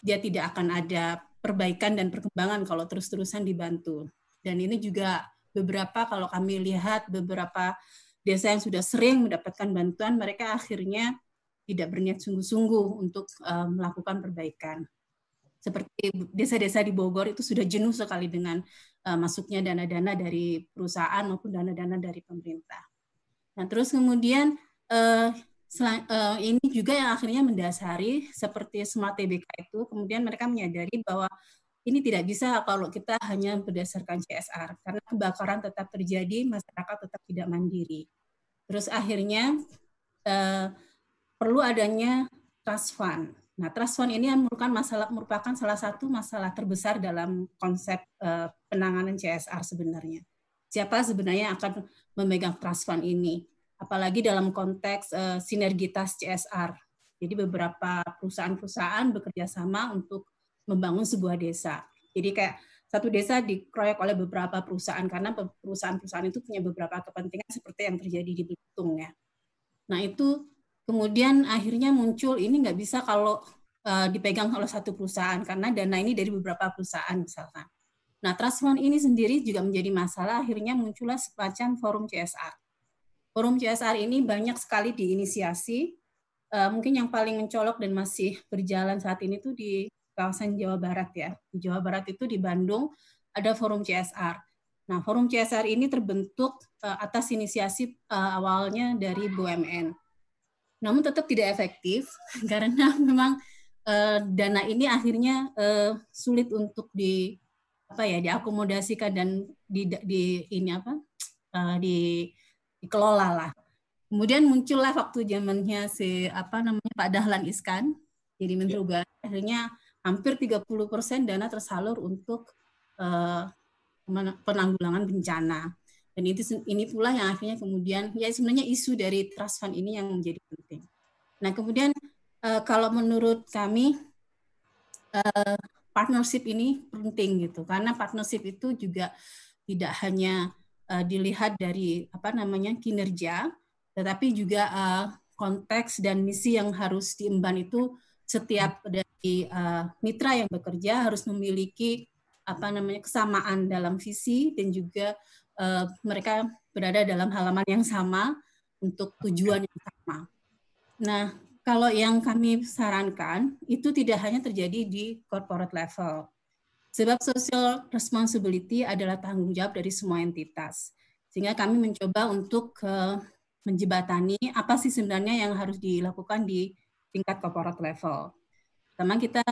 dia tidak akan ada perbaikan dan perkembangan kalau terus-terusan dibantu. Dan ini juga beberapa kalau kami lihat beberapa desa yang sudah sering mendapatkan bantuan, mereka akhirnya tidak berniat sungguh-sungguh untuk uh, melakukan perbaikan. Seperti desa-desa di Bogor itu sudah jenuh sekali dengan uh, masuknya dana-dana dari perusahaan maupun dana-dana dari pemerintah. Nah, terus kemudian uh, Selain, uh, ini juga yang akhirnya mendasari seperti Smart TBK itu, kemudian mereka menyadari bahwa ini tidak bisa kalau kita hanya berdasarkan CSR, karena kebakaran tetap terjadi, masyarakat tetap tidak mandiri. Terus akhirnya uh, perlu adanya trust fund. Nah, trust fund ini merupakan masalah merupakan salah satu masalah terbesar dalam konsep uh, penanganan CSR sebenarnya. Siapa sebenarnya akan memegang trust fund ini? Apalagi dalam konteks uh, sinergitas CSR. Jadi beberapa perusahaan-perusahaan bekerja sama untuk membangun sebuah desa. Jadi kayak satu desa dikeroyok oleh beberapa perusahaan karena perusahaan-perusahaan itu punya beberapa kepentingan seperti yang terjadi di Belitung ya. Nah itu kemudian akhirnya muncul ini nggak bisa kalau uh, dipegang oleh satu perusahaan karena dana ini dari beberapa perusahaan misalkan. Nah trust ini sendiri juga menjadi masalah akhirnya muncullah semacam forum CSR Forum CSR ini banyak sekali diinisiasi. Uh, mungkin yang paling mencolok dan masih berjalan saat ini tuh di kawasan Jawa Barat ya. Di Jawa Barat itu di Bandung ada Forum CSR. Nah, Forum CSR ini terbentuk uh, atas inisiasi uh, awalnya dari BUMN. Namun tetap tidak efektif karena memang uh, dana ini akhirnya uh, sulit untuk di apa ya diakomodasikan dan di, di ini apa uh, di dikelola lah. Kemudian muncullah waktu zamannya si apa namanya Pak Dahlan Iskan jadi Menteri ya. Akhirnya hampir 30% dana tersalur untuk uh, penanggulangan bencana. Dan itu ini pula yang akhirnya kemudian ya sebenarnya isu dari trust fund ini yang menjadi penting. Nah, kemudian uh, kalau menurut kami uh, partnership ini penting gitu karena partnership itu juga tidak hanya uh, dilihat dari apa namanya kinerja, tetapi juga uh, konteks dan misi yang harus diemban itu setiap dari uh, mitra yang bekerja harus memiliki apa namanya kesamaan dalam visi dan juga uh, mereka berada dalam halaman yang sama untuk tujuan yang sama. Nah, kalau yang kami sarankan itu tidak hanya terjadi di corporate level, Sebab social responsibility adalah tanggung jawab dari semua entitas. Sehingga kami mencoba untuk uh, menjebatani apa sih sebenarnya yang harus dilakukan di tingkat corporate level. Pertama kita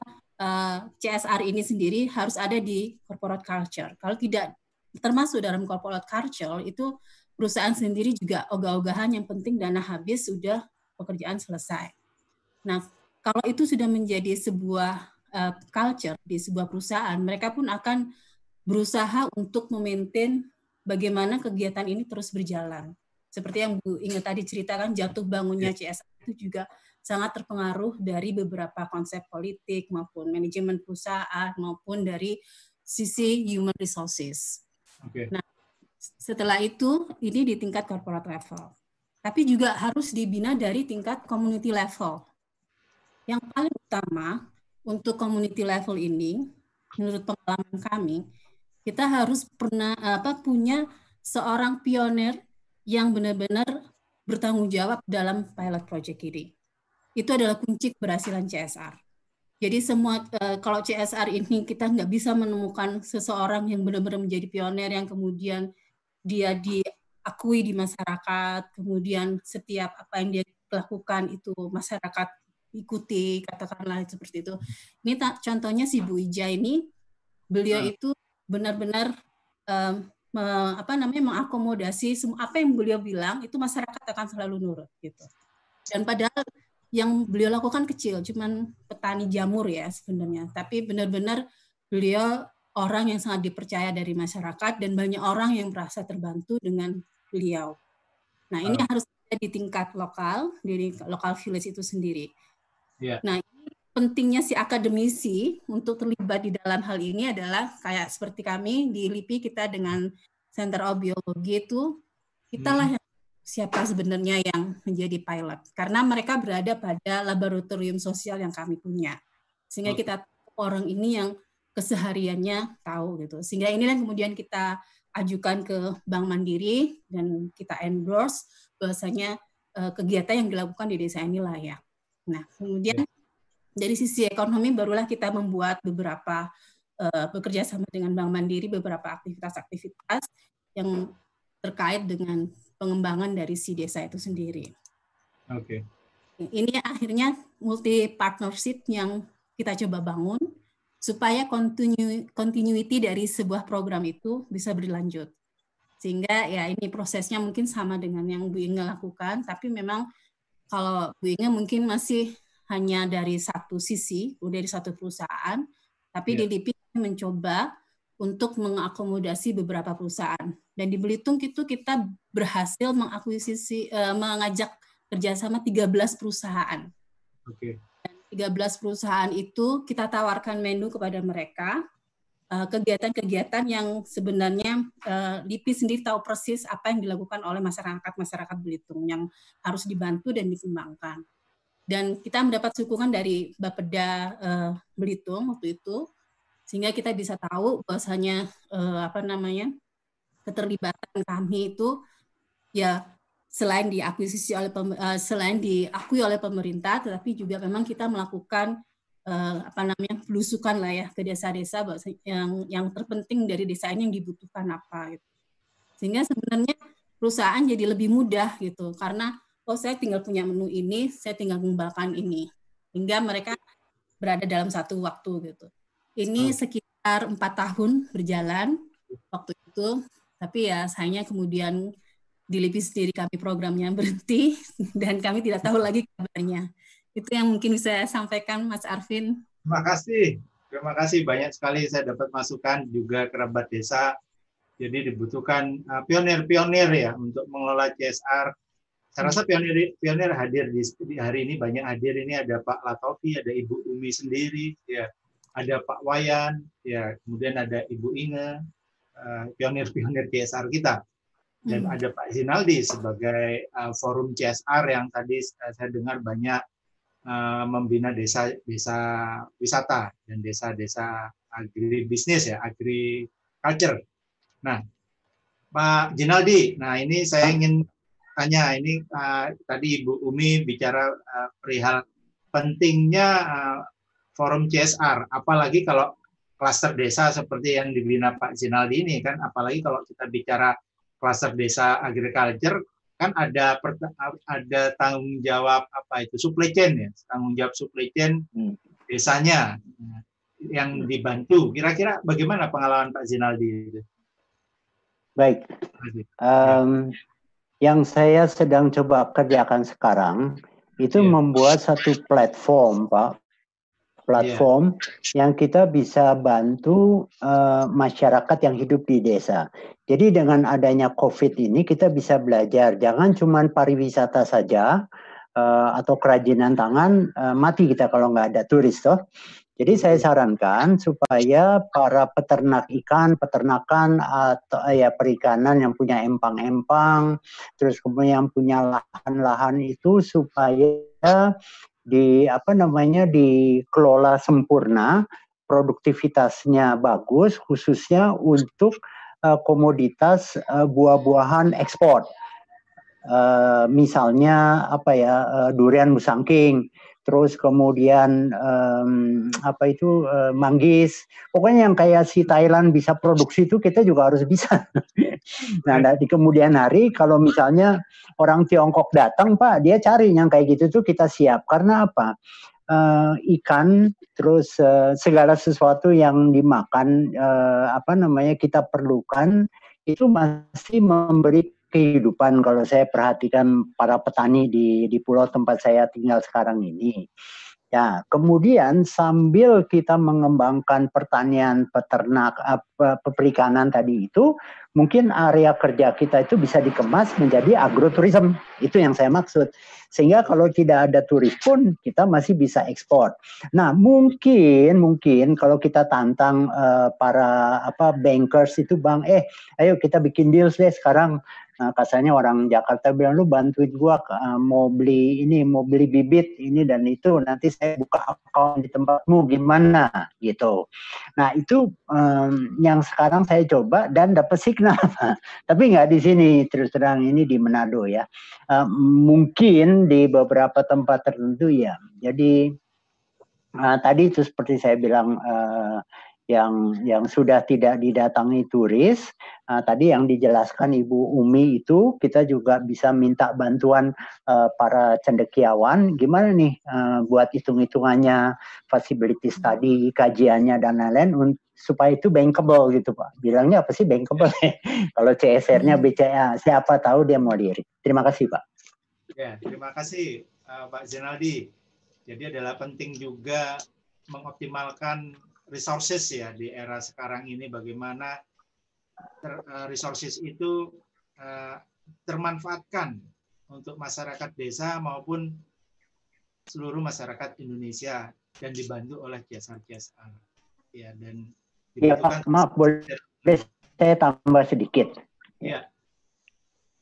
eh, CSR ini sendiri harus ada di corporate culture. Kalau tidak termasuk dalam corporate culture itu perusahaan sendiri juga ogah-ogahan yang penting dana habis sudah pekerjaan selesai. Nah, kalau itu sudah menjadi sebuah uh, culture di sebuah perusahaan, mereka pun akan berusaha untuk memaintain bagaimana kegiatan ini terus berjalan. Seperti yang Bu Inge tadi ceritakan, jatuh bangunnya iya. CSR itu juga sangat terpengaruh dari beberapa konsep politik maupun manajemen perusahaan maupun dari sisi human resources. Okay. Nah, setelah itu ini di tingkat corporate level. Tapi juga harus dibina dari tingkat community level. Yang paling utama untuk community level ini menurut pengalaman kami, kita harus pernah apa punya seorang pionir yang benar-benar bertanggung jawab dalam pilot project ini. Itu adalah kunci keberhasilan CSR. Jadi semua eh, kalau CSR ini kita nggak bisa menemukan seseorang yang benar-benar menjadi pionir yang kemudian dia diakui di masyarakat, kemudian setiap apa yang dia lakukan itu masyarakat ikuti, katakanlah seperti itu. Ini tak, contohnya si Bu Ija ini, beliau hmm. itu benar-benar um, me, apa namanya mengakomodasi semua apa yang beliau bilang itu masyarakat akan selalu nurut gitu. Dan padahal yang beliau lakukan kecil, cuman petani jamur ya sebenarnya. Tapi benar-benar beliau orang yang sangat dipercaya dari masyarakat dan banyak orang yang merasa terbantu dengan beliau. Nah, ini uh. harus di tingkat lokal, di lokal village itu sendiri. Yeah. Nah, pentingnya si akademisi untuk terlibat di dalam hal ini adalah kayak seperti kami di LIPI kita dengan Center of Biologi itu kita lah hmm. yang siapa sebenarnya yang menjadi pilot karena mereka berada pada laboratorium sosial yang kami punya sehingga kita orang ini yang kesehariannya tahu gitu. Sehingga inilah yang kemudian kita ajukan ke Bank Mandiri dan kita endorse bahwasanya uh, kegiatan yang dilakukan di desa ini layak. Nah, kemudian dari sisi ekonomi barulah kita membuat beberapa uh, bekerja sama dengan Bank Mandiri beberapa aktivitas-aktivitas yang terkait dengan pengembangan dari si desa itu sendiri. Oke. Okay. Ini akhirnya multi partnership yang kita coba bangun supaya continue, continuity dari sebuah program itu bisa berlanjut. Sehingga ya ini prosesnya mungkin sama dengan yang Bu Inge lakukan, tapi memang kalau Bu Inge mungkin masih hanya dari satu sisi, dari satu perusahaan, tapi yeah. LIPI mencoba untuk mengakomodasi beberapa perusahaan. Dan di Belitung itu kita berhasil mengakuisisi, uh, mengajak kerjasama 13 perusahaan. Oke. Okay. 13 perusahaan itu kita tawarkan menu kepada mereka eh, kegiatan-kegiatan yang sebenarnya uh, LIPI sendiri tahu persis apa yang dilakukan oleh masyarakat masyarakat Belitung yang harus dibantu dan dikembangkan. Dan kita mendapat dukungan dari Bapeda uh, Belitung waktu itu sehingga kita bisa tahu bahwasanya uh, apa namanya keterlibatan kami itu ya selain diakuisisi oleh selain diakui oleh pemerintah, tetapi juga memang kita melakukan uh, apa namanya belusukan lah ya ke desa-desa yang yang terpenting dari desa ini yang dibutuhkan apa gitu. Sehingga sebenarnya perusahaan jadi lebih mudah gitu karena oh saya tinggal punya menu ini, saya tinggal mengembangkan ini. Hingga mereka berada dalam satu waktu gitu. Ini sekitar empat tahun berjalan waktu itu, tapi ya sayangnya kemudian di LIPI sendiri kami programnya berhenti dan kami tidak tahu lagi kabarnya. Itu yang mungkin bisa saya sampaikan Mas Arvin. Terima kasih. Terima kasih banyak sekali saya dapat masukan juga kerabat desa. Jadi dibutuhkan uh, pionir-pionir ya untuk mengelola CSR. Saya rasa pionir pionir hadir di, di hari ini banyak hadir ini ada Pak Latofi, ada Ibu Umi sendiri, ya, ada Pak Wayan, ya, kemudian ada Ibu Inge, uh, pionir-pionir CSR kita dan hmm. ada Pak Zinaldi sebagai uh, forum CSR yang tadi uh, saya dengar banyak uh, membina desa desa wisata dan desa-desa agribisnis ya agriculture. Nah, Pak Zinaldi, nah ini saya ingin tanya ini uh, tadi Ibu Umi bicara uh, perihal pentingnya uh, forum CSR, apalagi kalau klaster desa seperti yang dibina Pak Zinaldi ini kan, apalagi kalau kita bicara klaster desa agriculture kan ada ada tanggung jawab apa itu supply chain ya tanggung jawab supply chain hmm. desanya yang hmm. dibantu kira-kira bagaimana pengalaman Pak Zinaldi itu? Baik. Um, yang saya sedang coba kerjakan sekarang itu yeah. membuat satu platform, Pak. Platform yeah. yang kita bisa bantu uh, masyarakat yang hidup di desa. Jadi dengan adanya COVID ini kita bisa belajar, jangan cuma pariwisata saja uh, atau kerajinan tangan uh, mati kita kalau nggak ada turis toh. Jadi saya sarankan supaya para peternak ikan, peternakan atau ya perikanan yang punya empang-empang, terus kemudian yang punya lahan-lahan itu supaya di apa namanya dikelola sempurna, produktivitasnya bagus, khususnya untuk uh, komoditas uh, buah-buahan ekspor. Uh, misalnya apa ya uh, durian musangking terus kemudian um, apa itu uh, manggis. Pokoknya yang kayak si Thailand bisa produksi itu kita juga harus bisa. Nah di kemudian hari kalau misalnya orang Tiongkok datang pak dia cari yang kayak gitu tuh kita siap. Karena apa? Uh, ikan terus uh, segala sesuatu yang dimakan uh, apa namanya kita perlukan itu masih memberi kehidupan kalau saya perhatikan para petani di di pulau tempat saya tinggal sekarang ini. Ya, kemudian sambil kita mengembangkan pertanian, peternak, apa, perikanan tadi itu, mungkin area kerja kita itu bisa dikemas menjadi agroturism. Itu yang saya maksud. Sehingga kalau tidak ada turis pun kita masih bisa ekspor. Nah, mungkin mungkin kalau kita tantang uh, para apa bankers itu Bang, eh ayo kita bikin deal deh sekarang Nah, kasarnya orang Jakarta bilang lu bantuin gua uh, mau beli ini, mau beli bibit ini dan itu nanti saya buka akun di tempatmu gimana gitu. Nah, itu um, yang sekarang saya coba dan dapat signal. Tapi nggak di sini terus terang ini di Manado ya. Uh, mungkin di beberapa tempat tertentu ya. Jadi uh, tadi itu seperti saya bilang uh, yang yang sudah tidak didatangi turis. Uh, tadi yang dijelaskan Ibu Umi itu kita juga bisa minta bantuan uh, para cendekiawan. Gimana nih uh, buat hitung-hitungannya, feasibility study, kajiannya dan lain-lain supaya itu bankable gitu Pak. Bilangnya apa sih bankable? Kalau CSR-nya hmm. BCA, siapa tahu dia mau diri. Terima kasih Pak. Ya, terima kasih uh, Pak Zenaldi. Jadi adalah penting juga mengoptimalkan resources ya di era sekarang ini bagaimana ter, uh, resources itu uh, termanfaatkan untuk masyarakat desa maupun seluruh masyarakat Indonesia dan dibantu oleh CSR-CSR. Ya dan ya, Pak, maaf boleh saya tambah sedikit. Ya.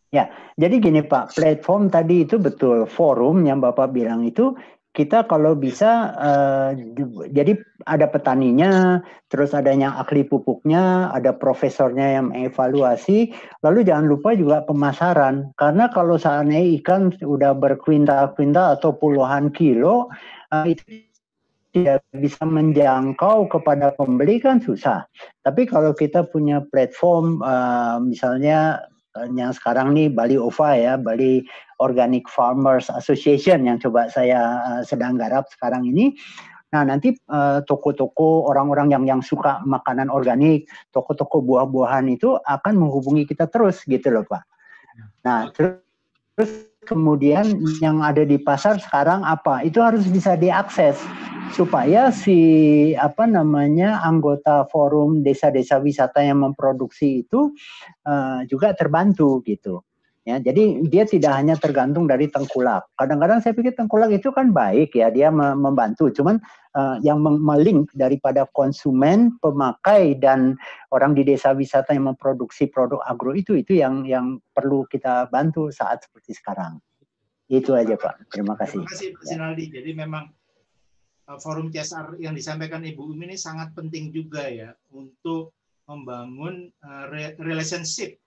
Ya, jadi gini Pak, platform tadi itu betul forum yang Bapak bilang itu kita kalau bisa uh, jadi ada petaninya, terus adanya ahli pupuknya, ada profesornya yang mengevaluasi, lalu jangan lupa juga pemasaran. Karena kalau saatnya ikan udah berkuintal-kuintal atau puluhan kilo, uh, itu tidak bisa menjangkau kepada pembeli kan susah. Tapi kalau kita punya platform, uh, misalnya yang sekarang nih Bali OVA ya, Bali Organic Farmers Association yang coba saya uh, sedang garap sekarang ini. Nah nanti uh, toko-toko orang-orang yang yang suka makanan organik, toko-toko buah-buahan itu akan menghubungi kita terus gitu loh Pak. Nah terus, terus kemudian yang ada di pasar sekarang apa? Itu harus bisa diakses supaya si apa namanya anggota forum desa-desa wisata yang memproduksi itu uh, juga terbantu gitu. Ya, jadi dia tidak hanya tergantung dari tengkulak. Kadang-kadang saya pikir tengkulak itu kan baik ya, dia membantu. Cuman uh, yang melink daripada konsumen, pemakai dan orang di desa wisata yang memproduksi produk agro itu itu yang yang perlu kita bantu saat seperti sekarang. Itu aja Pak. Terima kasih. Terima kasih Pak Sinaldi. Ya. Jadi memang uh, forum CSR yang disampaikan Ibu Umi ini sangat penting juga ya untuk membangun uh, relationship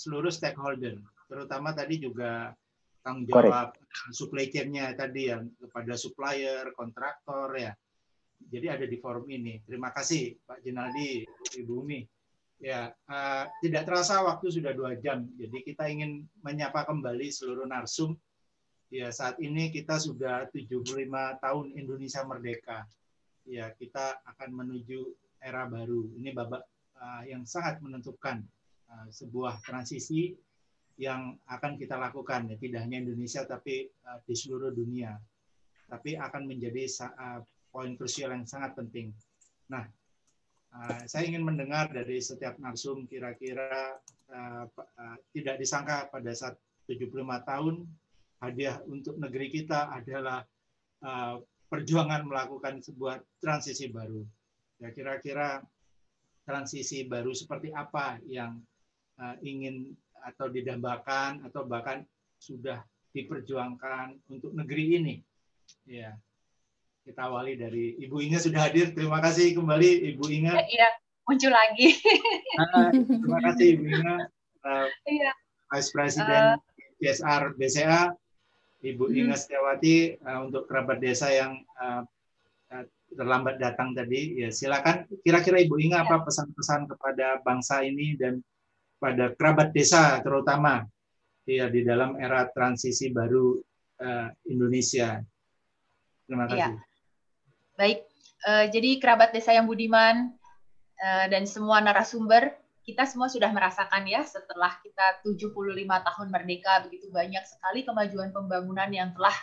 seluruh stakeholder terutama tadi juga tanggung jawab Correct. supply chain-nya tadi yang kepada supplier, kontraktor ya. Jadi ada di forum ini. Terima kasih Pak Jenaldi, Ibu Umi. Ya, uh, tidak terasa waktu sudah dua jam. Jadi kita ingin menyapa kembali seluruh narsum. Ya, saat ini kita sudah 75 tahun Indonesia merdeka. Ya, kita akan menuju era baru. Ini babak uh, yang sangat menentukan uh, sebuah transisi yang akan kita lakukan ya tidak hanya Indonesia tapi uh, di seluruh dunia tapi akan menjadi uh, poin krusial yang sangat penting. Nah, uh, saya ingin mendengar dari setiap narsum kira-kira uh, uh, tidak disangka pada saat 75 tahun hadiah untuk negeri kita adalah uh, perjuangan melakukan sebuah transisi baru. Ya kira-kira transisi baru seperti apa yang uh, ingin atau didambakan atau bahkan sudah diperjuangkan untuk negeri ini. Ya. Kita awali dari Ibu Inga sudah hadir. Terima kasih kembali Ibu Inga. Iya, muncul lagi. Nah, terima kasih Ibu Inga. Uh, iya. Vice President uh, CSR BCA Ibu hmm. Inga Setiawati uh, untuk kerabat desa yang uh, terlambat datang tadi, ya silakan. Kira-kira Ibu Inga apa ya. pesan-pesan kepada bangsa ini dan pada kerabat desa terutama ya di dalam era transisi baru uh, Indonesia. Terima iya. kasih. Ya. Baik, uh, jadi kerabat desa yang budiman uh, dan semua narasumber kita semua sudah merasakan ya setelah kita 75 tahun merdeka begitu banyak sekali kemajuan pembangunan yang telah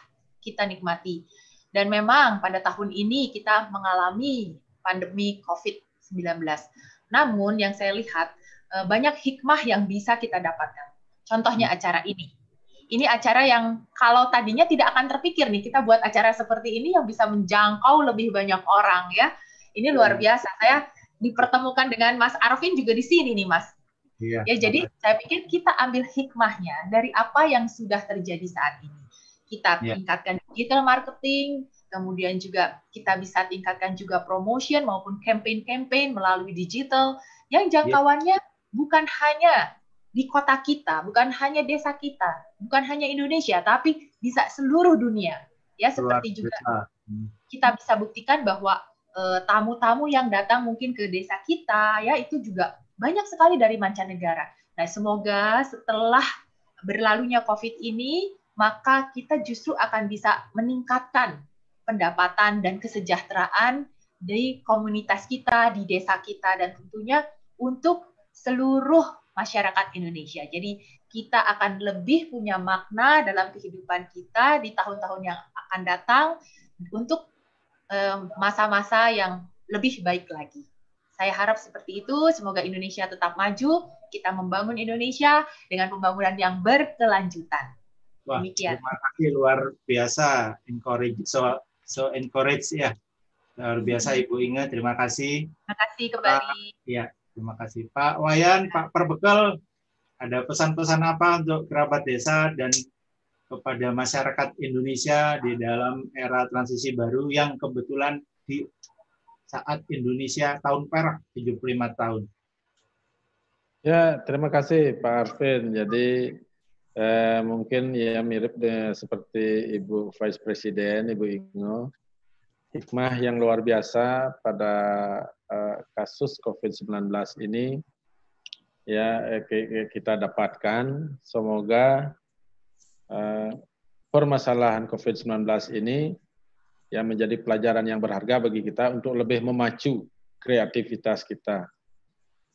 kita nikmati. Dan memang pada tahun ini kita mengalami pandemi COVID-19. Namun yang saya lihat banyak hikmah yang bisa kita dapatkan. Contohnya acara ini. Ini acara yang kalau tadinya tidak akan terpikir nih kita buat acara seperti ini yang bisa menjangkau lebih banyak orang ya. Ini luar biasa. Saya dipertemukan dengan Mas Arvin juga di sini nih Mas. Iya. Ya jadi saya pikir kita ambil hikmahnya dari apa yang sudah terjadi saat ini. Kita iya. tingkatkan digital marketing, kemudian juga kita bisa tingkatkan juga promotion maupun campaign-campaign melalui digital yang jangkauannya iya. Bukan hanya di kota kita, bukan hanya desa kita, bukan hanya Indonesia, tapi bisa seluruh dunia. Ya seperti juga hmm. kita bisa buktikan bahwa Eh, tamu-tamu yang datang mungkin ke desa kita ya itu juga banyak sekali dari mancanegara. Nah, semoga setelah berlalunya Covid ini maka kita justru akan bisa meningkatkan pendapatan dan kesejahteraan di komunitas kita, di desa kita dan tentunya untuk seluruh masyarakat Indonesia. Jadi kita akan lebih punya makna dalam kehidupan kita di tahun-tahun yang akan datang untuk masa-masa yang lebih baik lagi. Saya harap seperti itu. Semoga Indonesia tetap maju. Kita membangun Indonesia dengan pembangunan yang berkelanjutan. Wah, Demikian. Terima kasih luar biasa. Encourage, so, so encourage ya. Luar biasa Ibu Inge. Terima kasih. Terima kasih kembali. ya, terima kasih Pak Wayan, Pak Perbekal. Ada pesan-pesan apa untuk kerabat desa dan kepada masyarakat Indonesia di dalam era transisi baru yang kebetulan di saat Indonesia tahun perak 75 tahun. Ya, terima kasih Pak Arvin. Jadi eh, mungkin ya mirip dengan seperti Ibu Vice Presiden, Ibu Ingo. Hikmah yang luar biasa pada kasus COVID-19 ini ya eh, kita dapatkan. Semoga Eh, permasalahan COVID-19 ini yang menjadi pelajaran yang berharga bagi kita untuk lebih memacu kreativitas kita.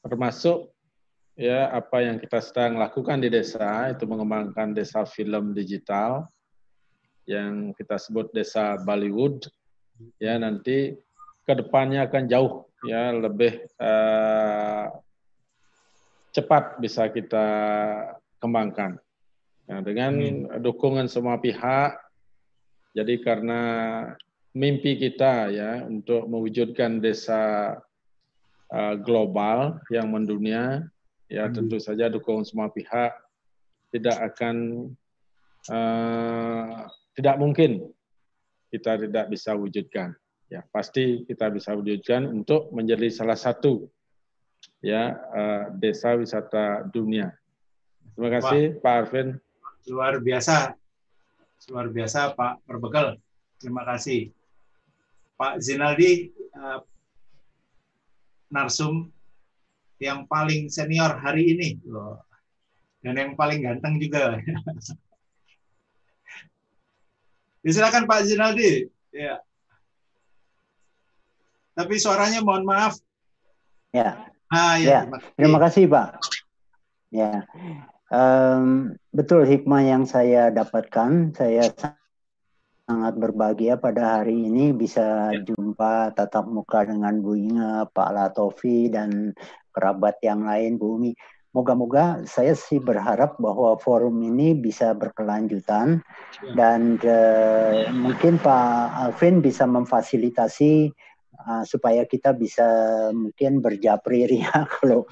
Termasuk ya apa yang kita sedang lakukan di desa itu mengembangkan desa film digital yang kita sebut desa Bollywood ya nanti ke depannya akan jauh ya lebih uh, cepat bisa kita kembangkan Nah, dengan hmm. dukungan semua pihak, jadi karena mimpi kita ya untuk mewujudkan desa uh, global yang mendunia, ya hmm. tentu saja dukungan semua pihak tidak akan uh, tidak mungkin kita tidak bisa wujudkan. Ya pasti kita bisa wujudkan untuk menjadi salah satu ya uh, desa wisata dunia. Terima kasih Wah. Pak Arvin. Luar biasa. Luar biasa Pak Perbekal. Terima kasih. Pak Zinaldi uh, narsum yang paling senior hari ini. Loh. Dan yang paling ganteng juga. Ya, silakan Pak Zinaldi. Ya tapi suaranya mohon maaf ya ah ya, ya. terima kasih Pak Ya, um, betul hikmah yang saya dapatkan. Saya sangat berbahagia pada hari ini bisa ya. jumpa tatap muka dengan Bu Inga, Pak Latofi, dan kerabat yang lain, Bu Umi. Moga-moga saya sih berharap bahwa forum ini bisa berkelanjutan ya. dan uh, mungkin Pak Alvin bisa memfasilitasi uh, supaya kita bisa mungkin berjapri ya kalau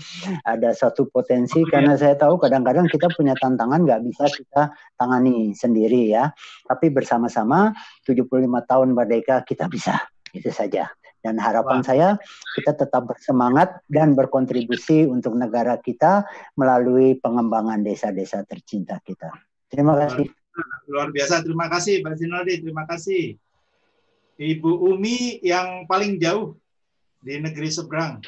ada satu potensi. Karena saya tahu kadang-kadang kita punya tantangan nggak bisa kita tangani sendiri ya. Tapi bersama-sama 75 tahun merdeka kita bisa. Itu saja. Dan harapan Wah. saya kita tetap bersemangat dan berkontribusi untuk negara kita melalui pengembangan desa-desa tercinta kita. Terima kasih. Luar biasa. Terima kasih Pak Sinodi terima kasih Ibu Umi yang paling jauh di negeri seberang,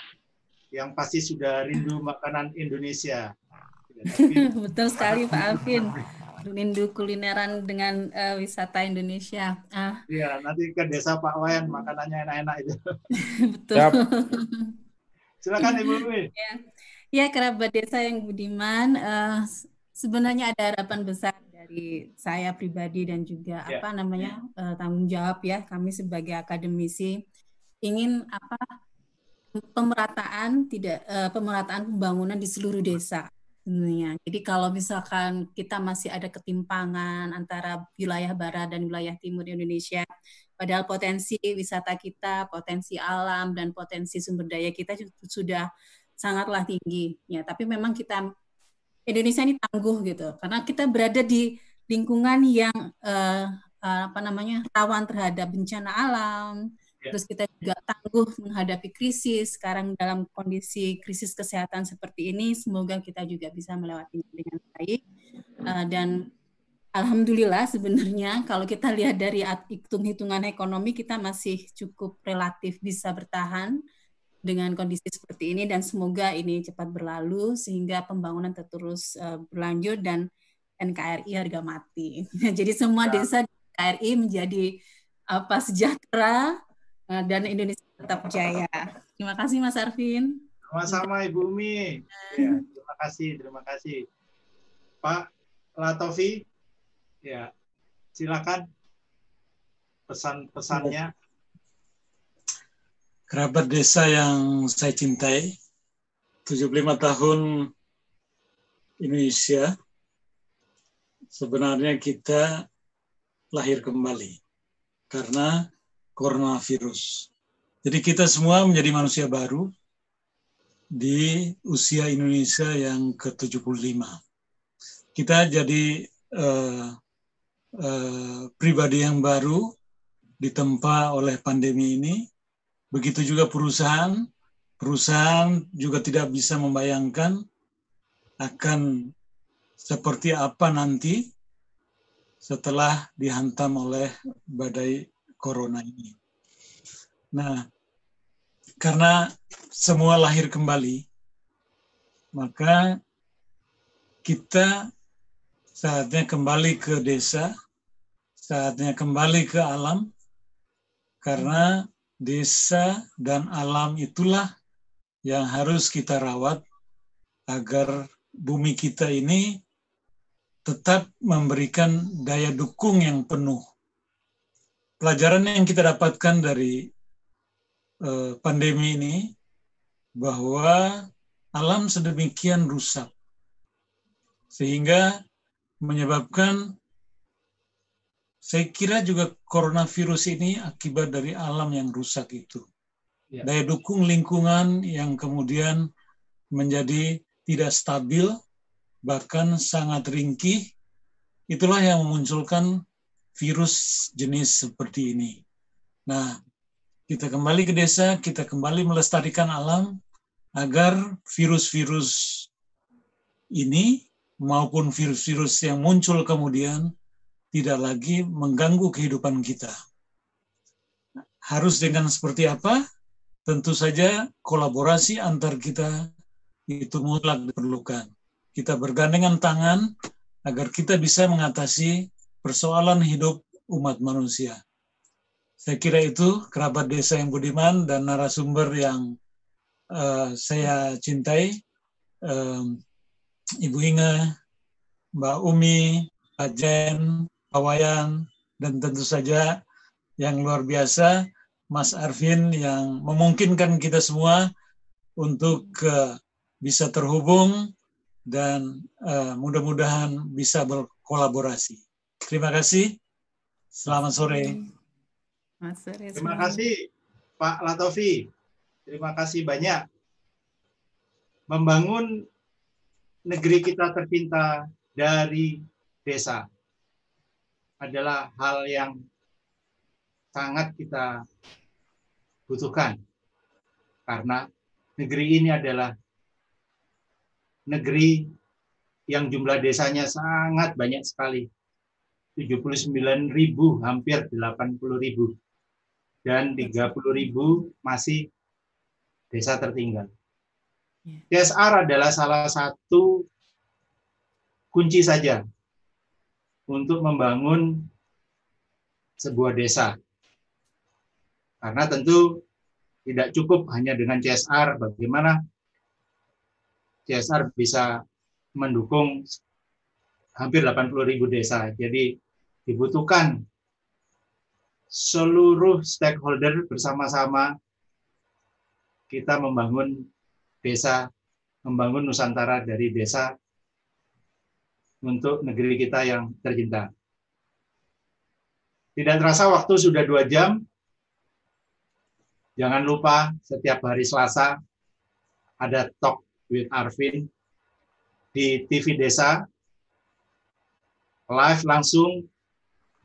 yang pasti sudah rindu makanan Indonesia. Betul sekali Pak Alvin. Rindu kulineran dengan uh, wisata Indonesia. Ah. Iya, nanti ke desa Pak Wayan makanannya enak-enak itu. Betul. Yep. Silakan Ibu Umi. Ya. ya, kerabat desa yang budiman, uh, sebenarnya ada harapan besar dari saya pribadi dan juga yeah. apa namanya uh, tanggung jawab ya kami sebagai akademisi ingin apa pemerataan tidak uh, pemerataan pembangunan di seluruh desa sebenarnya. Jadi kalau misalkan kita masih ada ketimpangan antara wilayah barat dan wilayah timur Indonesia, padahal potensi wisata kita, potensi alam dan potensi sumber daya kita sudah sangatlah tinggi ya. Tapi memang kita Indonesia ini tangguh gitu. Karena kita berada di lingkungan yang uh, uh, apa namanya rawan terhadap bencana alam yeah. terus kita juga tangguh menghadapi krisis. Sekarang dalam kondisi krisis kesehatan seperti ini semoga kita juga bisa melewati dengan baik. Uh, dan Alhamdulillah sebenarnya kalau kita lihat dari hitung-hitungan ekonomi kita masih cukup relatif bisa bertahan dengan kondisi seperti ini dan semoga ini cepat berlalu sehingga pembangunan terus uh, berlanjut dan NKRI harga mati. Jadi semua ya. desa di NKRI menjadi apa sejahtera uh, dan Indonesia tetap jaya. Terima kasih Mas Arvin. Sama-sama Ibu Umi. Ya, terima kasih, terima kasih. Pak Latofi, ya silakan pesan-pesannya kerabat desa yang saya cintai, 75 tahun Indonesia, sebenarnya kita lahir kembali karena coronavirus. Jadi kita semua menjadi manusia baru di usia Indonesia yang ke-75. Kita jadi uh, uh, pribadi yang baru ditempa oleh pandemi ini Begitu juga perusahaan, perusahaan juga tidak bisa membayangkan akan seperti apa nanti setelah dihantam oleh badai corona ini. Nah, karena semua lahir kembali, maka kita saatnya kembali ke desa, saatnya kembali ke alam, karena desa dan alam itulah yang harus kita rawat agar bumi kita ini tetap memberikan daya dukung yang penuh. Pelajaran yang kita dapatkan dari uh, pandemi ini bahwa alam sedemikian rusak sehingga menyebabkan saya kira juga coronavirus ini akibat dari alam yang rusak itu. Ya. Daya dukung lingkungan yang kemudian menjadi tidak stabil, bahkan sangat ringkih, itulah yang memunculkan virus jenis seperti ini. Nah, kita kembali ke desa, kita kembali melestarikan alam agar virus-virus ini maupun virus-virus yang muncul kemudian tidak lagi mengganggu kehidupan kita. Harus dengan seperti apa? Tentu saja kolaborasi antar kita itu mutlak diperlukan. Kita bergandengan tangan agar kita bisa mengatasi persoalan hidup umat manusia. Saya kira itu kerabat desa yang budiman dan narasumber yang uh, saya cintai. Um, Ibu Inge, Mbak Umi, Pak Jen, Pak Wayan, dan tentu saja yang luar biasa Mas Arvin yang memungkinkan kita semua untuk uh, bisa terhubung dan uh, mudah-mudahan bisa berkolaborasi. Terima kasih. Selamat sore. Terima kasih Pak Latofi. Terima kasih banyak. Membangun negeri kita tercinta dari desa adalah hal yang sangat kita butuhkan. Karena negeri ini adalah negeri yang jumlah desanya sangat banyak sekali. 79 ribu, hampir 80 ribu. Dan 30 ribu masih desa tertinggal. CSR adalah salah satu kunci saja untuk membangun sebuah desa. Karena tentu tidak cukup hanya dengan CSR, bagaimana CSR bisa mendukung hampir 80 ribu desa. Jadi dibutuhkan seluruh stakeholder bersama-sama kita membangun desa, membangun Nusantara dari desa untuk negeri kita yang tercinta. Tidak terasa waktu sudah dua jam. Jangan lupa setiap hari Selasa ada Talk with Arvin di TV Desa, live langsung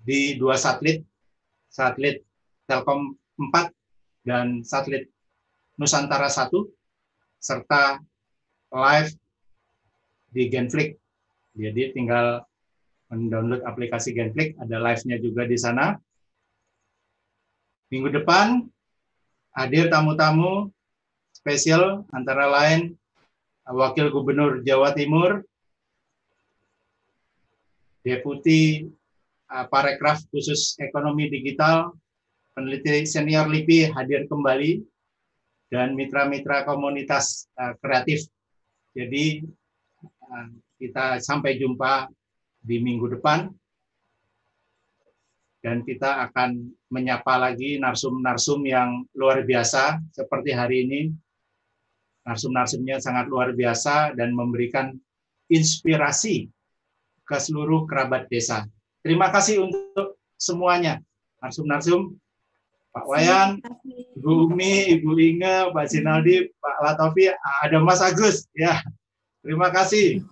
di dua satelit, satelit Telkom 4 dan satelit Nusantara 1, serta live di Genflix jadi tinggal mendownload aplikasi Genflix, ada live-nya juga di sana. Minggu depan hadir tamu-tamu spesial antara lain Wakil Gubernur Jawa Timur, Deputi uh, Parekraf khusus Ekonomi Digital, peneliti senior LIPI hadir kembali, dan mitra-mitra komunitas uh, kreatif. Jadi uh, kita sampai jumpa di minggu depan. Dan kita akan menyapa lagi narsum-narsum yang luar biasa seperti hari ini. Narsum-narsumnya sangat luar biasa dan memberikan inspirasi ke seluruh kerabat desa. Terima kasih untuk semuanya. Narsum-narsum, Pak Wayan, Ibu Umi, Ibu Inge, Pak Sinaldi, Pak Latofi, ada Mas Agus. Ya, terima kasih.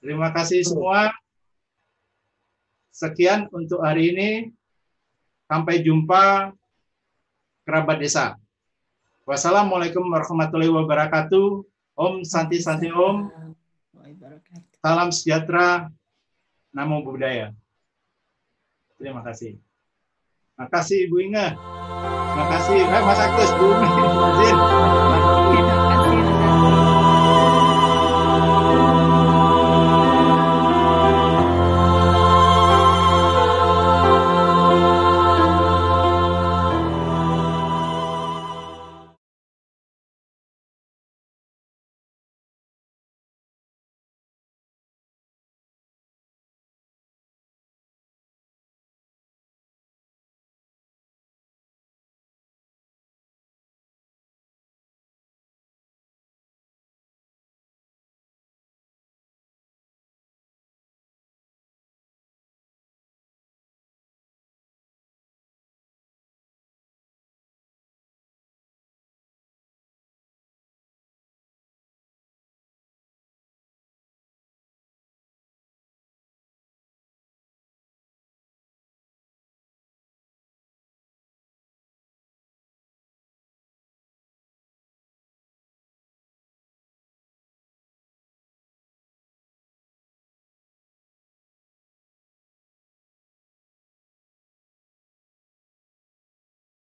Terima kasih semua. Sekian untuk hari ini. Sampai jumpa kerabat desa. Wassalamualaikum warahmatullahi wabarakatuh. Om Santi Santi Om. Salam sejahtera. Namo Buddhaya. Terima kasih. Terima kasih Ibu Inga. Terima kasih eh, Mas Agus, Bu Umi,